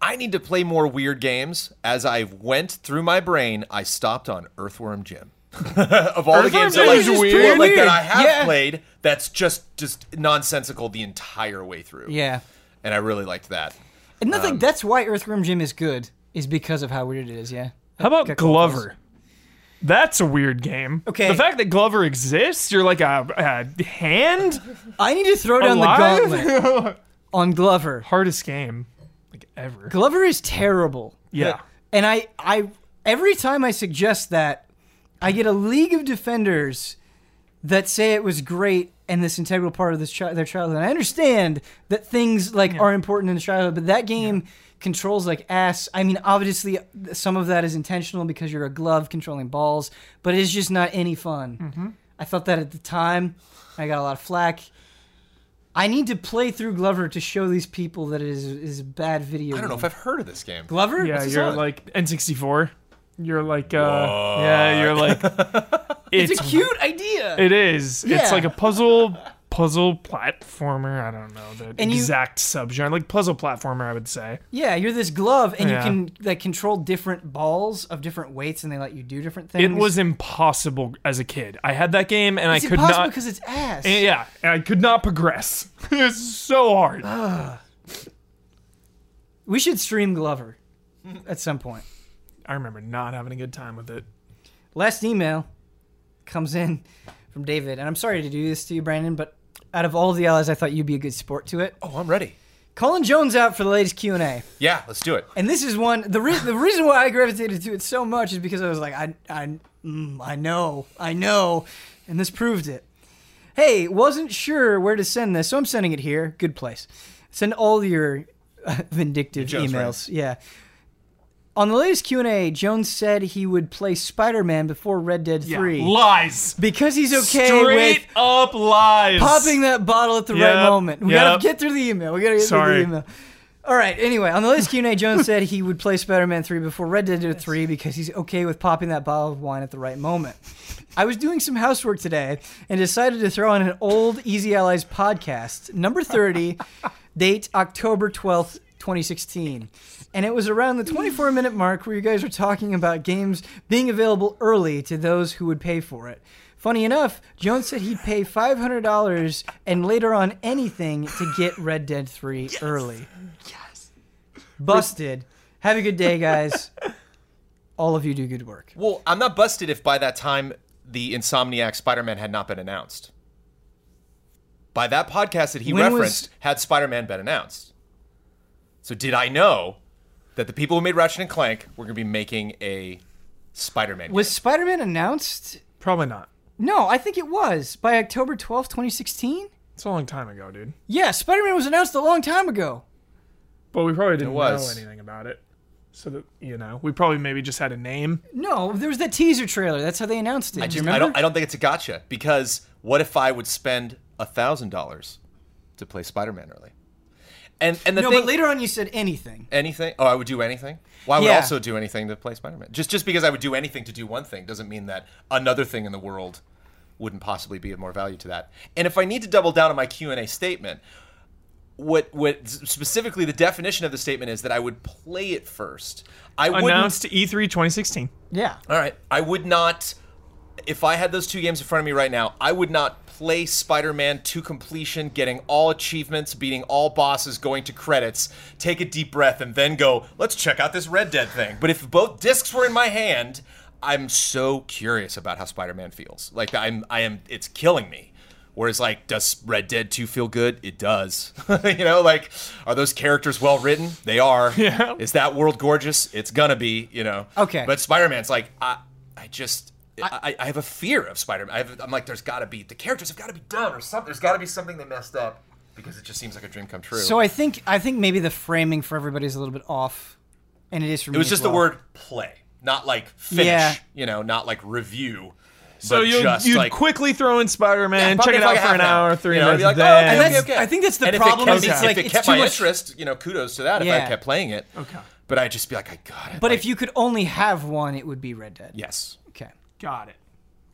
[SPEAKER 2] I need to play more weird games. As I went through my brain, I stopped on Earthworm Jim. [LAUGHS] of all the games that, like,
[SPEAKER 3] weird.
[SPEAKER 2] like that I have
[SPEAKER 1] Yeah.
[SPEAKER 2] played, that's just just nonsensical the entire way through.
[SPEAKER 1] Yeah.
[SPEAKER 2] And I really liked that.
[SPEAKER 1] And nothing.
[SPEAKER 2] Um,
[SPEAKER 1] that's why Earthworm Jim is good. Is because of how weird it is. Yeah.
[SPEAKER 3] How about
[SPEAKER 1] Got
[SPEAKER 3] Glover? That's a weird game.
[SPEAKER 1] Okay.
[SPEAKER 3] The fact that Glover exists, you're like a, a hand
[SPEAKER 1] I need to throw down
[SPEAKER 3] alive.
[SPEAKER 1] the gauntlet [LAUGHS] on Glover.
[SPEAKER 3] Hardest game like ever.
[SPEAKER 1] Glover is terrible.
[SPEAKER 3] Yeah.
[SPEAKER 1] And I, I, every time I suggest that, I get a league of defenders that say it was great and this integral part of this chi- their childhood. And I understand that things like are important in the childhood, but that game controls like ass. I mean, obviously some of that is intentional because you're a glove controlling balls, but it's just not any fun.
[SPEAKER 3] Mm-hmm.
[SPEAKER 1] I felt that at the time. I got a lot of flack. I need to play through Glover to show these people that it is is a bad video.
[SPEAKER 2] I don't know
[SPEAKER 1] game.
[SPEAKER 2] if I've heard of this game.
[SPEAKER 1] Glover.
[SPEAKER 3] Yeah,
[SPEAKER 2] this
[SPEAKER 3] you're
[SPEAKER 2] on?
[SPEAKER 3] like N64. You're like, uh, yeah, you're like,
[SPEAKER 1] it's, [LAUGHS]
[SPEAKER 3] it's,
[SPEAKER 1] a cute idea.
[SPEAKER 3] It is.
[SPEAKER 1] Yeah.
[SPEAKER 3] It's like a puzzle puzzle platformer. I don't know the
[SPEAKER 1] And you-
[SPEAKER 3] exact subgenre, like puzzle platformer. I would say.
[SPEAKER 1] Yeah, you're this glove, and
[SPEAKER 3] Yeah.
[SPEAKER 1] you can like control different balls of different weights, and they let you do different things.
[SPEAKER 3] It was impossible as a kid. I had that game and
[SPEAKER 1] It's
[SPEAKER 3] I could
[SPEAKER 1] impossible
[SPEAKER 3] not.
[SPEAKER 1] because it's ass.
[SPEAKER 3] and yeah, and I could not progress. [LAUGHS] it's so hard. [SIGHS]
[SPEAKER 1] we should stream Glover at some point.
[SPEAKER 3] I remember not having a good time with it.
[SPEAKER 1] Last email comes in from David, and I'm sorry to do this to you, Brandon, but out of all the allies, I thought you'd be a good sport to it.
[SPEAKER 2] Oh, I'm ready.
[SPEAKER 1] Colin Jones out for the latest Q and A,
[SPEAKER 2] Yeah, let's do it.
[SPEAKER 1] and this is one. The re- the reason why I gravitated to it so much is because I was like, I I mm, I know, I know, and this proved it. Hey, wasn't sure where to send this, so I'm sending it here. Good place. Send all your uh, [LAUGHS] vindictive
[SPEAKER 2] Jones
[SPEAKER 1] emails. Yeah. On the latest Q and A, Jones said he would play Spider-Man before Red Dead
[SPEAKER 3] Yeah.
[SPEAKER 1] Three
[SPEAKER 3] Lies.
[SPEAKER 1] because he's okay
[SPEAKER 3] Straight
[SPEAKER 1] with
[SPEAKER 3] up lies.
[SPEAKER 1] popping that bottle at the right moment. We
[SPEAKER 3] yep.
[SPEAKER 1] gotta get through the email. We gotta get
[SPEAKER 3] Sorry.
[SPEAKER 1] through the email. All right. Anyway, on the latest Q and A, Jones said he would play Spider-Man Three before Red Dead Three because he's okay with popping that bottle of wine at the right moment. I was doing some housework today and decided to throw on an old Easy Allies podcast, number thirty, [LAUGHS] date October twelfth, twenty sixteen. And it was around the 24 minute mark where you guys were talking about games being available early to those who would pay for it. Funny enough, Jones said he'd pay $500 and later on anything to get Red Dead 3 [LAUGHS] early. Yes. Busted. Have a good day, guys. All of you do good work.
[SPEAKER 2] Well, I'm not busted if by that time the Insomniac Spider-Man had not been announced. By that podcast that he
[SPEAKER 1] When was-
[SPEAKER 2] referenced, had Spider-Man been announced. So did I know that the people who made Ratchet and Clank were going to be making a Spider-Man?
[SPEAKER 1] Was
[SPEAKER 2] game?
[SPEAKER 1] Spider Man announced?
[SPEAKER 3] Probably not.
[SPEAKER 1] No, I think it was by October 12th, 2016.
[SPEAKER 3] It's a long time ago, dude.
[SPEAKER 1] Yeah, Spider Man was announced a long time ago.
[SPEAKER 3] But we probably didn't know anything about it. So that you know, we probably maybe just had a name.
[SPEAKER 1] No, there was that teaser trailer. That's how they announced it.
[SPEAKER 2] I
[SPEAKER 1] Do you
[SPEAKER 2] I don't I don't think it's a gotcha because what if I would spend a thousand dollars to play Spider-Man early? And and the
[SPEAKER 1] no,
[SPEAKER 2] thing
[SPEAKER 1] but later on you said anything.
[SPEAKER 2] anything oh I would do anything. Well, I would
[SPEAKER 1] Yeah.
[SPEAKER 2] also do anything to play Spider-Man. Just just because I would do anything to do one thing doesn't mean that another thing in the world wouldn't possibly be of more value to that. And if I need to double down on my Q and A statement, what what specifically the definition of the statement is that I would play it first. I wouldn't
[SPEAKER 3] Announced E E3 2016.
[SPEAKER 1] Yeah.
[SPEAKER 2] all right. I would not. If I had those two games in front of me right now, I would not play Spider-Man to completion, getting all achievements, beating all bosses, going to credits, take a deep breath, and then go, let's check out this Red Dead thing. But if both discs were in my hand, I'm so curious about how Spider-Man feels. Like I'm, I am. It's killing me. Whereas, like, does Red Dead 2 feel good? It does. [LAUGHS] you know, like, are those characters well written? They are.
[SPEAKER 3] Yeah.
[SPEAKER 2] Is that world gorgeous? It's gonna be, you know.
[SPEAKER 1] Okay.
[SPEAKER 2] But Spider Man's like, I, I just, I, I have a fear of Spider Man. I'm like, there's got to be the characters have got to be done or something. There's got to be something they messed up because it just seems like a dream come true.
[SPEAKER 1] So I think I think maybe the framing for everybody is a little bit off, and it is for me.
[SPEAKER 2] it was
[SPEAKER 1] as
[SPEAKER 2] just
[SPEAKER 1] well.
[SPEAKER 2] the word play, not like finish.
[SPEAKER 1] Yeah.
[SPEAKER 2] You know, not like review.
[SPEAKER 3] So you
[SPEAKER 2] just
[SPEAKER 3] you'd
[SPEAKER 2] like
[SPEAKER 3] quickly throw in Spider-Man,
[SPEAKER 2] probably
[SPEAKER 3] check it out
[SPEAKER 2] a
[SPEAKER 3] for an hour,
[SPEAKER 2] hour.
[SPEAKER 3] three
[SPEAKER 2] You know,
[SPEAKER 3] minutes.
[SPEAKER 2] be like, oh,
[SPEAKER 3] then,
[SPEAKER 1] And that's-
[SPEAKER 2] okay.
[SPEAKER 1] I think that's the
[SPEAKER 2] and
[SPEAKER 1] problem
[SPEAKER 2] If it kept,
[SPEAKER 1] it's like
[SPEAKER 2] if it
[SPEAKER 1] it's
[SPEAKER 2] kept
[SPEAKER 1] too
[SPEAKER 2] my
[SPEAKER 1] much-
[SPEAKER 2] interest, you know, kudos to that. If
[SPEAKER 1] Yeah.
[SPEAKER 2] I kept playing it,
[SPEAKER 3] okay,
[SPEAKER 2] but I'd just be like, I got it.
[SPEAKER 1] But
[SPEAKER 2] like,
[SPEAKER 1] if you could only have one, it would be Red Dead.
[SPEAKER 2] yes,
[SPEAKER 1] Okay.
[SPEAKER 3] Got it.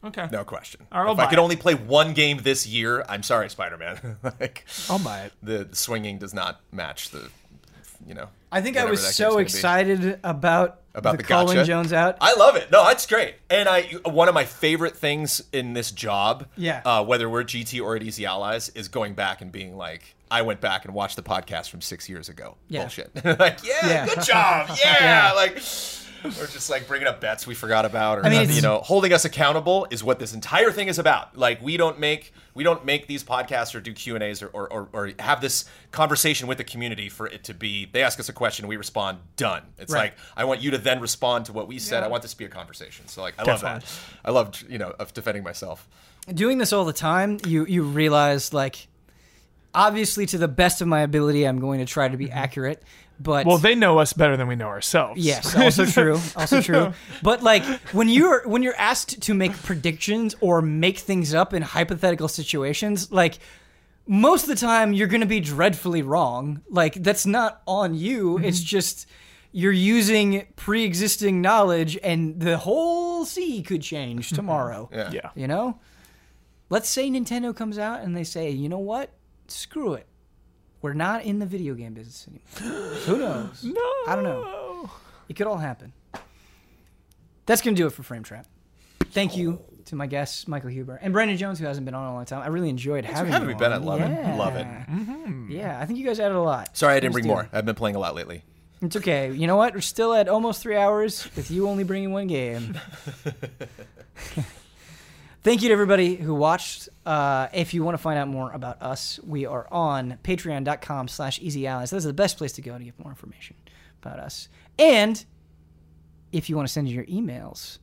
[SPEAKER 3] Okay,
[SPEAKER 2] no question.
[SPEAKER 3] All right, I'll
[SPEAKER 2] if I could
[SPEAKER 3] it.
[SPEAKER 2] only play one game this year, I'm sorry, Spider Man. [LAUGHS] like,
[SPEAKER 3] I'll buy it.
[SPEAKER 2] the, the swinging does not match the, you know.
[SPEAKER 1] I think I was so
[SPEAKER 2] gonna be.
[SPEAKER 1] excited about
[SPEAKER 2] About
[SPEAKER 1] the,
[SPEAKER 2] the
[SPEAKER 1] Colin
[SPEAKER 2] gotcha?
[SPEAKER 1] Jones out.
[SPEAKER 2] I love it. No, that's great. And I one of my favorite things in this job,
[SPEAKER 1] Yeah.
[SPEAKER 2] uh, whether we're GT or at Easy Allies, is going back and being like, I went back and watched the podcast from six years ago.
[SPEAKER 1] Yeah.
[SPEAKER 2] Bullshit. [LAUGHS] like, yeah,
[SPEAKER 1] Yeah.
[SPEAKER 2] good job. [LAUGHS] Yeah.
[SPEAKER 1] Yeah.
[SPEAKER 2] Like or just like bringing up bets we forgot about, or
[SPEAKER 1] I mean,
[SPEAKER 2] you know, holding us accountable is what this entire thing is about. Like we don't make we don't make these podcasts or do Q and A's or, or, or, or have this conversation with the community for it to be. They ask us a question, we respond, done. It's
[SPEAKER 1] Right.
[SPEAKER 2] like I want you to then respond to what we said. I want this to be a conversation. So like I love that. I love you know of defending myself.
[SPEAKER 1] doing this all the time, you you realize like obviously to the best of my ability I'm going to try to be mm-hmm. accurate, but
[SPEAKER 3] Well, they know us better than we know ourselves.
[SPEAKER 1] Yes, also true. Also [LAUGHS] true. But like when you're when you're asked to make predictions or make things up in hypothetical situations, like most of the time you're going to be dreadfully wrong. Like that's not on you.
[SPEAKER 3] Mm-hmm.
[SPEAKER 1] It's just you're using pre-existing knowledge and the whole sea could change tomorrow.
[SPEAKER 2] Yeah.
[SPEAKER 3] Yeah.
[SPEAKER 1] You know? Let's say Nintendo comes out and they say, "You know what? Screw it. We're not in the video game business anymore." Who knows? [GASPS]
[SPEAKER 3] No.
[SPEAKER 1] I don't know. It could all happen. That's going to do it for Frame Trap. Thank you to my guests, Michael Huber and Brandon Jones, who hasn't been on in a long time. I really enjoyed
[SPEAKER 2] for
[SPEAKER 1] having
[SPEAKER 2] having
[SPEAKER 1] you
[SPEAKER 2] me, Ben.
[SPEAKER 1] on.
[SPEAKER 2] I love it.
[SPEAKER 1] Yeah.
[SPEAKER 2] Love it. Mm-hmm.
[SPEAKER 1] Yeah, I think you guys added a lot.
[SPEAKER 2] Sorry I didn't
[SPEAKER 1] Please
[SPEAKER 2] bring
[SPEAKER 1] do.
[SPEAKER 2] more. I've been playing a lot lately.
[SPEAKER 1] It's okay. You know what? We're still at almost three hours with you only bringing one game. [LAUGHS] Thank you to everybody who watched. Uh, if you want to find out more about us, we are on patreon.com slash easy allies. That's the best place to go to get more information about us. And if you want to send in your emails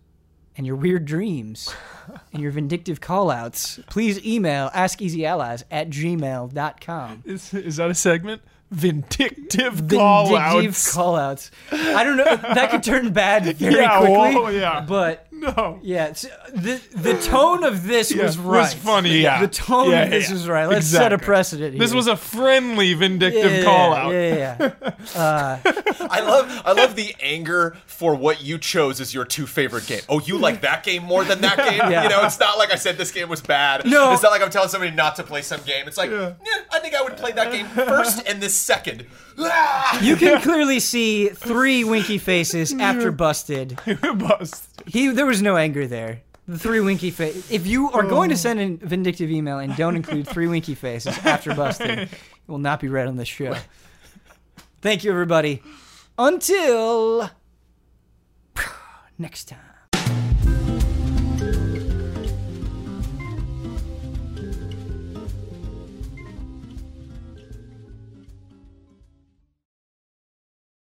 [SPEAKER 1] and your weird dreams [LAUGHS] and your vindictive callouts, please email askeasyallies at gmail.com.
[SPEAKER 3] Is, is that a segment? Vindictive
[SPEAKER 1] Vindictive
[SPEAKER 3] callouts.
[SPEAKER 1] callouts. I don't know. That could turn bad [LAUGHS] very
[SPEAKER 3] Yeah,
[SPEAKER 1] quickly.
[SPEAKER 3] well, yeah.
[SPEAKER 1] But [LAUGHS]
[SPEAKER 3] no.
[SPEAKER 1] yeah, the the tone of this
[SPEAKER 3] Yeah,
[SPEAKER 1] was right.
[SPEAKER 3] Was funny. Yeah.
[SPEAKER 1] The tone
[SPEAKER 3] Yeah,
[SPEAKER 1] of this
[SPEAKER 3] yeah.
[SPEAKER 1] was right. Let's set a precedent here.
[SPEAKER 3] This was a friendly vindictive
[SPEAKER 1] yeah,
[SPEAKER 3] call out.
[SPEAKER 1] Yeah, yeah, yeah. [LAUGHS]
[SPEAKER 2] Uh, I love I love the anger for what you chose as your two favorite game. Oh, you like that game more than that game?
[SPEAKER 1] Yeah.
[SPEAKER 2] You know, it's not like I said this game was bad.
[SPEAKER 1] No.
[SPEAKER 2] It's not like I'm telling somebody not to play some game. It's like,
[SPEAKER 3] Yeah.
[SPEAKER 2] yeah, I think I would play that game first and this second. [LAUGHS]
[SPEAKER 1] You can clearly see three winky faces after busted.
[SPEAKER 3] Bust.
[SPEAKER 1] He there was no anger there. The three winky face. If you are going to oh. send a vindictive email and don't include three [LAUGHS] winky faces after busted, it will not be read on this show. Thank you, everybody. Until next time.